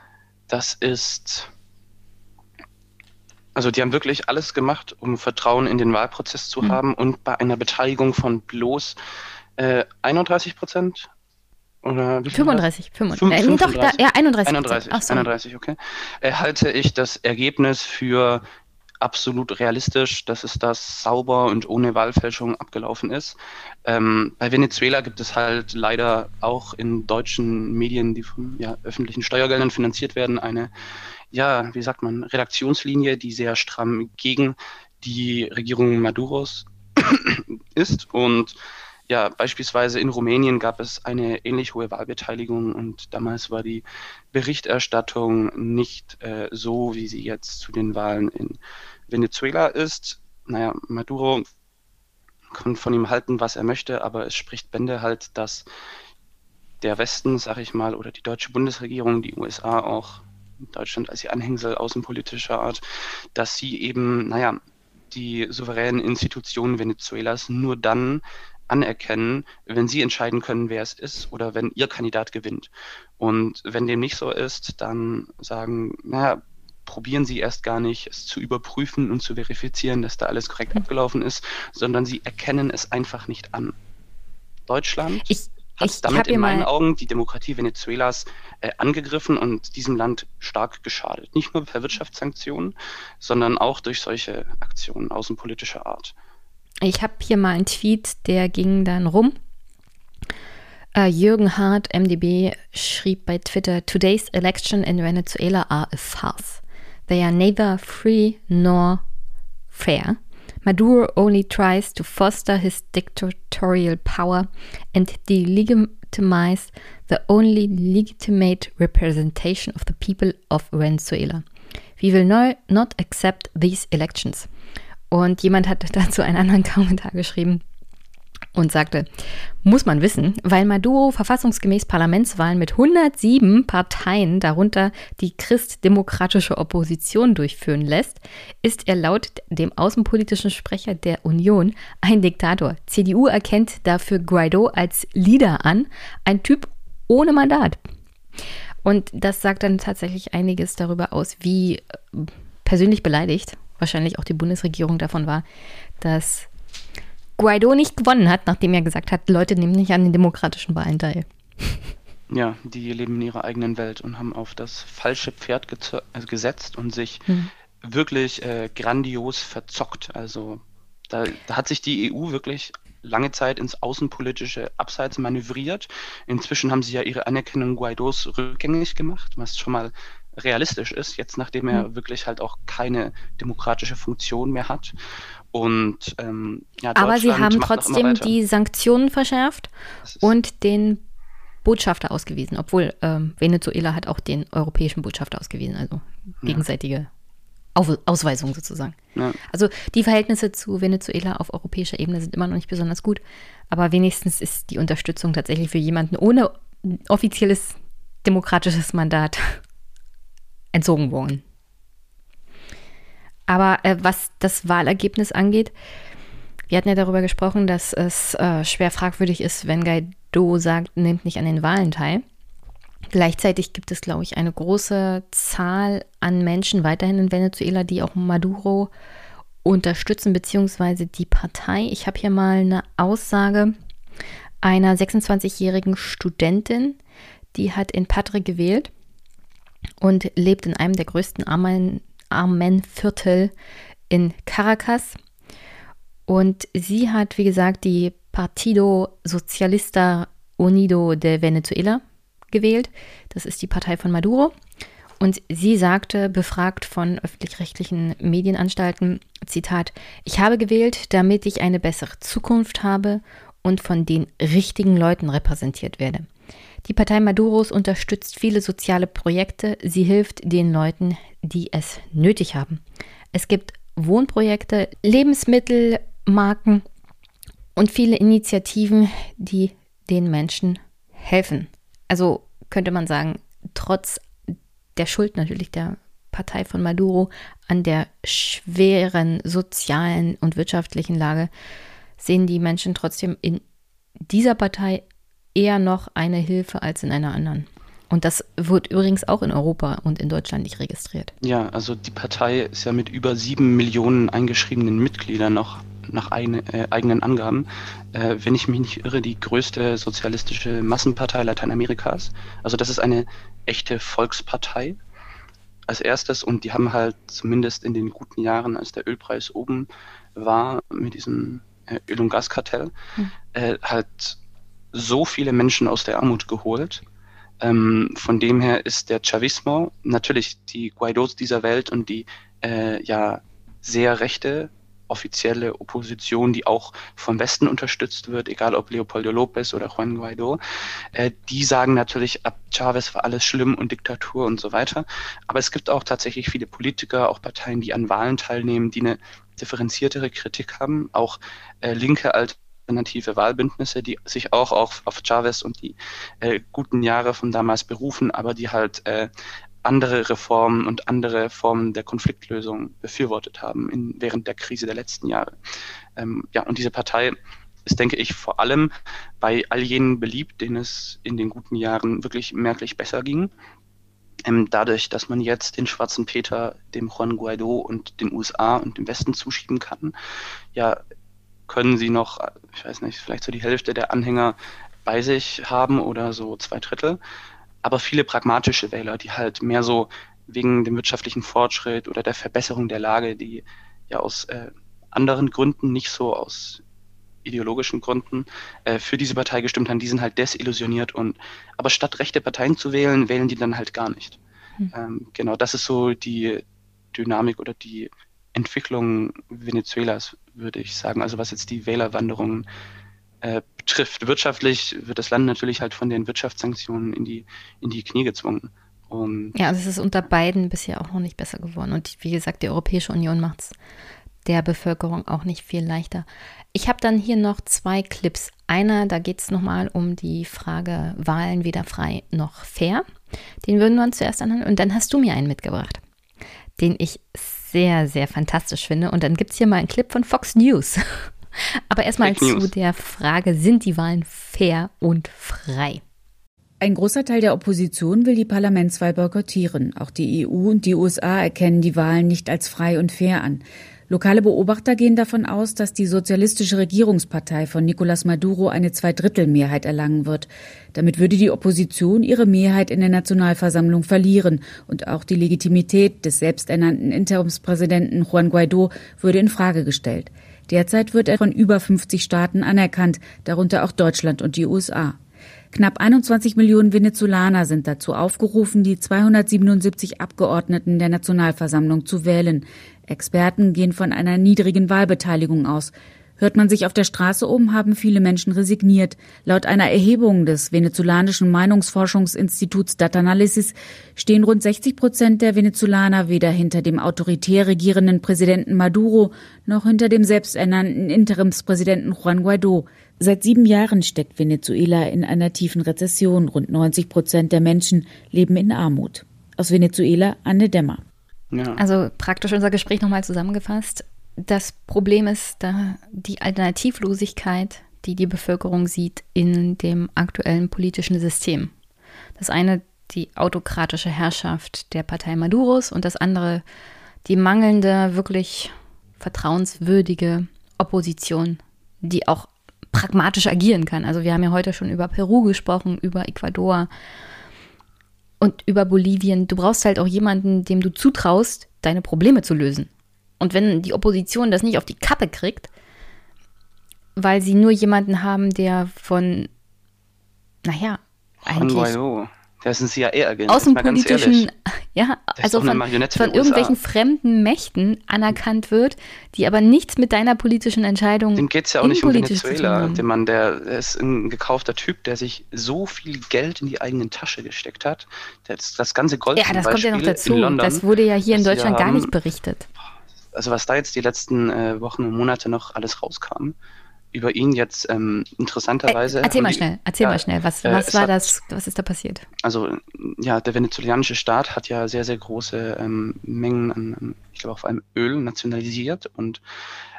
das ist, also die haben wirklich alles gemacht, um Vertrauen in den Wahlprozess zu mhm. haben und bei einer Beteiligung von bloß äh, 31 Prozent oder wie 35, 35. Äh, doch, da, ja, 31. 31, Ach, 31, okay. Äh, halte ich das Ergebnis für absolut realistisch, dass es das sauber und ohne Wahlfälschung abgelaufen ist. Ähm, bei Venezuela gibt es halt leider auch in deutschen Medien, die von ja, öffentlichen Steuergeldern finanziert werden, eine, ja, wie sagt man, Redaktionslinie, die sehr stramm gegen die Regierung Maduros <coughs> ist und ja, beispielsweise in Rumänien gab es eine ähnlich hohe Wahlbeteiligung und damals war die Berichterstattung nicht äh, so, wie sie jetzt zu den Wahlen in Venezuela ist. Naja, Maduro kann von ihm halten, was er möchte, aber es spricht Bände halt, dass der Westen, sag ich mal, oder die deutsche Bundesregierung, die USA auch, Deutschland als ihr Anhängsel außenpolitischer Art, dass sie eben, naja, die souveränen Institutionen Venezuelas nur dann anerkennen, wenn sie entscheiden können, wer es ist oder wenn ihr Kandidat gewinnt. Und wenn dem nicht so ist, dann sagen, naja, probieren sie erst gar nicht, es zu überprüfen und zu verifizieren, dass da alles korrekt mhm. abgelaufen ist, sondern sie erkennen es einfach nicht an. Deutschland ich, hat ich damit in meinen Augen die Demokratie Venezuelas äh, angegriffen und diesem Land stark geschadet. Nicht nur per Wirtschaftssanktionen, sondern auch durch solche Aktionen außenpolitischer Art. Ich habe hier mal einen Tweet, der ging dann rum. Uh, Jürgen Hart, MDB, schrieb bei Twitter: Today's election in Venezuela are a farce. They are neither free nor fair. Maduro only tries to foster his dictatorial power and delegitimize the only legitimate representation of the people of Venezuela. We will no, not accept these elections. Und jemand hat <laughs> dazu einen anderen Kommentar geschrieben und sagte, muss man wissen, weil Maduro verfassungsgemäß Parlamentswahlen mit 107 Parteien, darunter die christdemokratische Opposition, durchführen lässt, ist er laut dem außenpolitischen Sprecher der Union ein Diktator. CDU erkennt dafür Guaido als Leader an, ein Typ ohne Mandat. Und das sagt dann tatsächlich einiges darüber aus, wie äh, persönlich beleidigt wahrscheinlich auch die Bundesregierung davon war, dass Guaido nicht gewonnen hat, nachdem er gesagt hat, Leute nehmen nicht an den demokratischen Wahlen teil. Ja, die leben in ihrer eigenen Welt und haben auf das falsche Pferd also gesetzt und sich hm. wirklich äh, grandios verzockt. Also da, da, hat sich die EU wirklich lange Zeit ins außenpolitische Abseits manövriert. Inzwischen haben sie ja ihre Anerkennung Guaidos rückgängig gemacht, was schon mal realistisch ist, jetzt nachdem er mhm. wirklich halt auch keine demokratische Funktion mehr hat. Und ähm, ja, Aber sie haben trotzdem die Sanktionen verschärft und den Botschafter ausgewiesen, obwohl ähm, Venezuela hat auch den europäischen Botschafter ausgewiesen, also gegenseitige Auf Ausweisung sozusagen. Ja. Also die Verhältnisse zu Venezuela auf europäischer Ebene sind immer noch nicht besonders gut, aber wenigstens ist die Unterstützung tatsächlich für jemanden ohne offizielles demokratisches Mandat entzogen worden. Aber äh, was das Wahlergebnis angeht, wir hatten ja darüber gesprochen, dass es äh, schwer fragwürdig ist, wenn Guaido sagt, nimmt nicht an den Wahlen teil. Gleichzeitig gibt es, glaube ich, eine große Zahl an Menschen weiterhin in Venezuela, die auch Maduro unterstützen, beziehungsweise die Partei. Ich habe hier mal eine Aussage einer 26-jährigen Studentin, die hat in Padre gewählt und lebt in einem der größten armen, armen Viertel in Caracas. Und sie hat, wie gesagt, die Partido Socialista Unido de Venezuela gewählt. Das ist die Partei von Maduro. Und sie sagte, befragt von öffentlich-rechtlichen Medienanstalten, Zitat, ich habe gewählt, damit ich eine bessere Zukunft habe und von den richtigen Leuten repräsentiert werde. Die Partei Maduros unterstützt viele soziale Projekte. Sie hilft den Leuten, die es nötig haben. Es gibt Wohnprojekte, Lebensmittelmarken und viele Initiativen, die den Menschen helfen. Also könnte man sagen, trotz der Schuld natürlich der Partei von Maduro an der schweren sozialen und wirtschaftlichen Lage sehen die Menschen trotzdem in dieser Partei eher noch eine Hilfe als in einer anderen. Und das wird übrigens auch in Europa und in Deutschland nicht registriert. Ja, also die Partei ist ja mit über sieben Millionen eingeschriebenen Mitgliedern noch nach eine, äh, eigenen Angaben, äh, wenn ich mich nicht irre, die größte sozialistische Massenpartei Lateinamerikas. Also das ist eine echte Volkspartei als erstes und die haben halt zumindest in den guten Jahren, als der Ölpreis oben war mit diesem äh, Öl- und Gaskartell, hm. äh, halt so viele Menschen aus der Armut geholt. Ähm, von dem her ist der Chavismo natürlich die Guaidos dieser Welt und die äh, ja sehr rechte offizielle Opposition, die auch vom Westen unterstützt wird, egal ob Leopoldo López oder Juan Guaido, äh, die sagen natürlich, ab Chavez war alles schlimm und Diktatur und so weiter. Aber es gibt auch tatsächlich viele Politiker, auch Parteien, die an Wahlen teilnehmen, die eine differenziertere Kritik haben, auch äh, linke alte alternative Wahlbündnisse, die sich auch auf, auf Chavez und die äh, guten Jahre von damals berufen, aber die halt äh, andere Reformen und andere Formen der Konfliktlösung befürwortet haben in, während der Krise der letzten Jahre. Ähm, ja, und diese Partei ist, denke ich, vor allem bei all jenen beliebt, denen es in den guten Jahren wirklich merklich besser ging. Ähm, dadurch, dass man jetzt den schwarzen Peter dem Juan Guaido und den USA und dem Westen zuschieben kann, ja, können sie noch, ich weiß nicht, vielleicht so die Hälfte der Anhänger bei sich haben oder so zwei Drittel. Aber viele pragmatische Wähler, die halt mehr so wegen dem wirtschaftlichen Fortschritt oder der Verbesserung der Lage, die ja aus äh, anderen Gründen, nicht so aus ideologischen Gründen äh, für diese Partei gestimmt haben, die sind halt desillusioniert und aber statt rechte Parteien zu wählen, wählen die dann halt gar nicht. Hm. Ähm, genau, das ist so die Dynamik oder die Entwicklung Venezuelas, würde ich sagen. Also was jetzt die Wählerwanderung äh, betrifft. Wirtschaftlich wird das Land natürlich halt von den Wirtschaftssanktionen in die, in die Knie gezwungen. Und ja, also es ist unter beiden bisher auch noch nicht besser geworden. Und wie gesagt, die Europäische Union macht es der Bevölkerung auch nicht viel leichter. Ich habe dann hier noch zwei Clips. Einer, da geht es nochmal um die Frage Wahlen weder frei noch fair. Den würden wir uns zuerst anhören. Und dann hast du mir einen mitgebracht, den ich sehr, sehr fantastisch finde. Und dann gibt es hier mal einen Clip von Fox News. <laughs> Aber erstmal zu der Frage, sind die Wahlen fair und frei? Ein großer Teil der Opposition will die Parlamentswahl boykottieren. Auch die EU und die USA erkennen die Wahlen nicht als frei und fair an. Lokale Beobachter gehen davon aus, dass die sozialistische Regierungspartei von Nicolás Maduro eine Zweidrittelmehrheit erlangen wird. Damit würde die Opposition ihre Mehrheit in der Nationalversammlung verlieren und auch die Legitimität des selbsternannten Interimspräsidenten Juan Guaido würde in Frage gestellt. Derzeit wird er von über 50 Staaten anerkannt, darunter auch Deutschland und die USA. Knapp 21 Millionen Venezolaner sind dazu aufgerufen, die 277 Abgeordneten der Nationalversammlung zu wählen. Experten gehen von einer niedrigen Wahlbeteiligung aus. Hört man sich auf der Straße um, haben viele Menschen resigniert. Laut einer Erhebung des venezolanischen Meinungsforschungsinstituts Datanalysis stehen rund 60 Prozent der Venezolaner weder hinter dem autoritär regierenden Präsidenten Maduro noch hinter dem selbsternannten Interimspräsidenten Juan Guaido. Seit sieben Jahren steckt Venezuela in einer tiefen Rezession. Rund 90 Prozent der Menschen leben in Armut. Aus Venezuela Anne Dämmer. Ja. Also praktisch unser Gespräch nochmal zusammengefasst. Das Problem ist da die Alternativlosigkeit, die die Bevölkerung sieht in dem aktuellen politischen System. Das eine die autokratische Herrschaft der Partei Maduros und das andere die mangelnde, wirklich vertrauenswürdige Opposition, die auch pragmatisch agieren kann. Also wir haben ja heute schon über Peru gesprochen, über Ecuador und über Bolivien. Du brauchst halt auch jemanden, dem du zutraust, deine Probleme zu lösen. Und wenn die Opposition das nicht auf die Kappe kriegt, weil sie nur jemanden haben, der von, naja, eigentlich. Das ist ein CIA-Agent. Außenpolitischen, ja, also von, von irgendwelchen fremden Mächten anerkannt wird, die aber nichts mit deiner politischen Entscheidung. Dem geht es ja auch nicht um Venezuela. Der Mann, der, der, ist ein gekaufter Typ, der sich so viel Geld in die eigene Tasche gesteckt hat. Das, das ganze Gold. Ja, das kommt ja noch dazu. London, das wurde ja hier in Deutschland gar nicht berichtet. Also was da jetzt die letzten äh, Wochen und Monate noch alles rauskam über ihn jetzt ähm, interessanterweise. Äh, erzähl mal schnell, erzähl ja, mal schnell, was, äh, was war hat, das, was ist da passiert? Also ja, der venezolanischen Staat hat ja sehr, sehr große ähm, Mengen an, ich glaube, vor allem Öl nationalisiert und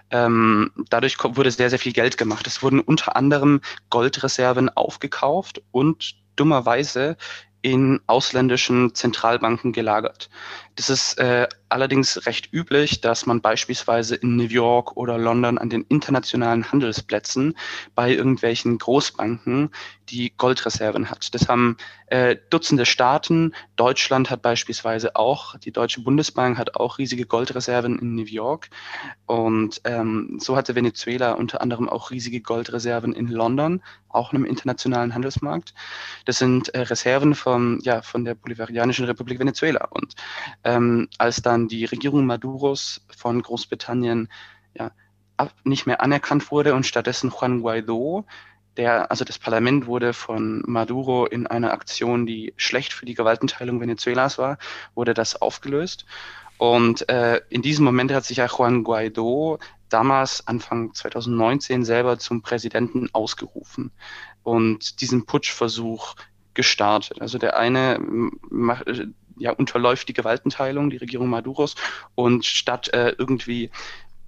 ähm, dadurch wurde sehr, sehr viel Geld gemacht. Es wurden unter anderem Goldreserven aufgekauft und dummerweise in ausländischen Zentralbanken gelagert. Das ist äh, allerdings recht üblich, dass man beispielsweise in New York oder London an den internationalen Handelsplätzen bei irgendwelchen Großbanken die Goldreserven hat. Das haben äh, Dutzende Staaten. Deutschland hat beispielsweise auch, die Deutsche Bundesbank hat auch riesige Goldreserven in New York. Und ähm, so hatte Venezuela unter anderem auch riesige Goldreserven in London, auch einem internationalen Handelsmarkt. Das sind äh, Reserven von, ja, von der Bolivarianischen Republik Venezuela. Und ähm, als dann die Regierung Maduros von Großbritannien ja, nicht mehr anerkannt wurde und stattdessen Juan Guaido, der, also das Parlament wurde von Maduro in einer Aktion, die schlecht für die Gewaltenteilung Venezuelas war, wurde das aufgelöst. Und äh, in diesem Moment hat sich ja Juan Guaido damals Anfang 2019 selber zum Präsidenten ausgerufen und diesen Putschversuch gestartet. Also der eine macht, ja, unterläuft die Gewaltenteilung, die Regierung Maduros. Und statt äh, irgendwie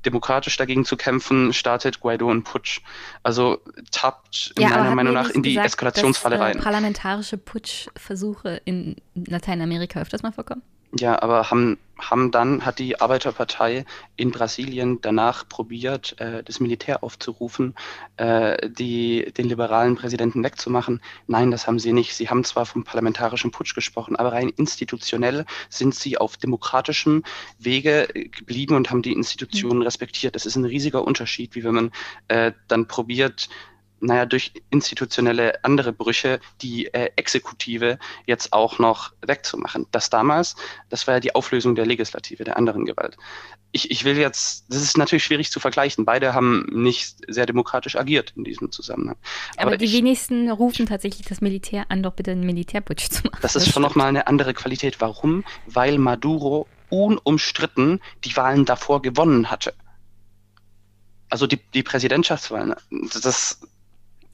demokratisch dagegen zu kämpfen, startet Guaido einen Putsch. Also tappt ja, meiner Meinung nach in die gesagt, Eskalationsfalle dass, äh, rein. Parlamentarische Putschversuche in Lateinamerika öfters mal vorkommen? Ja, aber haben, haben dann, hat die Arbeiterpartei in Brasilien danach probiert, äh, das Militär aufzurufen, äh, die, den liberalen Präsidenten wegzumachen. Nein, das haben sie nicht. Sie haben zwar vom parlamentarischen Putsch gesprochen, aber rein institutionell sind sie auf demokratischem Wege geblieben und haben die Institutionen respektiert. Das ist ein riesiger Unterschied, wie wenn man äh, dann probiert, naja, durch institutionelle andere Brüche die äh, Exekutive jetzt auch noch wegzumachen. Das damals, das war ja die Auflösung der Legislative, der anderen Gewalt. Ich, ich will jetzt, das ist natürlich schwierig zu vergleichen. Beide haben nicht sehr demokratisch agiert in diesem Zusammenhang. Aber, Aber die ich, wenigsten rufen tatsächlich das Militär an, doch bitte einen Militärputsch zu machen. Das ist schon nochmal eine andere Qualität. Warum? Weil Maduro unumstritten die Wahlen davor gewonnen hatte. Also die, die Präsidentschaftswahlen, das.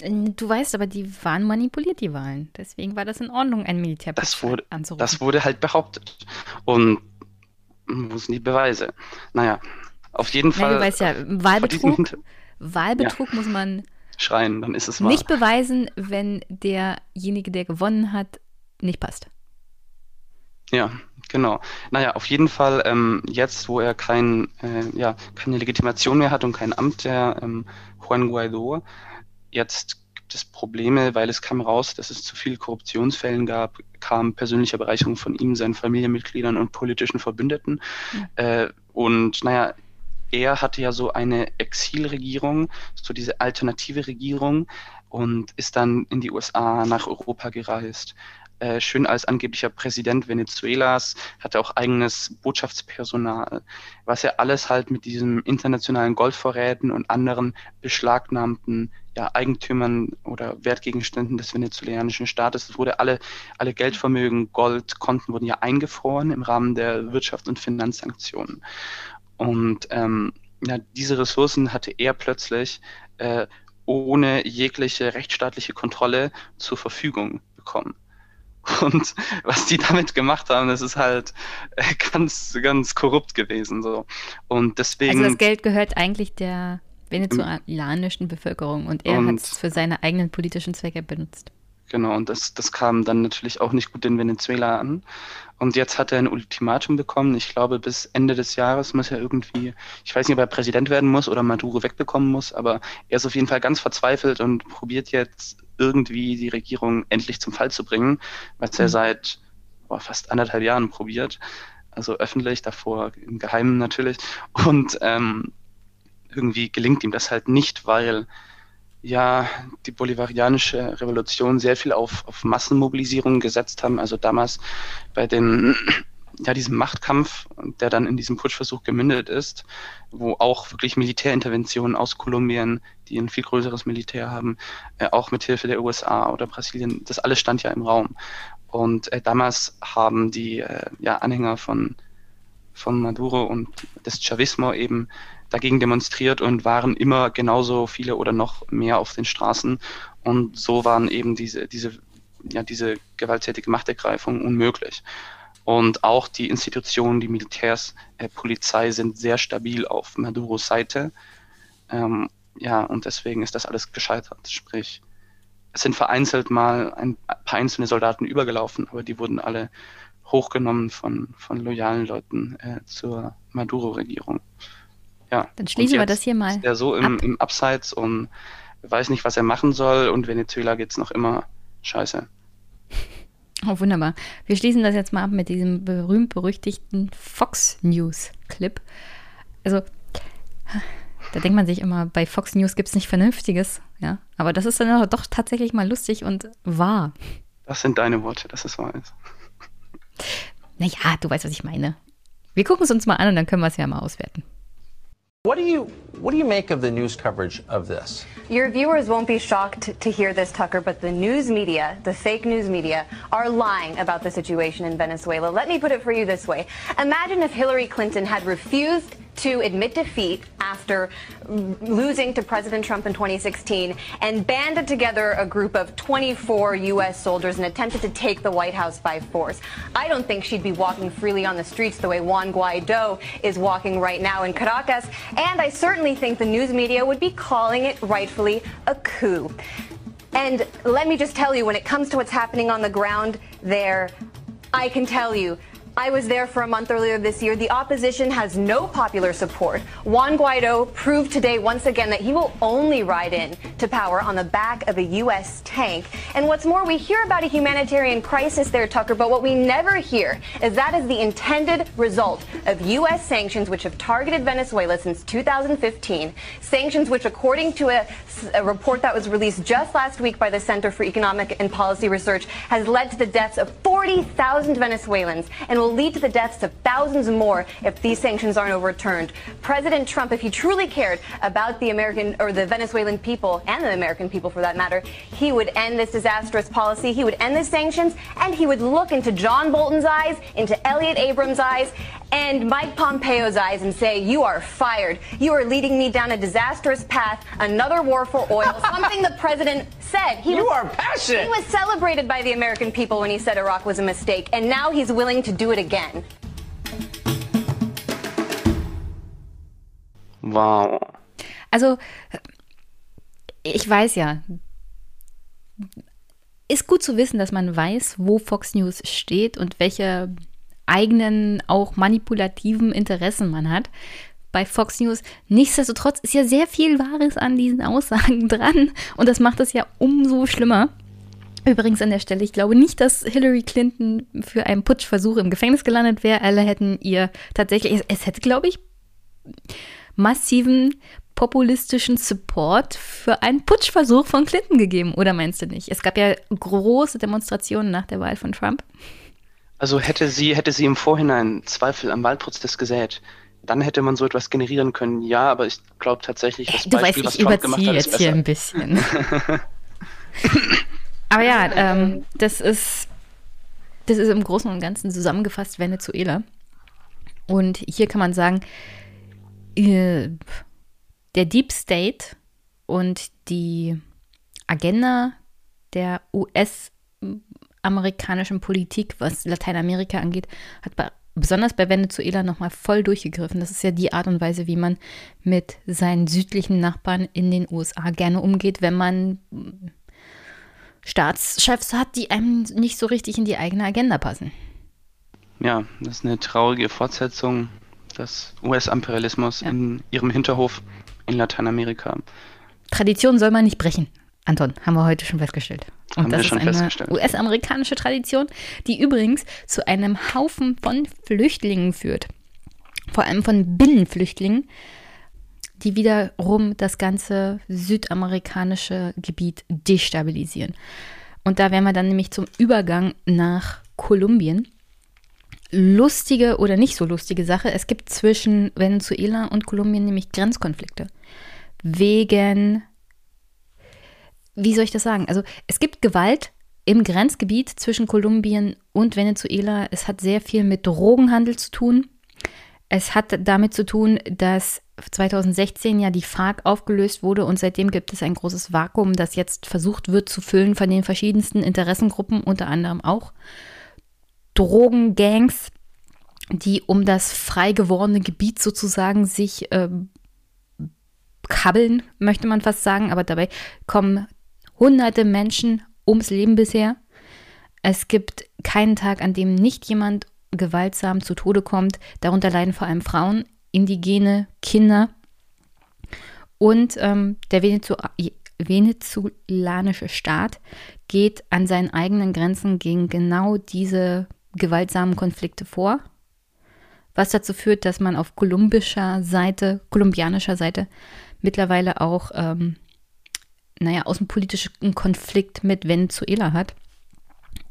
Du weißt aber, die waren manipuliert, die Wahlen. Deswegen war das in Ordnung, ein Militärputsch das wurde, anzurufen. Das wurde halt behauptet. Und wo sind die Beweise? Naja, auf jeden Fall. Ja, du weißt ja, Wahlbetrug, Wahlbetrug ja. muss man schreien, dann ist es wahr. Nicht beweisen, wenn derjenige, der gewonnen hat, nicht passt. Ja, genau. Naja, auf jeden Fall, ähm, jetzt, wo er kein, äh, ja, keine Legitimation mehr hat und kein Amt, der ähm, Juan Guaido, jetzt gibt es Probleme, weil es kam raus, dass es zu viel Korruptionsfällen gab, kam persönliche Bereicherung von ihm, seinen Familienmitgliedern und politischen Verbündeten. Mhm. Äh, und naja, er hatte ja so eine Exilregierung, so diese alternative Regierung und ist dann in die USA nach Europa gereist. Äh, schön als angeblicher Präsident Venezuelas, hatte auch eigenes Botschaftspersonal, was er alles halt mit diesen internationalen Goldvorräten und anderen beschlagnahmten ja, Eigentümern oder Wertgegenständen des venezolanischen Staates, es wurde alle, alle Geldvermögen, Gold, Konten wurden ja eingefroren im Rahmen der Wirtschafts- und Finanzsanktionen. Und ähm, ja, diese Ressourcen hatte er plötzlich äh, ohne jegliche rechtsstaatliche Kontrolle zur Verfügung bekommen. Und <laughs> was die damit gemacht haben, das ist halt äh, ganz, ganz korrupt gewesen. So. Und deswegen. Also das Geld gehört eigentlich der venezolanischen Bevölkerung und er hat es für seine eigenen politischen Zwecke benutzt. Genau, und das, das kam dann natürlich auch nicht gut in Venezuela an. Und jetzt hat er ein Ultimatum bekommen. Ich glaube, bis Ende des Jahres muss er irgendwie, ich weiß nicht, ob er Präsident werden muss oder Maduro wegbekommen muss, aber er ist auf jeden Fall ganz verzweifelt und probiert jetzt irgendwie die Regierung endlich zum Fall zu bringen, was er mhm. seit boah, fast anderthalb Jahren probiert. Also öffentlich, davor im Geheimen natürlich. Und ähm, irgendwie gelingt ihm das halt nicht, weil ja die bolivarianische Revolution sehr viel auf, auf Massenmobilisierung gesetzt haben. Also damals bei den <clears throat> ja, diesem Machtkampf, der dann in diesem Putschversuch gemündet ist, wo auch wirklich Militärinterventionen aus Kolumbien, die ein viel größeres Militär haben, äh, auch mit Hilfe der USA oder Brasilien, das alles stand ja im Raum. Und äh, damals haben die äh, ja, Anhänger von, von Maduro und des Chavismo eben dagegen demonstriert und waren immer genauso viele oder noch mehr auf den Straßen. Und so waren eben diese, diese, ja, diese gewalttätige Machtergreifung unmöglich. Und auch die Institutionen, die Militärs, äh, Polizei sind sehr stabil auf Maduros Seite. Ähm, ja, und deswegen ist das alles gescheitert. Sprich, es sind vereinzelt mal ein paar einzelne Soldaten übergelaufen, aber die wurden alle hochgenommen von, von loyalen Leuten äh, zur Maduro-Regierung. Ja. Dann schließen wir das hier mal. Ist er so im, im Abseits und weiß nicht, was er machen soll und Venezuela geht es noch immer scheiße. <laughs> Oh, wunderbar. Wir schließen das jetzt mal ab mit diesem berühmt-berüchtigten Fox News-Clip. Also, <laughs> da denkt man sich immer, bei Fox News gibt es nicht Vernünftiges, ja. Aber das ist dann doch tatsächlich mal lustig und wahr. Das sind deine Worte, dass es wahr ist. Naja, du weißt, was ich meine. Wir gucken es uns mal an und dann können wir es ja mal auswerten. What do you what do you make of the news coverage of this? Your viewers won't be shocked to hear this, Tucker, but the news media, the fake news media, are lying about the situation in Venezuela. Let me put it for you this way. Imagine if Hillary Clinton had refused to admit defeat after losing to President Trump in 2016 and banded together a group of 24 U.S. soldiers and attempted to take the White House by force. I don't think she'd be walking freely on the streets the way Juan Guaido is walking right now in Caracas. And I certainly think the news media would be calling it rightfully a coup. And let me just tell you, when it comes to what's happening on the ground there, I can tell you I was there for a month earlier this year. The opposition has no popular support. Juan Guaido proved today once again that he will only ride in to power on the back of a U.S. tank. And what's more, we hear about a humanitarian crisis there, Tucker, but what we never hear is that is the intended result of U.S. sanctions which have targeted Venezuela since 2015. Sanctions which, according to a, a report that was released just last week by the Center for Economic and Policy Research, has led to the deaths of 40,000 Venezuelans and will lead to the deaths of thousands more if these sanctions aren't overturned. President Trump, if he truly cared about the American or the Venezuelan people and the American people for that matter, he would end this disastrous policy, he would end the sanctions, and he would look into John Bolton's eyes, into Elliot Abrams' eyes, and Mike Pompeo's eyes and say, You are fired. You are leading me down a disastrous path, another war for oil, <laughs> something the president said. He You was, are passionate. He was celebrated by the American people when he said Iraq was a mistake, and now he's willing to do it again. Wow. Also, ich weiß ja, ist gut zu wissen, dass man weiß, wo Fox News steht und welche eigenen, auch manipulativen Interessen man hat bei Fox News. Nichtsdestotrotz ist ja sehr viel Wahres an diesen Aussagen <laughs> dran und das macht es ja umso schlimmer. Übrigens an der Stelle, ich glaube nicht, dass Hillary Clinton für einen Putschversuch im Gefängnis gelandet wäre. Alle hätten ihr tatsächlich, es, es hätte, glaube ich, massiven populistischen Support für einen Putschversuch von Clinton gegeben. Oder meinst du nicht? Es gab ja große Demonstrationen nach der Wahl von Trump. Also hätte sie, hätte sie im Vorhinein Zweifel am Wahlprozess gesät, dann hätte man so etwas generieren können. Ja, aber ich glaube tatsächlich, das Du Beispiel, weißt, ich was Trump gemacht überziehe hat, ist jetzt hier besser. ein bisschen. <laughs> Aber ja, ähm, das ist das ist im Großen und Ganzen zusammengefasst Venezuela. Und hier kann man sagen, äh, der Deep State und die Agenda der US-amerikanischen Politik, was Lateinamerika angeht, hat bei, besonders bei Venezuela nochmal voll durchgegriffen. Das ist ja die Art und Weise, wie man mit seinen südlichen Nachbarn in den USA gerne umgeht, wenn man Staatschefs hat, die einem nicht so richtig in die eigene Agenda passen. Ja, das ist eine traurige Fortsetzung des US-Imperialismus in ihrem Hinterhof in Lateinamerika. Tradition soll man nicht brechen. Anton, haben wir heute schon festgestellt. Und Haben wir das schon ist eine festgestellt. US-amerikanische Tradition, die übrigens zu einem Haufen von Flüchtlingen führt. Vor allem von Binnenflüchtlingen, die wiederum das ganze südamerikanische Gebiet destabilisieren. Und da wären wir dann nämlich zum Übergang nach Kolumbien. Lustige oder nicht so lustige Sache, es gibt zwischen Venezuela und Kolumbien nämlich Grenzkonflikte. Wegen wie soll ich das sagen? Also es gibt Gewalt im Grenzgebiet zwischen Kolumbien und Venezuela. Es hat sehr viel mit Drogenhandel zu tun. Es hat damit zu tun, dass 2016 ja die FARC aufgelöst wurde und seitdem gibt es ein großes Vakuum, das jetzt versucht wird zu füllen von den verschiedensten Interessengruppen, unter anderem auch Drogengangs, die um das frei gewordene Gebiet sozusagen sich ähm, kabbeln, möchte man fast sagen, aber dabei kommen hunderte Menschen ums Leben bisher. Es gibt keinen Tag, an dem nicht jemand gewaltsam zu Tode kommt. Darunter leiden vor allem Frauen, Indigene, Kinder. Und ähm, der Venezu venezolanische Staat geht an seinen eigenen Grenzen gegen genau diese gewaltsamen Konflikte vor. Was dazu führt, dass man auf kolumbischer Seite, kolumbianischer Seite mittlerweile auch ähm, naja, außenpolitischen Konflikt mit Venezuela hat.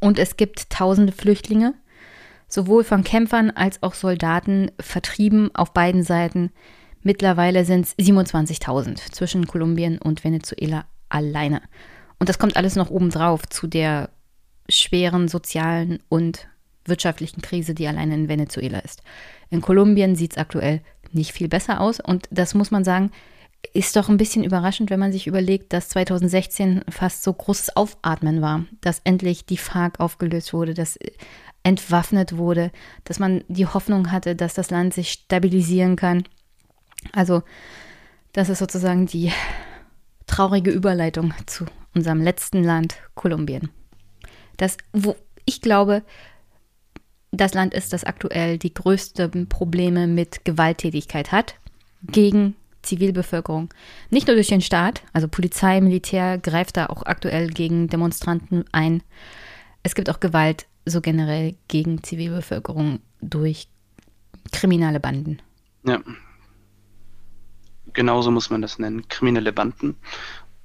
Und es gibt tausende Flüchtlinge, sowohl von Kämpfern als auch Soldaten, vertrieben auf beiden Seiten. Mittlerweile sind es 27.000 zwischen Kolumbien und Venezuela alleine. Und das kommt alles noch obendrauf zu der schweren sozialen und wirtschaftlichen Krise, die alleine in Venezuela ist. In Kolumbien sieht es aktuell nicht viel besser aus und das muss man sagen, ist doch ein bisschen überraschend, wenn man sich überlegt, dass 2016 fast so großes Aufatmen war, dass endlich die FARC aufgelöst wurde, dass entwaffnet wurde, dass man die Hoffnung hatte, dass das Land sich stabilisieren kann. Also, das ist sozusagen die traurige Überleitung zu unserem letzten Land, Kolumbien. Das, wo ich glaube, das Land ist, das aktuell die größten Probleme mit Gewalttätigkeit hat gegen Zivilbevölkerung. Nicht nur durch den Staat, also Polizei, Militär greift da auch aktuell gegen Demonstranten ein. Es gibt auch Gewalt so generell gegen Zivilbevölkerung durch kriminelle Banden. Ja. Genauso muss man das nennen, kriminelle Banden.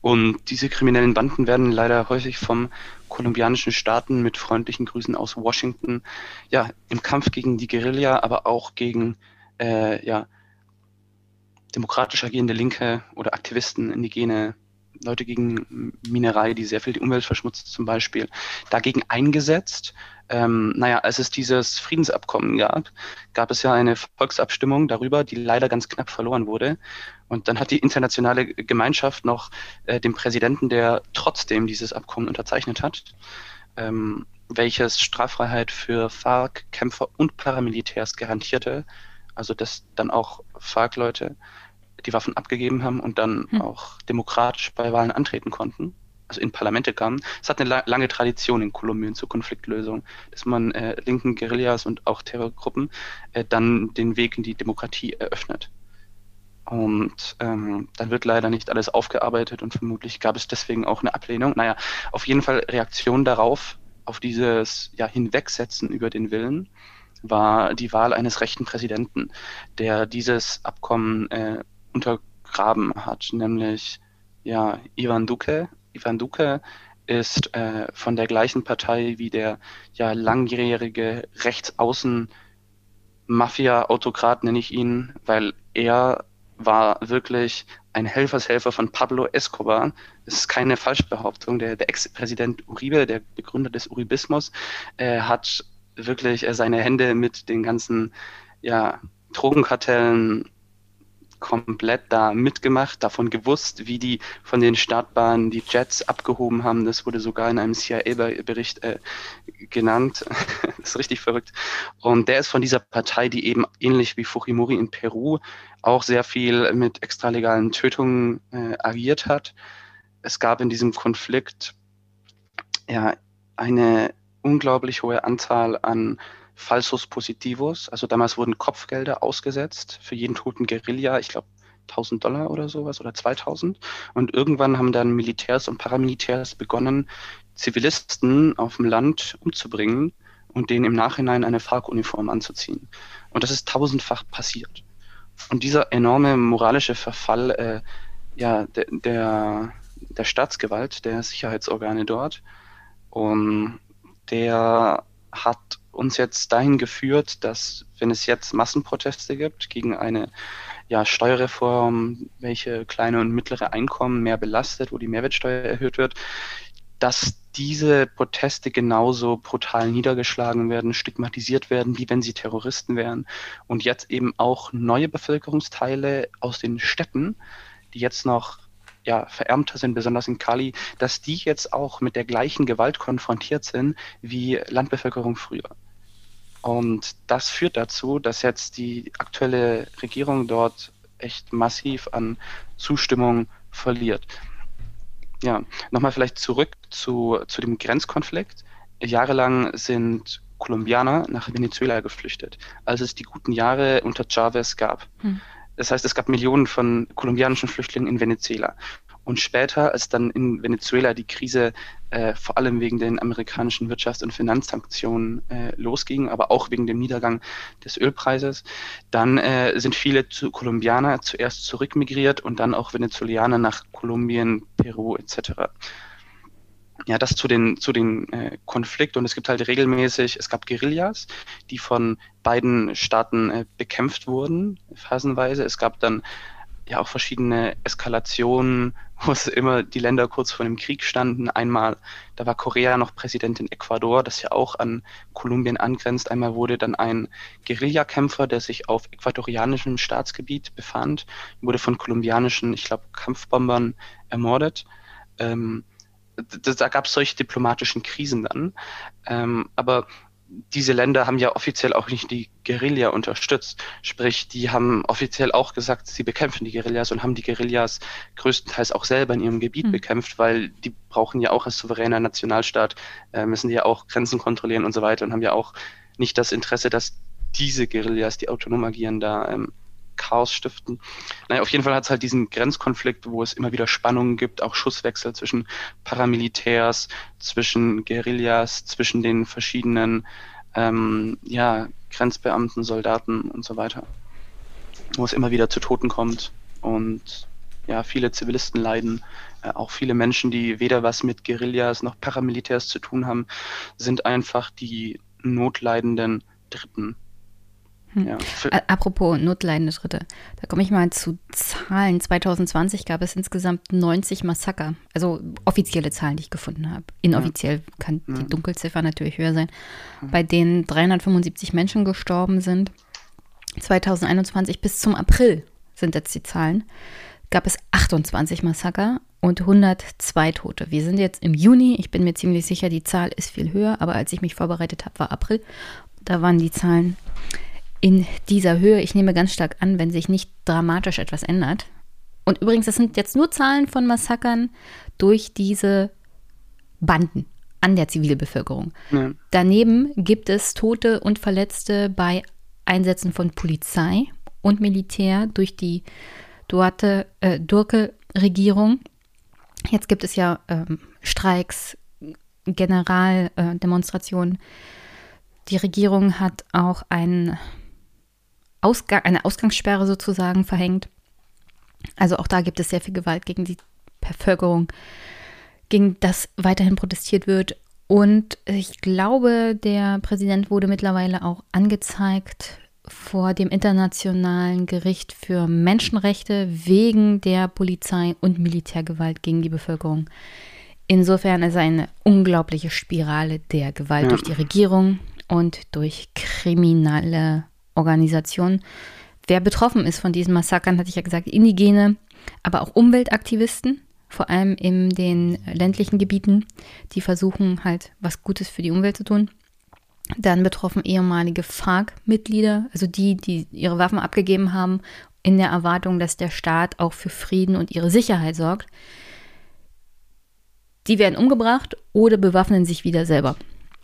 Und diese kriminellen Banden werden leider häufig vom kolumbianischen Staaten mit freundlichen Grüßen aus Washington ja im Kampf gegen die Guerilla, aber auch gegen äh, ja, demokratisch agierende Linke oder Aktivisten, indigene Leute gegen Minerei, die sehr viel die Umwelt verschmutzt zum Beispiel, dagegen eingesetzt. Ähm, naja, als es dieses Friedensabkommen gab, gab es ja eine Volksabstimmung darüber, die leider ganz knapp verloren wurde. Und dann hat die internationale Gemeinschaft noch äh, dem Präsidenten, der trotzdem dieses Abkommen unterzeichnet hat, ähm, welches Straffreiheit für FARC-Kämpfer und Paramilitärs garantierte, also dass dann auch FARC-Leute die Waffen abgegeben haben und dann hm. auch demokratisch bei Wahlen antreten konnten, also in Parlamente kamen. Es hat eine la lange Tradition in Kolumbien zur Konfliktlösung, dass man äh, linken Guerillas und auch Terrorgruppen äh, dann den Weg in die Demokratie eröffnet. Und ähm, dann wird leider nicht alles aufgearbeitet und vermutlich gab es deswegen auch eine Ablehnung. Naja, auf jeden Fall Reaktion darauf, auf dieses ja, Hinwegsetzen über den Willen, war die Wahl eines rechten Präsidenten, der dieses Abkommen äh, untergraben hat, nämlich ja, Ivan Duque. Ivan Duque ist äh, von der gleichen Partei wie der ja langjährige Rechtsaußen Mafia-Autokrat nenne ich ihn, weil er war wirklich ein Helfershelfer von Pablo Escobar. Das ist keine Falschbehauptung. Der, der Ex-Präsident Uribe, der Begründer des Uribismus, äh, hat wirklich äh, seine Hände mit den ganzen ja, Drogenkartellen komplett da mitgemacht, davon gewusst, wie die von den Startbahnen die Jets abgehoben haben. Das wurde sogar in einem CIA-Bericht äh, genannt. <laughs> das ist richtig verrückt. Und der ist von dieser Partei, die eben ähnlich wie Fujimori in Peru auch sehr viel mit extralegalen Tötungen äh, agiert hat. Es gab in diesem Konflikt ja eine unglaublich hohe Anzahl an Falsos Positivos. Also damals wurden Kopfgelder ausgesetzt für jeden toten Guerilla, ich glaube 1000 Dollar oder sowas oder 2000. Und irgendwann haben dann Militärs und Paramilitärs begonnen, Zivilisten auf dem Land umzubringen und denen im Nachhinein eine FARC-Uniform anzuziehen. Und das ist tausendfach passiert. Und dieser enorme moralische Verfall äh, ja, der, der, der Staatsgewalt, der Sicherheitsorgane dort, um, der hat uns jetzt dahin geführt, dass wenn es jetzt Massenproteste gibt gegen eine ja, Steuerreform, welche kleine und mittlere Einkommen mehr belastet, wo die Mehrwertsteuer erhöht wird, dass diese Proteste genauso brutal niedergeschlagen werden, stigmatisiert werden, wie wenn sie Terroristen wären. Und jetzt eben auch neue Bevölkerungsteile aus den Städten, die jetzt noch ja, verärmter sind, besonders in Kali, dass die jetzt auch mit der gleichen Gewalt konfrontiert sind wie Landbevölkerung früher. Und das führt dazu, dass jetzt die aktuelle Regierung dort echt massiv an Zustimmung verliert. Ja, nochmal vielleicht zurück zu, zu dem Grenzkonflikt. Jahrelang sind Kolumbianer nach Venezuela geflüchtet, als es die guten Jahre unter Chavez gab. Hm. Das heißt, es gab Millionen von kolumbianischen Flüchtlingen in Venezuela. Und später, als dann in Venezuela die Krise äh, vor allem wegen den amerikanischen Wirtschafts- und Finanzsanktionen äh, losging, aber auch wegen dem Niedergang des Ölpreises, dann äh, sind viele zu Kolumbianer zuerst zurückmigriert und dann auch Venezuelaner nach Kolumbien, Peru etc. Ja, das zu den, zu den äh, Konflikt und es gibt halt regelmäßig, es gab Guerillas, die von beiden Staaten äh, bekämpft wurden, phasenweise. Es gab dann ja auch verschiedene Eskalationen, <laughs> wo es immer die Länder kurz vor dem Krieg standen. Einmal, da war Korea noch Präsident in Ecuador, das ja auch an Kolumbien angrenzt. Einmal wurde dann ein Guerillakämpfer, der sich auf äquatorianischem Staatsgebiet befand, wurde von kolumbianischen, ich glaube, Kampfbombern ermordet. Ähm, da gab es solche diplomatischen Krisen dann. Ähm, aber diese Länder haben ja offiziell auch nicht die Guerilla unterstützt. Sprich, die haben offiziell auch gesagt, sie bekämpfen die Guerillas und haben die Guerillas größtenteils auch selber in ihrem Gebiet mhm. bekämpft, weil die brauchen ja auch als souveräner Nationalstaat, äh, müssen die ja auch Grenzen kontrollieren und so weiter und haben ja auch nicht das Interesse, dass diese Guerillas, die autonom agieren, da ähm, Chaos stiften. Naja, auf jeden Fall hat es halt diesen Grenzkonflikt, wo es immer wieder Spannungen gibt, auch Schusswechsel zwischen Paramilitärs, zwischen Guerillas, zwischen den verschiedenen ähm, ja, Grenzbeamten, Soldaten und so weiter. Wo es immer wieder zu Toten kommt. Und Ja, viele Zivilisten leiden. Äh, auch viele Menschen, die weder was mit Guerillas noch Paramilitärs zu tun haben, sind einfach die notleidenden Dritten. Hm. Ja. Apropos notleidende Schritte, da komme ich mal zu Zahlen. 2020 gab es insgesamt 90 Massaker, also offizielle Zahlen, die ich gefunden habe. Inoffiziell ja. kann die Dunkelziffer natürlich höher sein, bei denen 375 Menschen gestorben sind. 2021 bis zum April sind jetzt die Zahlen, gab es 28 Massaker und 102 Tote. Wir sind jetzt im Juni, ich bin mir ziemlich sicher, die Zahl ist viel höher, aber als ich mich vorbereitet habe, war April. Da waren die Zahlen in dieser Höhe. Ich nehme ganz stark an, wenn sich nicht dramatisch etwas ändert. Und übrigens, das sind jetzt nur Zahlen von Massakern durch diese Banden an der Zivilbevölkerung. Ja. Daneben gibt es Tote und Verletzte bei Einsätzen von Polizei und Militär durch die Duarte, äh, Durke-Regierung. Jetzt gibt es ja ähm, Streiks, Generaldemonstrationen. Äh, die Regierung hat auch ein Ausgang, eine Ausgangssperre sozusagen verhängt. Also auch da gibt es sehr viel Gewalt gegen die Bevölkerung, gegen das weiterhin protestiert wird. Und ich glaube, der Präsident wurde mittlerweile auch angezeigt vor dem Internationalen Gericht für Menschenrechte wegen der Polizei- und Militärgewalt gegen die Bevölkerung. Insofern ist eine unglaubliche Spirale der Gewalt ja. durch die Regierung und durch kriminelle Organisationen. Wer betroffen ist von diesen Massakern, hatte ich ja gesagt, Indigene, aber auch Umweltaktivisten, vor allem in den ländlichen Gebieten, die versuchen halt was Gutes für die Umwelt zu tun. Dann betroffen ehemalige FARC-Mitglieder, also die, die ihre Waffen abgegeben haben, in der Erwartung, dass der Staat auch für Frieden und ihre Sicherheit sorgt. Die werden umgebracht oder bewaffnen sich wieder selber.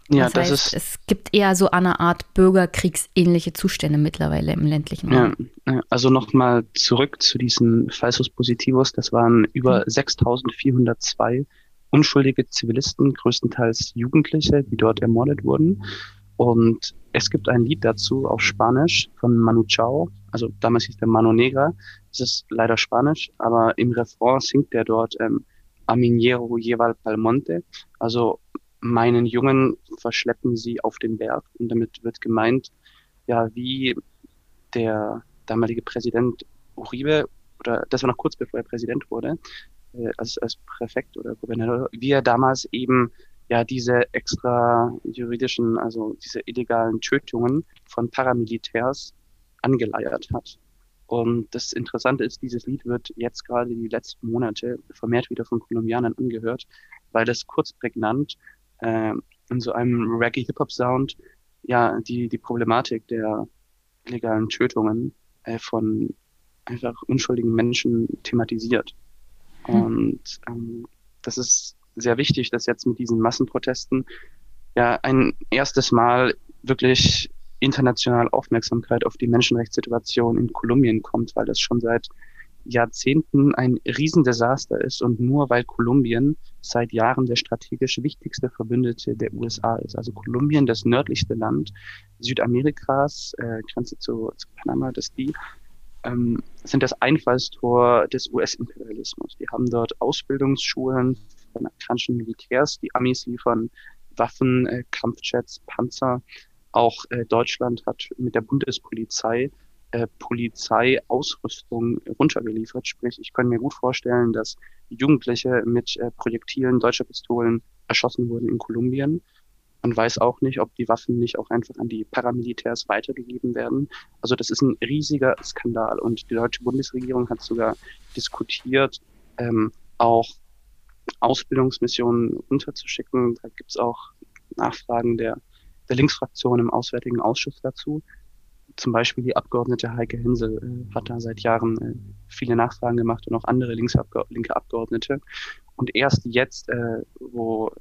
Ja, das, das heißt, ist. Es gibt eher so eine Art bürgerkriegsähnliche Zustände mittlerweile im ländlichen Raum. Ja, also nochmal zurück zu diesen Falsus Positivos. Das waren über mhm. 6402 unschuldige Zivilisten, größtenteils Jugendliche, die dort ermordet wurden. Und es gibt ein Lied dazu auf Spanisch von Manu Chao. Also damals hieß der Mano Negra. Es ist leider Spanisch, aber im Refrain singt der dort ähm, Aminero lleva Palmonte. Also meinen Jungen verschleppen sie auf den Berg. Und damit wird gemeint, ja, wie der damalige Präsident Uribe, oder das war noch kurz bevor er Präsident wurde, äh, als, als Präfekt oder Gouverneur, wie er damals eben ja diese extra juridischen, also diese illegalen Tötungen von Paramilitärs angeleiert hat. Und das Interessante ist, dieses Lied wird jetzt gerade die letzten Monate vermehrt wieder von Kolumbianern angehört, weil es kurz prägnant äh, in so einem Reggae-Hip-Hop-Sound ja die, die Problematik der illegalen Tötungen äh, von einfach unschuldigen Menschen thematisiert. Hm. Und ähm, das ist sehr wichtig, dass jetzt mit diesen Massenprotesten ja ein erstes Mal wirklich international Aufmerksamkeit auf die Menschenrechtssituation in Kolumbien kommt, weil das schon seit Jahrzehnten ein Riesendesaster ist und nur weil Kolumbien seit Jahren der strategisch wichtigste Verbündete der USA ist. Also Kolumbien, das nördlichste Land Südamerikas, äh, Grenze zu, zu Panama, das die ähm, sind das Einfallstor des US-Imperialismus. Die haben dort Ausbildungsschulen von amerikanischen Militärs. Die Amis liefern Waffen, äh, Kampfjets, Panzer. Auch äh, Deutschland hat mit der Bundespolizei äh, Polizeiausrüstung runtergeliefert. Sprich, ich kann mir gut vorstellen, dass Jugendliche mit äh, Projektilen deutscher Pistolen erschossen wurden in Kolumbien. Man weiß auch nicht, ob die Waffen nicht auch einfach an die Paramilitärs weitergegeben werden. Also das ist ein riesiger Skandal und die deutsche Bundesregierung hat sogar diskutiert, ähm, auch Ausbildungsmissionen unterzuschicken. Da gibt es auch Nachfragen der, der Linksfraktion im Auswärtigen Ausschuss dazu zum Beispiel die Abgeordnete Heike Hinsel äh, hat da seit Jahren äh, viele Nachfragen gemacht und auch andere Linksabge linke Abgeordnete. Und erst jetzt, äh, wo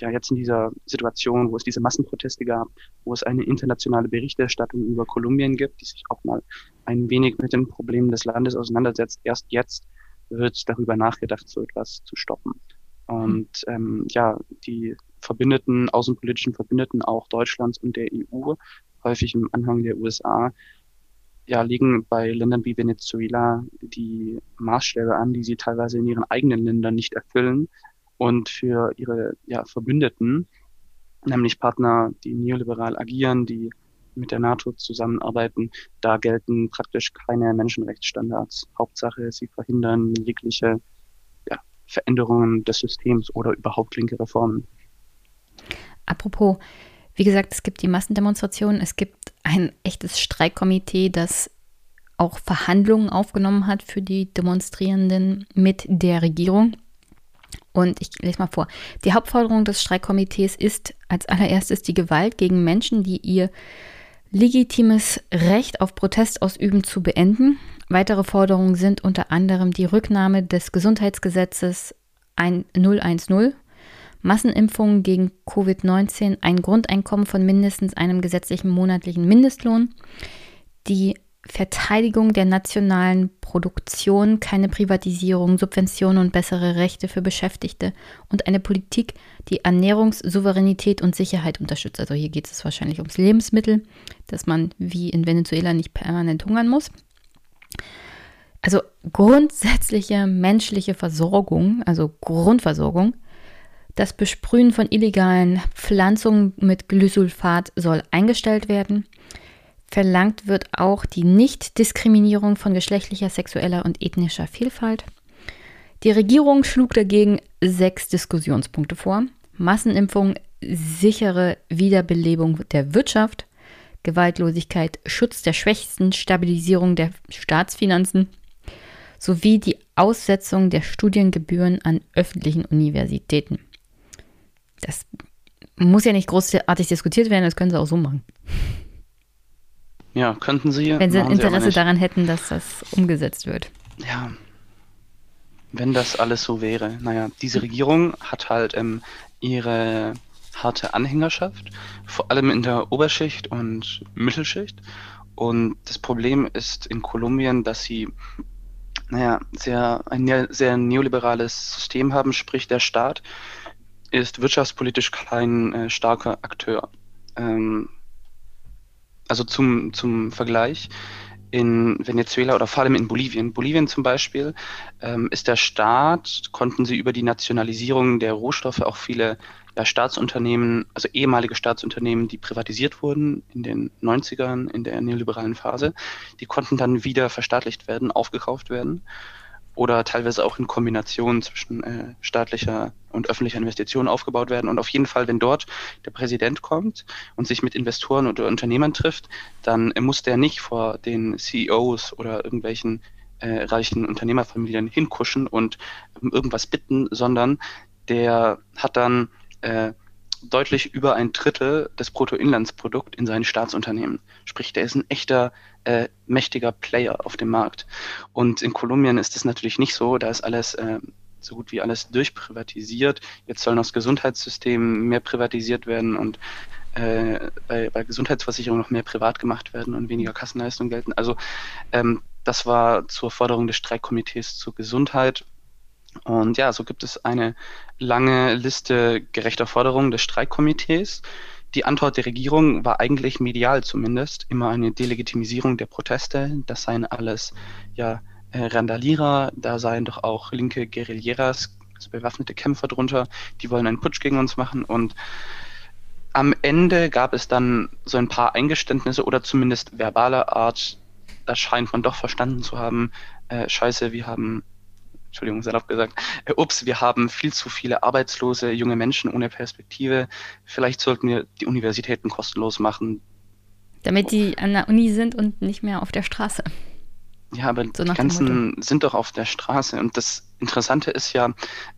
ja jetzt in dieser Situation, wo es diese Massenproteste gab, wo es eine internationale Berichterstattung über Kolumbien gibt, die sich auch mal ein wenig mit den Problemen des Landes auseinandersetzt, erst jetzt wird darüber nachgedacht, so etwas zu stoppen. Und ähm, ja, die Verbündeten, außenpolitischen Verbündeten auch Deutschlands und der EU häufig im Anhang der USA, ja, legen bei Ländern wie Venezuela die Maßstäbe an, die sie teilweise in ihren eigenen Ländern nicht erfüllen und für ihre ja, Verbündeten, nämlich Partner, die neoliberal agieren, die mit der NATO zusammenarbeiten, da gelten praktisch keine Menschenrechtsstandards. Hauptsache, sie verhindern jegliche ja, Veränderungen des Systems oder überhaupt linke Reformen. Apropos, wie gesagt, es gibt die Massendemonstrationen, es gibt ein echtes Streikkomitee, das auch Verhandlungen aufgenommen hat für die Demonstrierenden mit der Regierung. Und ich lese mal vor. Die Hauptforderung des Streikkomitees ist als allererstes die Gewalt gegen Menschen, die ihr legitimes Recht auf Protest ausüben zu beenden. Weitere Forderungen sind unter anderem die Rücknahme des Gesundheitsgesetzes 010, Massenimpfungen gegen Covid-19, ein Grundeinkommen von mindestens einem gesetzlichen monatlichen Mindestlohn, die Verteidigung der nationalen Produktion, keine Privatisierung, Subventionen und bessere Rechte für Beschäftigte und eine Politik, die Ernährungssouveränität und Sicherheit unterstützt. Also hier geht es wahrscheinlich ums Lebensmittel, dass man wie in Venezuela nicht permanent hungern muss. Also grundsätzliche menschliche Versorgung, also Grundversorgung. Das Besprühen von illegalen Pflanzungen mit Glysulfat soll eingestellt werden. Verlangt wird auch die Nichtdiskriminierung von geschlechtlicher, sexueller und ethnischer Vielfalt. Die Regierung schlug dagegen sechs Diskussionspunkte vor. Massenimpfung, sichere Wiederbelebung der Wirtschaft, Gewaltlosigkeit, Schutz der Schwächsten, Stabilisierung der Staatsfinanzen sowie die Aussetzung der Studiengebühren an öffentlichen Universitäten. Das muss ja nicht großartig diskutiert werden, das können sie auch so machen. Ja, könnten sie. Wenn sie ein Interesse sie daran hätten, dass das umgesetzt wird. Ja. Wenn das alles so wäre. Naja, diese Regierung hat halt ähm, ihre harte Anhängerschaft, vor allem in der Oberschicht und Mittelschicht. Und das Problem ist in Kolumbien, dass sie naja, sehr, ein sehr neoliberales System haben, sprich der Staat ist wirtschaftspolitisch kein äh, starker Akteur. Ähm, also zum, zum Vergleich, in Venezuela oder vor allem in Bolivien. Bolivien zum Beispiel ähm, ist der Staat, konnten sie über die Nationalisierung der Rohstoffe auch viele ja, Staatsunternehmen, also ehemalige Staatsunternehmen, die privatisiert wurden in den 90ern, in der neoliberalen Phase, die konnten dann wieder verstaatlicht werden, aufgekauft werden oder teilweise auch in Kombination zwischen äh, staatlicher und öffentlicher Investitionen aufgebaut werden. Und auf jeden Fall, wenn dort der Präsident kommt und sich mit Investoren oder Unternehmern trifft, dann muss der nicht vor den CEOs oder irgendwelchen äh, reichen Unternehmerfamilien hinkuschen und um irgendwas bitten, sondern der hat dann äh, deutlich über ein Drittel des Bruttoinlandsprodukts in seinen Staatsunternehmen. Sprich, der ist ein echter äh, mächtiger Player auf dem Markt. Und in Kolumbien ist das natürlich nicht so. Da ist alles äh, so gut wie alles durchprivatisiert. Jetzt sollen das Gesundheitssystem mehr privatisiert werden und äh, bei, bei Gesundheitsversicherungen noch mehr privat gemacht werden und weniger Kassenleistungen gelten. Also ähm, das war zur Forderung des Streikkomitees zur Gesundheit und ja, so gibt es eine lange Liste gerechter Forderungen des Streikkomitees. Die Antwort der Regierung war eigentlich medial zumindest immer eine Delegitimisierung der Proteste. Das seien alles ja äh, Randalierer, da seien doch auch linke Guerilleras, also bewaffnete Kämpfer drunter, die wollen einen Putsch gegen uns machen und am Ende gab es dann so ein paar Eingeständnisse oder zumindest verbaler Art, da scheint man doch verstanden zu haben, äh, scheiße, wir haben Entschuldigung, salopp gesagt, äh, ups, wir haben viel zu viele arbeitslose junge Menschen ohne Perspektive. Vielleicht sollten wir die Universitäten kostenlos machen. Damit die an der Uni sind und nicht mehr auf der Straße. Ja, aber so die ganzen sind doch auf der Straße. Und das Interessante ist ja,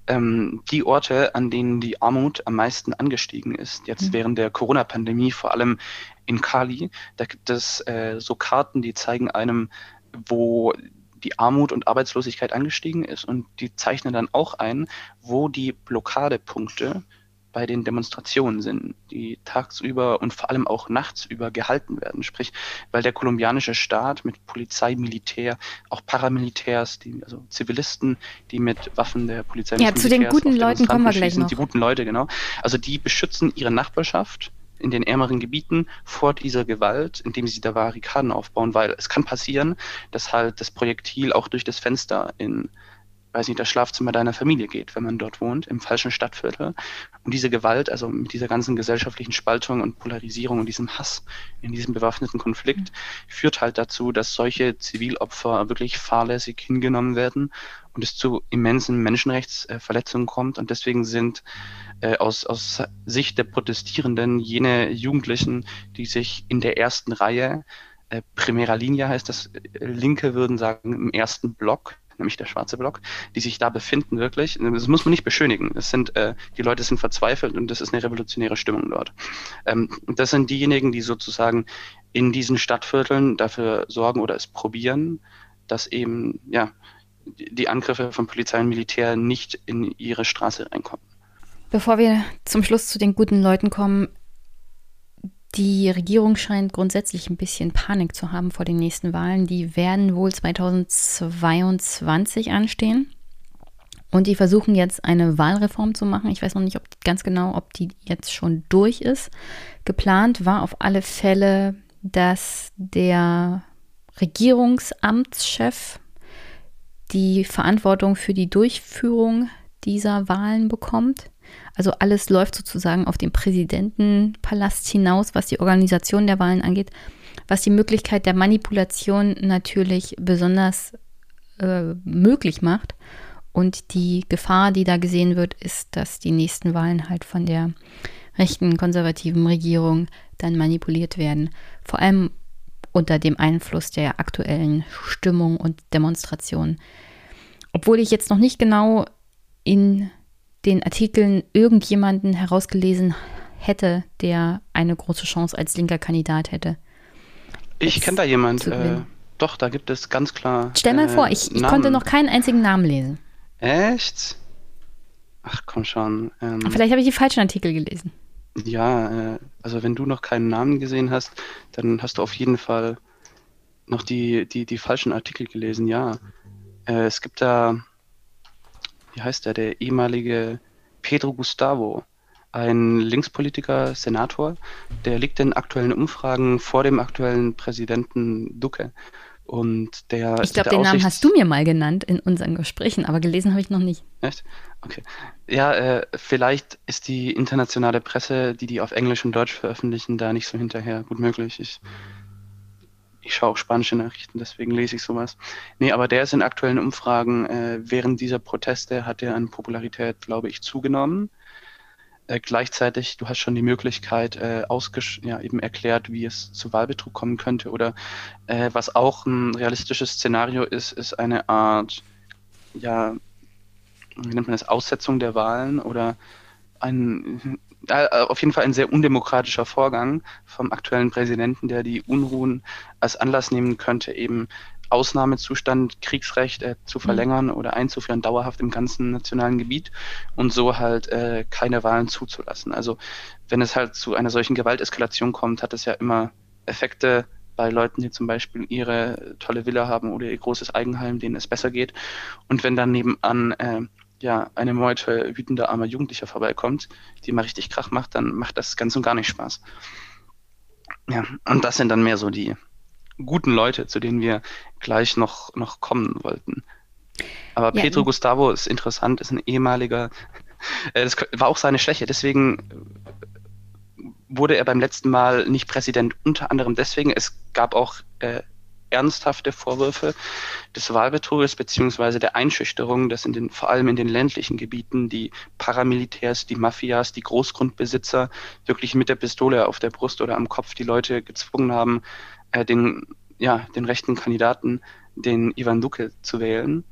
ähm, die Orte, an denen die Armut am meisten angestiegen ist, jetzt mhm. während der Corona-Pandemie, vor allem in Kali, da gibt es äh, so Karten, die zeigen einem, wo die Armut und Arbeitslosigkeit angestiegen ist und die zeichnen dann auch ein, wo die Blockadepunkte bei den Demonstrationen sind, die tagsüber und vor allem auch nachts über gehalten werden. Sprich, weil der kolumbianische Staat mit Polizei, Militär, auch Paramilitärs, die, also Zivilisten, die mit Waffen der Polizei. Ja, zu den guten Leuten kommen wir gleich noch. Die guten Leute, genau. Also die beschützen ihre Nachbarschaft in den ärmeren Gebieten vor dieser Gewalt, indem sie da Barrikaden aufbauen, weil es kann passieren, dass halt das Projektil auch durch das Fenster in weiß nicht, das Schlafzimmer deiner Familie geht, wenn man dort wohnt, im falschen Stadtviertel. Und diese Gewalt, also mit dieser ganzen gesellschaftlichen Spaltung und Polarisierung und diesem Hass in diesem bewaffneten Konflikt, führt halt dazu, dass solche Zivilopfer wirklich fahrlässig hingenommen werden und es zu immensen Menschenrechtsverletzungen kommt. Und deswegen sind äh, aus, aus Sicht der Protestierenden jene Jugendlichen, die sich in der ersten Reihe äh, Primera Linie heißt das, äh, Linke würden sagen, im ersten Block nämlich der schwarze Block, die sich da befinden wirklich. Das muss man nicht beschönigen. Das sind, äh, die Leute sind verzweifelt und das ist eine revolutionäre Stimmung dort. Ähm, das sind diejenigen, die sozusagen in diesen Stadtvierteln dafür sorgen oder es probieren, dass eben, ja, die Angriffe von Polizei und Militär nicht in ihre Straße reinkommen. Bevor wir zum Schluss zu den guten Leuten kommen, die Regierung scheint grundsätzlich ein bisschen Panik zu haben vor den nächsten Wahlen. Die werden wohl 2022 anstehen. Und die versuchen jetzt eine Wahlreform zu machen. Ich weiß noch nicht ob, ganz genau, ob die jetzt schon durch ist. Geplant war auf alle Fälle, dass der Regierungsamtschef die Verantwortung für die Durchführung dieser Wahlen bekommt. Also alles läuft sozusagen auf den Präsidentenpalast hinaus, was die Organisation der Wahlen angeht, was die Möglichkeit der Manipulation natürlich besonders äh, möglich macht. Und die Gefahr, die da gesehen wird, ist, dass die nächsten Wahlen halt von der rechten konservativen Regierung dann manipuliert werden. Vor allem unter dem Einfluss der aktuellen Stimmung und Demonstrationen. Obwohl ich jetzt noch nicht genau in den Artikeln irgendjemanden herausgelesen hätte, der eine große Chance als linker Kandidat hätte. Ich kenne da jemand. Äh, doch, da gibt es ganz klar. Stell mal äh, vor, ich, ich konnte noch keinen einzigen Namen lesen. Echt? Ach komm schon. Ähm, Vielleicht habe ich die falschen Artikel gelesen. Ja, äh, also wenn du noch keinen Namen gesehen hast, dann hast du auf jeden Fall noch die, die, die falschen Artikel gelesen, ja. Äh, es gibt da wie heißt der, der ehemalige Pedro Gustavo, ein Linkspolitiker, Senator, der liegt in aktuellen Umfragen vor dem aktuellen Präsidenten Duque. Und der, ich glaube, den Namen hast du mir mal genannt in unseren Gesprächen, aber gelesen habe ich noch nicht. Echt? Okay. Ja, äh, vielleicht ist die internationale Presse, die die auf Englisch und Deutsch veröffentlichen, da nicht so hinterher. Gut möglich. Ich ich schaue auch spanische Nachrichten, deswegen lese ich sowas. Nee, aber der ist in aktuellen Umfragen, äh, während dieser Proteste hat er an Popularität, glaube ich, zugenommen. Äh, gleichzeitig, du hast schon die Möglichkeit äh, ja, eben erklärt, wie es zu Wahlbetrug kommen könnte. Oder äh, was auch ein realistisches Szenario ist, ist eine Art, ja, wie nennt man das, Aussetzung der Wahlen oder ein auf jeden Fall ein sehr undemokratischer Vorgang vom aktuellen Präsidenten, der die Unruhen als Anlass nehmen könnte, eben Ausnahmezustand, Kriegsrecht äh, zu mhm. verlängern mhm. oder einzuführen, dauerhaft im ganzen nationalen Gebiet und so halt äh, keine Wahlen zuzulassen. Also wenn es halt zu einer solchen Gewalteskalation kommt, hat es ja immer Effekte bei Leuten, die zum Beispiel ihre tolle Villa haben oder ihr großes Eigenheim, denen es besser geht. Und wenn dann nebenan äh, ja, eine Meute wütender armer Jugendlicher vorbeikommt, die mal richtig Krach macht, dann macht das ganz und gar nicht Spaß. Ja, und das sind dann mehr so die guten Leute, zu denen wir gleich noch, noch kommen wollten. Aber ja, Pedro Gustavo ist interessant, ist ein ehemaliger, <laughs> äh, das war auch seine Schwäche, deswegen wurde er beim letzten Mal nicht Präsident, unter anderem deswegen, es gab auch äh, ernsthafte Vorwürfe des Wahlbetruges beziehungsweise der Einschüchterung, dass in den, vor allem in den ländlichen Gebieten die Paramilitärs, die Mafias, die Großgrundbesitzer wirklich mit der Pistole auf der Brust oder am Kopf die Leute gezwungen haben, äh, den, ja, den rechten Kandidaten, den Ivan Duque, zu wählen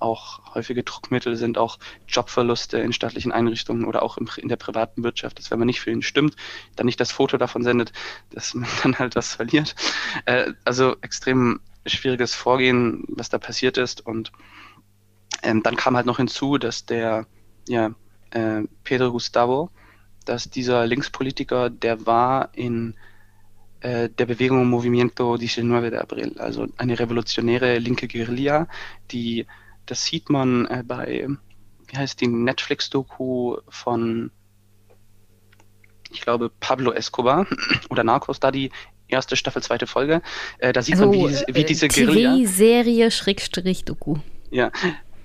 auch häufige Druckmittel sind auch Jobverluste in staatlichen Einrichtungen oder auch in der privaten Wirtschaft, dass wenn man nicht für ihn stimmt, dann nicht das Foto davon sendet, dass man <laughs> dann halt das verliert. Äh, also extrem schwieriges Vorgehen, was da passiert ist. Und ähm, dann kam halt noch hinzu, dass der ja, äh, Pedro Gustavo, dass dieser Linkspolitiker, der war in äh, der Bewegung Movimiento 19 de Abril, also eine revolutionäre linke Guerilla, die das sieht man äh, bei, wie heißt die Netflix-Doku von ich glaube, Pablo Escobar <clears throat> oder Narcos, da die erste Staffel, zweite Folge. Äh, da sieht also, man, wie, wie diese Guerilla... TV-Serie Schrägstrich Doku. Ja,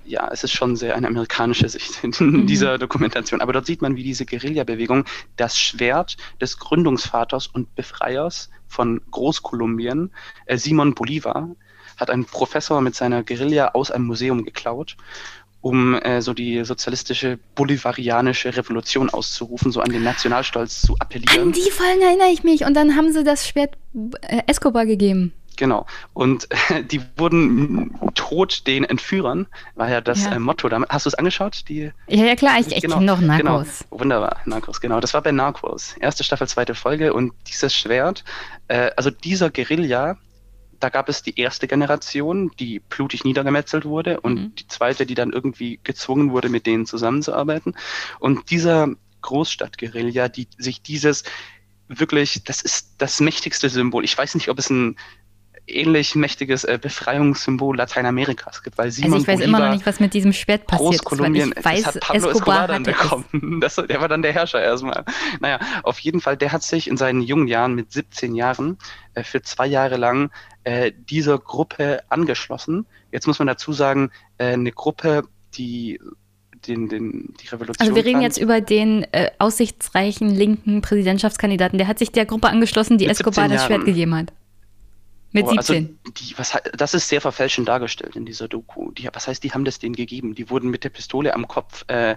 ja, es ist schon sehr eine amerikanische Sicht in <laughs> mhm. dieser Dokumentation. Aber dort sieht man, wie diese Guerilla-Bewegung das Schwert des Gründungsvaters und Befreiers von Großkolumbien, äh, Simon Bolivar, hat ein Professor mit seiner Guerilla aus einem Museum geklaut um äh, so die sozialistische bolivarianische Revolution auszurufen, so an den Nationalstolz zu appellieren. An die Folgen erinnere ich mich. Und dann haben sie das Schwert äh, Escobar gegeben. Genau. Und äh, <laughs> die wurden tot den Entführern, war ja das ja. Äh, Motto. Hast du es angeschaut? Die, ja, ja, klar, ich, ich genau, kenne noch Narcos. Genau. Wunderbar, Narcos, genau. Das war bei Narcos. Erste Staffel, zweite Folge. Und dieses Schwert, äh, also dieser Guerilla, da gab es die erste Generation, die blutig niedergemetzelt wurde und mhm. die zweite, die dann irgendwie gezwungen wurde, mit denen zusammenzuarbeiten. Und dieser Großstadtguerilla, die sich dieses wirklich, das ist das mächtigste Symbol. Ich weiß nicht, ob es ein ähnlich mächtiges äh, Befreiungssymbol Lateinamerikas gibt, weil Simon Also ich weiß Bolivar, immer noch nicht, was mit diesem Schwert passiert Großkolumbien, ist, weil ich weiß, das hat Pablo Escobar, Escobar dann bekommen. Das, der war dann der Herrscher erstmal. Naja, auf jeden Fall, der hat sich in seinen jungen Jahren mit 17 Jahren äh, für zwei Jahre lang äh, dieser Gruppe angeschlossen. Jetzt muss man dazu sagen, äh, eine Gruppe, die den, den, die Revolution. Also wir reden jetzt über den äh, aussichtsreichen linken Präsidentschaftskandidaten. Der hat sich der Gruppe angeschlossen, die Escobar das Schwert gegeben hat. Mit 17. Also die, was, das ist sehr verfälschend dargestellt in dieser Doku. Die, was heißt, die haben das denen gegeben? Die wurden mit der Pistole am Kopf äh,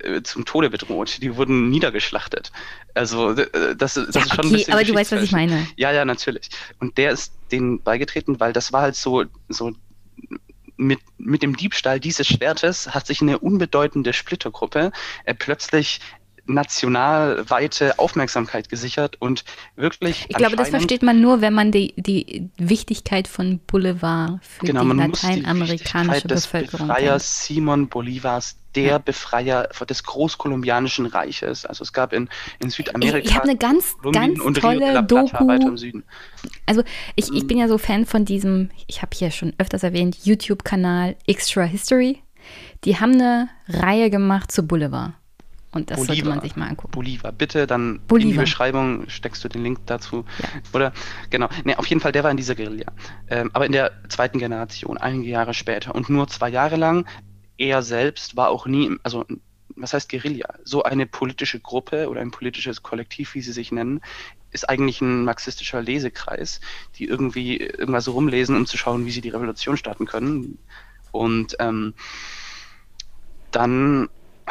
äh zum Tode bedroht. Die wurden niedergeschlachtet. Also das, das ja, ist schon okay, ein bisschen. Aber du weißt, was ich meine. Ja, ja, natürlich. Und der ist denen beigetreten, weil das war halt so, so mit, mit dem Diebstahl dieses Schwertes hat sich eine unbedeutende Splittergruppe äh, plötzlich nationalweite Aufmerksamkeit gesichert und wirklich. Ich glaube, das versteht man nur, wenn man die, die Wichtigkeit von Boulevard für genau, die lateinamerikanische Bevölkerung des Befreiers Simon Bolivars der ja. Befreier des Großkolumbianischen Reiches. Also es gab in, in Südamerika. Ich, ich habe eine ganz, ganz tolle Doku. Also ich, ich bin ja so Fan von diesem, ich habe hier schon öfters erwähnt, YouTube-Kanal Extra History. Die haben eine Reihe gemacht zu Boulevard. Und das Bolivar, sollte man sich mal angucken. Bolivar, bitte dann Bolivar. in die Beschreibung steckst du den Link dazu. Ja. Oder genau. Nee, auf jeden Fall, der war in dieser Guerilla. Ähm, aber in der zweiten Generation, einige Jahre später. Und nur zwei Jahre lang, er selbst war auch nie, also was heißt Guerilla? So eine politische Gruppe oder ein politisches Kollektiv, wie sie sich nennen, ist eigentlich ein marxistischer Lesekreis, die irgendwie irgendwas rumlesen, um zu schauen, wie sie die Revolution starten können. Und ähm, dann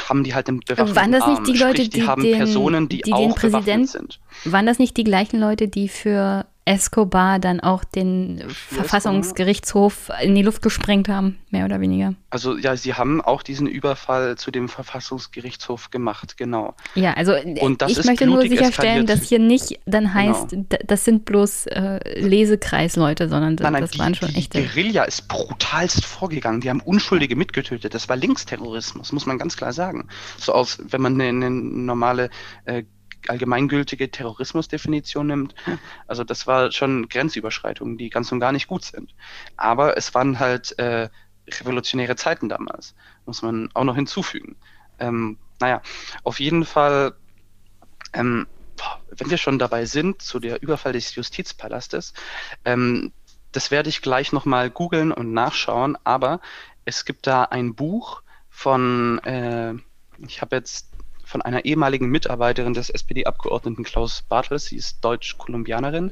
haben die halt den bewaffneten Waren das nicht die Leute, Sprich, die, die haben den, Personen, die, die auch den Präsident, sind. Waren das nicht die gleichen Leute, die für Escobar dann auch den Verfassungsgerichtshof in die Luft gesprengt haben, mehr oder weniger. Also ja, sie haben auch diesen Überfall zu dem Verfassungsgerichtshof gemacht, genau. Ja, also ich möchte nur sicherstellen, eskaliert. dass hier nicht dann heißt, genau. das sind bloß äh, Lesekreisleute, sondern das, nein, nein, das die, waren schon echte. Die Guerilla ist brutalst vorgegangen, die haben Unschuldige mitgetötet, das war Linksterrorismus, muss man ganz klar sagen. So aus, wenn man eine, eine normale äh, allgemeingültige Terrorismusdefinition nimmt. Also das war schon Grenzüberschreitungen, die ganz und gar nicht gut sind. Aber es waren halt äh, revolutionäre Zeiten damals, muss man auch noch hinzufügen. Ähm, naja, auf jeden Fall, ähm, wenn wir schon dabei sind, zu der Überfall des Justizpalastes, ähm, das werde ich gleich nochmal googeln und nachschauen, aber es gibt da ein Buch von, äh, ich habe jetzt von einer ehemaligen Mitarbeiterin des SPD-Abgeordneten Klaus Bartels. Sie ist Deutsch-Kolumbianerin.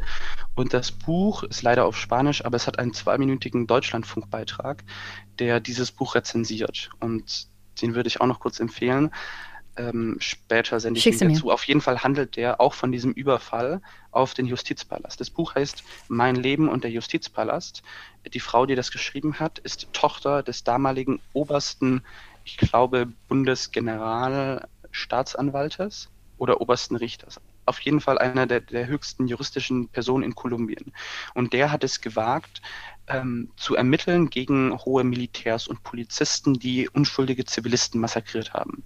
Und das Buch ist leider auf Spanisch, aber es hat einen zweiminütigen Deutschlandfunkbeitrag, der dieses Buch rezensiert. Und den würde ich auch noch kurz empfehlen. Ähm, später sende ich ihn dazu. Auf jeden Fall handelt der auch von diesem Überfall auf den Justizpalast. Das Buch heißt Mein Leben und der Justizpalast. Die Frau, die das geschrieben hat, ist Tochter des damaligen obersten, ich glaube, Bundesgeneral Staatsanwaltes oder obersten Richters. Auf jeden Fall einer der, der höchsten juristischen Personen in Kolumbien. Und der hat es gewagt, ähm, zu ermitteln gegen hohe Militärs und Polizisten, die unschuldige Zivilisten massakriert haben.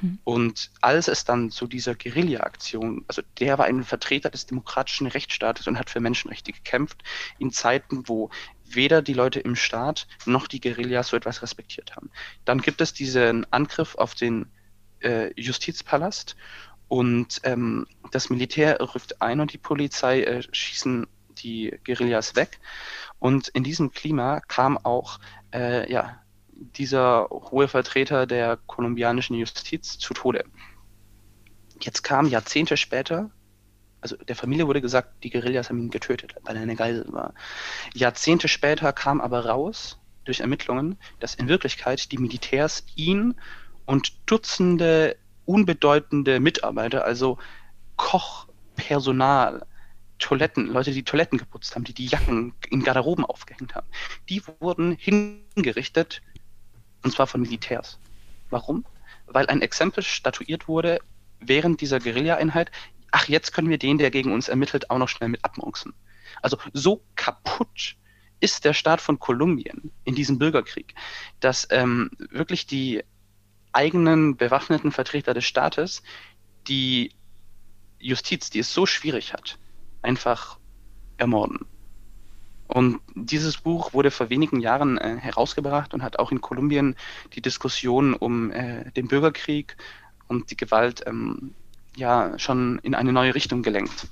Hm. Und als es dann zu dieser Guerilla-Aktion, also der war ein Vertreter des demokratischen Rechtsstaates und hat für Menschenrechte gekämpft, in Zeiten, wo weder die Leute im Staat noch die Guerillas so etwas respektiert haben. Dann gibt es diesen Angriff auf den äh, Justizpalast Und ähm, das Militär rückt ein und die Polizei äh, schießen die Guerillas weg. Und in diesem Klima kam auch äh, ja, dieser hohe Vertreter der kolumbianischen Justiz zu Tode. Jetzt kam Jahrzehnte später, also der Familie wurde gesagt, die Guerillas haben ihn getötet, weil er eine Geisel war. Jahrzehnte später kam aber raus, durch Ermittlungen, dass in Wirklichkeit die Militärs ihn und Dutzende unbedeutende Mitarbeiter, also Kochpersonal, Toiletten, Leute, die Toiletten geputzt haben, die die Jacken in Garderoben aufgehängt haben, die wurden hingerichtet, und zwar von Militärs. Warum? Weil ein Exempel statuiert wurde während dieser Guerilla-Einheit, ach, jetzt können wir den, der gegen uns ermittelt, auch noch schnell mit abmurksen. Also so kaputt ist der Staat von Kolumbien in diesem Bürgerkrieg, dass ähm, wirklich die eigenen bewaffneten Vertreter des Staates die Justiz, die es so schwierig hat, einfach ermorden. Und dieses Buch wurde vor wenigen Jahren äh, herausgebracht und hat auch in Kolumbien die Diskussion um äh, den Bürgerkrieg und die Gewalt ähm, ja schon in eine neue Richtung gelenkt.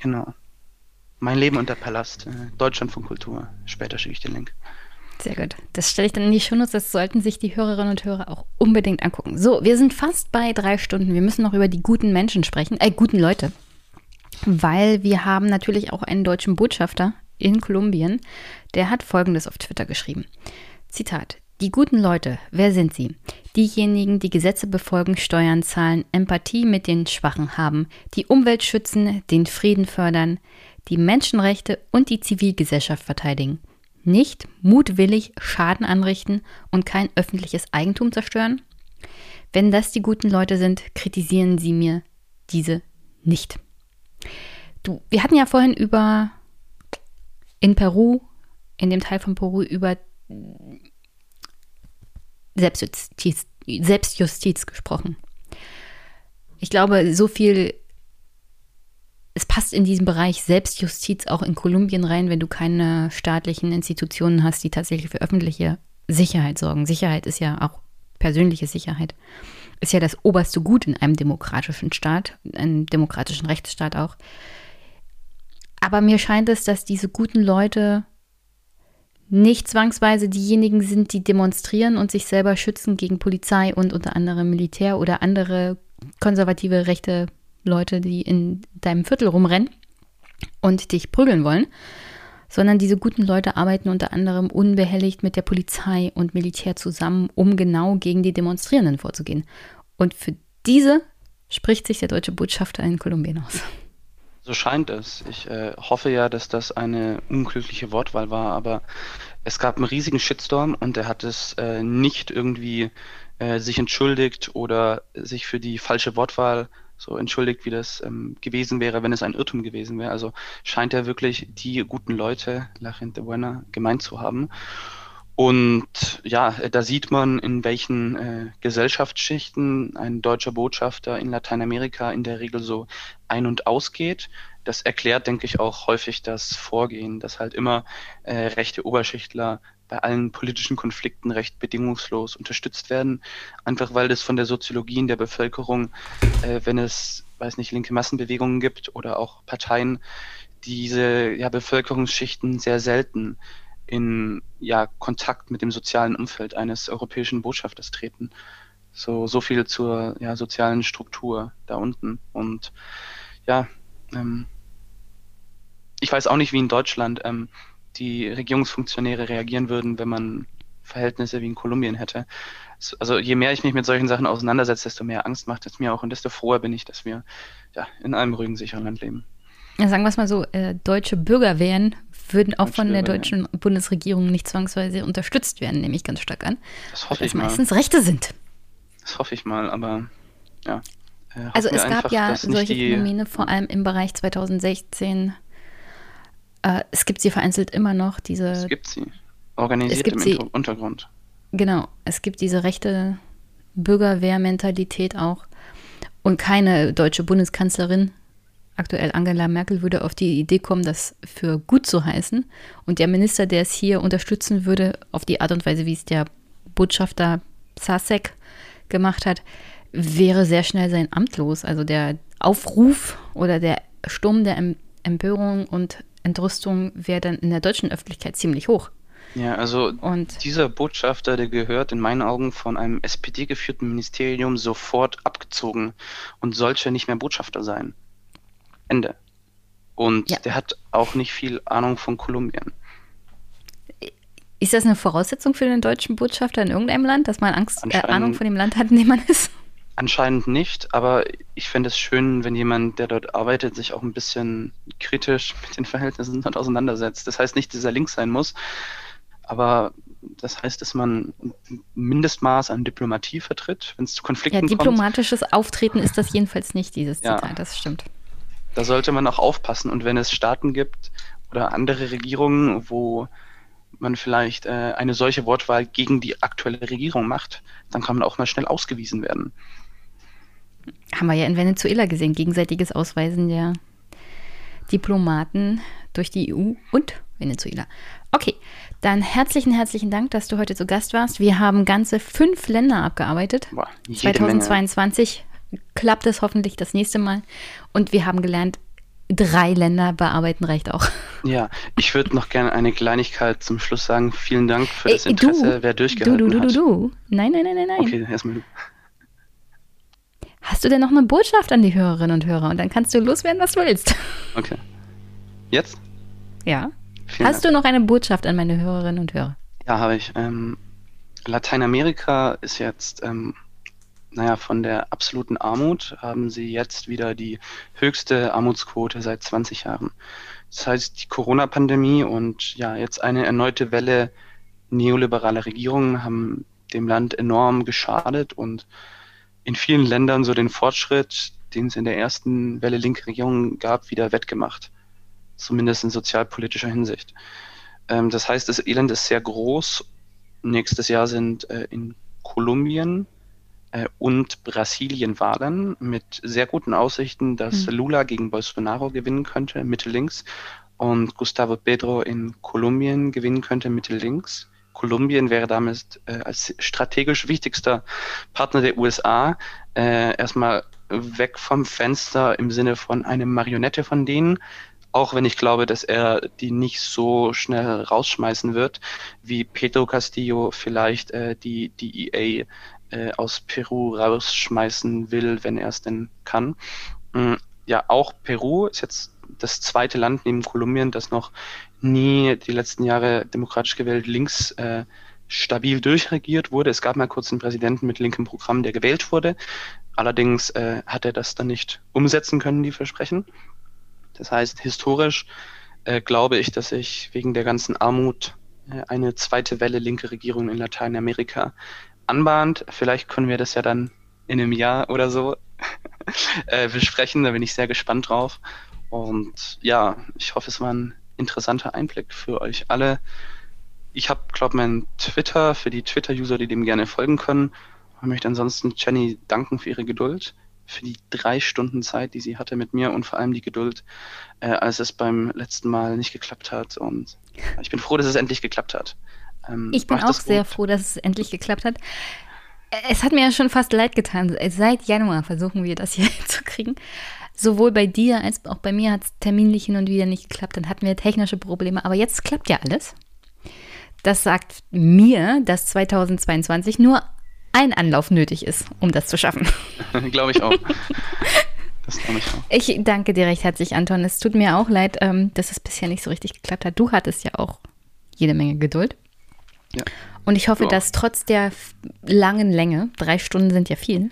Genau. Mein Leben und der Palast, äh, Deutschland von Kultur. Später schicke ich den Link. Sehr gut. Das stelle ich dann in die Shownotes. Das sollten sich die Hörerinnen und Hörer auch unbedingt angucken. So, wir sind fast bei drei Stunden. Wir müssen noch über die guten Menschen sprechen, äh, guten Leute. Weil wir haben natürlich auch einen deutschen Botschafter in Kolumbien. Der hat Folgendes auf Twitter geschrieben. Zitat. Die guten Leute, wer sind sie? Diejenigen, die Gesetze befolgen, Steuern zahlen, Empathie mit den Schwachen haben, die Umwelt schützen, den Frieden fördern, die Menschenrechte und die Zivilgesellschaft verteidigen nicht mutwillig Schaden anrichten und kein öffentliches Eigentum zerstören? Wenn das die guten Leute sind, kritisieren Sie mir diese nicht. Du, wir hatten ja vorhin über in Peru, in dem Teil von Peru, über Selbstjustiz, Selbstjustiz gesprochen. Ich glaube, so viel es passt in diesem Bereich Selbstjustiz auch in Kolumbien rein, wenn du keine staatlichen Institutionen hast, die tatsächlich für öffentliche Sicherheit sorgen. Sicherheit ist ja auch persönliche Sicherheit. Ist ja das oberste Gut in einem demokratischen Staat, einem demokratischen Rechtsstaat auch. Aber mir scheint es, dass diese guten Leute nicht zwangsweise diejenigen sind, die demonstrieren und sich selber schützen gegen Polizei und unter anderem Militär oder andere konservative rechte Leute, die in deinem Viertel rumrennen und dich prügeln wollen, sondern diese guten Leute arbeiten unter anderem unbehelligt mit der Polizei und Militär zusammen, um genau gegen die Demonstrierenden vorzugehen. Und für diese spricht sich der deutsche Botschafter in Kolumbien aus. So scheint es. Ich äh, hoffe ja, dass das eine unglückliche Wortwahl war, aber es gab einen riesigen Shitstorm und er hat es äh, nicht irgendwie äh, sich entschuldigt oder sich für die falsche Wortwahl so entschuldigt, wie das ähm, gewesen wäre, wenn es ein Irrtum gewesen wäre. Also scheint er wirklich die guten Leute, La Gente Buena, gemeint zu haben. Und ja, da sieht man, in welchen äh, Gesellschaftsschichten ein deutscher Botschafter in Lateinamerika in der Regel so ein- und ausgeht. Das erklärt, denke ich, auch häufig das Vorgehen, dass halt immer äh, rechte Oberschichtler bei allen politischen Konflikten recht bedingungslos unterstützt werden. Einfach weil das von der Soziologie in der Bevölkerung, äh, wenn es, weiß nicht, linke Massenbewegungen gibt oder auch Parteien, diese ja, Bevölkerungsschichten sehr selten in ja, Kontakt mit dem sozialen Umfeld eines europäischen Botschafters treten. So, so viel zur ja, sozialen Struktur da unten. Und ja, ähm, ich weiß auch nicht, wie in Deutschland. Ähm, die Regierungsfunktionäre reagieren würden, wenn man Verhältnisse wie in Kolumbien hätte. Also je mehr ich mich mit solchen Sachen auseinandersetze, desto mehr Angst macht es mir auch und desto froher bin ich, dass wir ja, in einem ruhigen, sicheren Land leben. Ja, sagen wir es mal so, äh, deutsche Bürgerwehren würden auch deutsche von der deutschen ja. Bundesregierung nicht zwangsweise unterstützt werden, nehme ich ganz stark an. Das hoffe ich mal. meistens Rechte sind. Das hoffe ich mal, aber ja. Äh, also es gab einfach, ja solche Phänomene, vor allem im Bereich 2016 äh, es gibt sie vereinzelt immer noch, diese. Es gibt sie. Organisiert es gibt im sie, Untergrund. Genau. Es gibt diese rechte Bürgerwehrmentalität auch. Und keine deutsche Bundeskanzlerin, aktuell Angela Merkel, würde auf die Idee kommen, das für gut zu heißen. Und der Minister, der es hier unterstützen würde, auf die Art und Weise, wie es der Botschafter Sasek gemacht hat, wäre sehr schnell sein Amt los. Also der Aufruf oder der Sturm der Empörung und Entrüstung wäre dann in der deutschen Öffentlichkeit ziemlich hoch. Ja, also und dieser Botschafter, der gehört in meinen Augen von einem SPD-geführten Ministerium sofort abgezogen und sollte nicht mehr Botschafter sein. Ende. Und ja. der hat auch nicht viel Ahnung von Kolumbien. Ist das eine Voraussetzung für den deutschen Botschafter in irgendeinem Land, dass man Angst, äh, Ahnung von dem Land hat, in dem man ist? Anscheinend nicht, aber ich fände es schön, wenn jemand, der dort arbeitet, sich auch ein bisschen kritisch <laughs> mit den Verhältnissen dort auseinandersetzt. Das heißt nicht, dass er links sein muss, aber das heißt, dass man ein Mindestmaß an Diplomatie vertritt, wenn es zu Konflikten kommt. Ja, diplomatisches kommt. Auftreten ist das jedenfalls nicht, dieses Zitat, ja. das stimmt. Da sollte man auch aufpassen. Und wenn es Staaten gibt oder andere Regierungen, wo man vielleicht äh, eine solche Wortwahl gegen die aktuelle Regierung macht, dann kann man auch mal schnell ausgewiesen werden. Haben wir ja in Venezuela gesehen, gegenseitiges Ausweisen der Diplomaten durch die EU und Venezuela. Okay, dann herzlichen, herzlichen Dank, dass du heute zu Gast warst. Wir haben ganze fünf Länder abgearbeitet. Boah, 2022 Menge. klappt es hoffentlich das nächste Mal. Und wir haben gelernt, drei Länder bearbeiten reicht auch. Ja, ich würde noch gerne eine Kleinigkeit zum Schluss sagen. Vielen Dank für das Interesse, du, wer durchgehalten du, du, du, Du, du, Nein, nein, nein, nein, nein. Okay, erstmal du. Hast du denn noch eine Botschaft an die Hörerinnen und Hörer? Und dann kannst du loswerden, was du willst. Okay. Jetzt? Ja. Vielen Hast Dank. du noch eine Botschaft an meine Hörerinnen und Hörer? Ja, habe ich. Ähm, Lateinamerika ist jetzt, ähm, naja, von der absoluten Armut haben sie jetzt wieder die höchste Armutsquote seit 20 Jahren. Das heißt, die Corona-Pandemie und ja, jetzt eine erneute Welle neoliberaler Regierungen haben dem Land enorm geschadet und in vielen Ländern so den Fortschritt, den es in der ersten Welle linke Regierung gab, wieder wettgemacht zumindest in sozialpolitischer Hinsicht. Ähm, das heißt, das Elend ist sehr groß. Nächstes Jahr sind äh, in Kolumbien äh, und Brasilien Wahlen mit sehr guten Aussichten, dass mhm. Lula gegen Bolsonaro gewinnen könnte, Mitte links, und Gustavo Pedro in Kolumbien gewinnen könnte, Mitte links. Kolumbien wäre damit äh, als strategisch wichtigster Partner der USA äh, erstmal weg vom Fenster im Sinne von einer Marionette von denen, auch wenn ich glaube, dass er die nicht so schnell rausschmeißen wird, wie Pedro Castillo vielleicht äh, die DEA äh, aus Peru rausschmeißen will, wenn er es denn kann. Mm, ja, auch Peru ist jetzt das zweite Land neben Kolumbien, das noch nie die letzten Jahre demokratisch gewählt links äh, stabil durchregiert wurde. Es gab mal kurz einen Präsidenten mit linkem Programm, der gewählt wurde. Allerdings äh, hat er das dann nicht umsetzen können, die Versprechen. Das heißt, historisch äh, glaube ich, dass sich wegen der ganzen Armut äh, eine zweite Welle linke Regierung in Lateinamerika anbahnt. Vielleicht können wir das ja dann in einem Jahr oder so <laughs> äh, besprechen. Da bin ich sehr gespannt drauf. Und ja, ich hoffe, es war ein interessanter Einblick für euch alle. Ich habe, glaube ich, mein Twitter für die Twitter-User, die dem gerne folgen können. Ich möchte ansonsten Jenny danken für ihre Geduld für die drei Stunden Zeit, die sie hatte mit mir und vor allem die Geduld, äh, als es beim letzten Mal nicht geklappt hat. Und ich bin froh, dass es endlich geklappt hat. Ähm, ich bin auch sehr froh, dass es endlich geklappt hat. Es hat mir ja schon fast leid getan. Seit Januar versuchen wir das hier <laughs> zu kriegen. Sowohl bei dir als auch bei mir hat es terminlich hin und wieder nicht geklappt. Dann hatten wir technische Probleme. Aber jetzt klappt ja alles. Das sagt mir, dass 2022 nur ein Anlauf nötig ist, um das zu schaffen. <laughs> glaube ich auch. <laughs> Das glaube ich auch. Ich danke dir recht herzlich, Anton. Es tut mir auch leid, ähm, dass es bisher nicht so richtig geklappt hat. Du hattest ja auch jede Menge Geduld. Ja. Und ich hoffe, dass trotz der langen Länge, drei Stunden sind ja viel,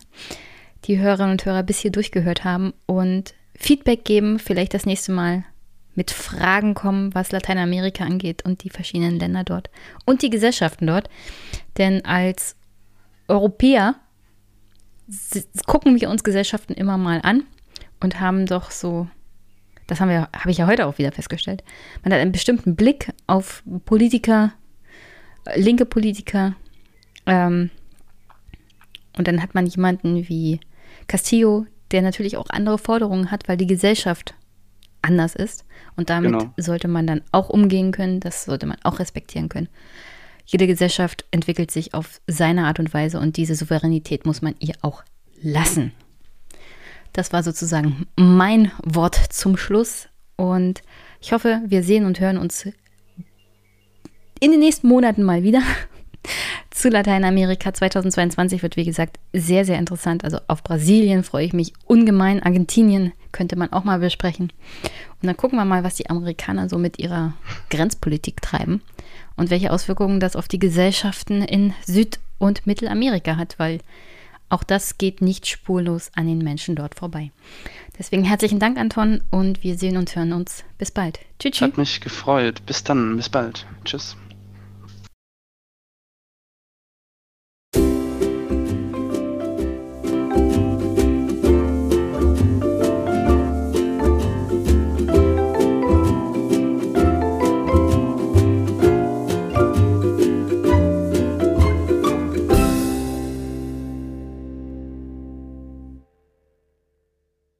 die Hörerinnen und Hörer bis hier durchgehört haben und Feedback geben, vielleicht das nächste Mal mit Fragen kommen, was Lateinamerika angeht und die verschiedenen Länder dort und die Gesellschaften dort. Denn als Europäer gucken wir uns Gesellschaften immer mal an und haben doch so, das haben wir, habe ich ja heute auch wieder festgestellt, man hat einen bestimmten Blick auf Politiker, linke Politiker, ähm, und dann hat man jemanden wie Castillo, der natürlich auch andere Forderungen hat, weil die Gesellschaft anders ist. Und damit genau. sollte man dann auch umgehen können, das sollte man auch respektieren können. Jede Gesellschaft entwickelt sich auf seine Art und Weise und diese Souveränität muss man ihr auch lassen. Das war sozusagen mein Wort zum Schluss und ich hoffe, wir sehen und hören uns in den nächsten Monaten mal wieder. Zu Lateinamerika 2022 wird, wie gesagt, sehr, sehr interessant. Also auf Brasilien freue ich mich ungemein. Argentinien könnte man auch mal besprechen. Und dann gucken wir mal, was die Amerikaner so mit ihrer Grenzpolitik treiben und welche Auswirkungen das auf die Gesellschaften in Süd- und Mittelamerika hat, weil auch das geht nicht spurlos an den Menschen dort vorbei. Deswegen herzlichen Dank, Anton, und wir sehen und hören uns. Bis bald. Tschüss. Hat mich gefreut. Bis dann. Bis bald. Tschüss.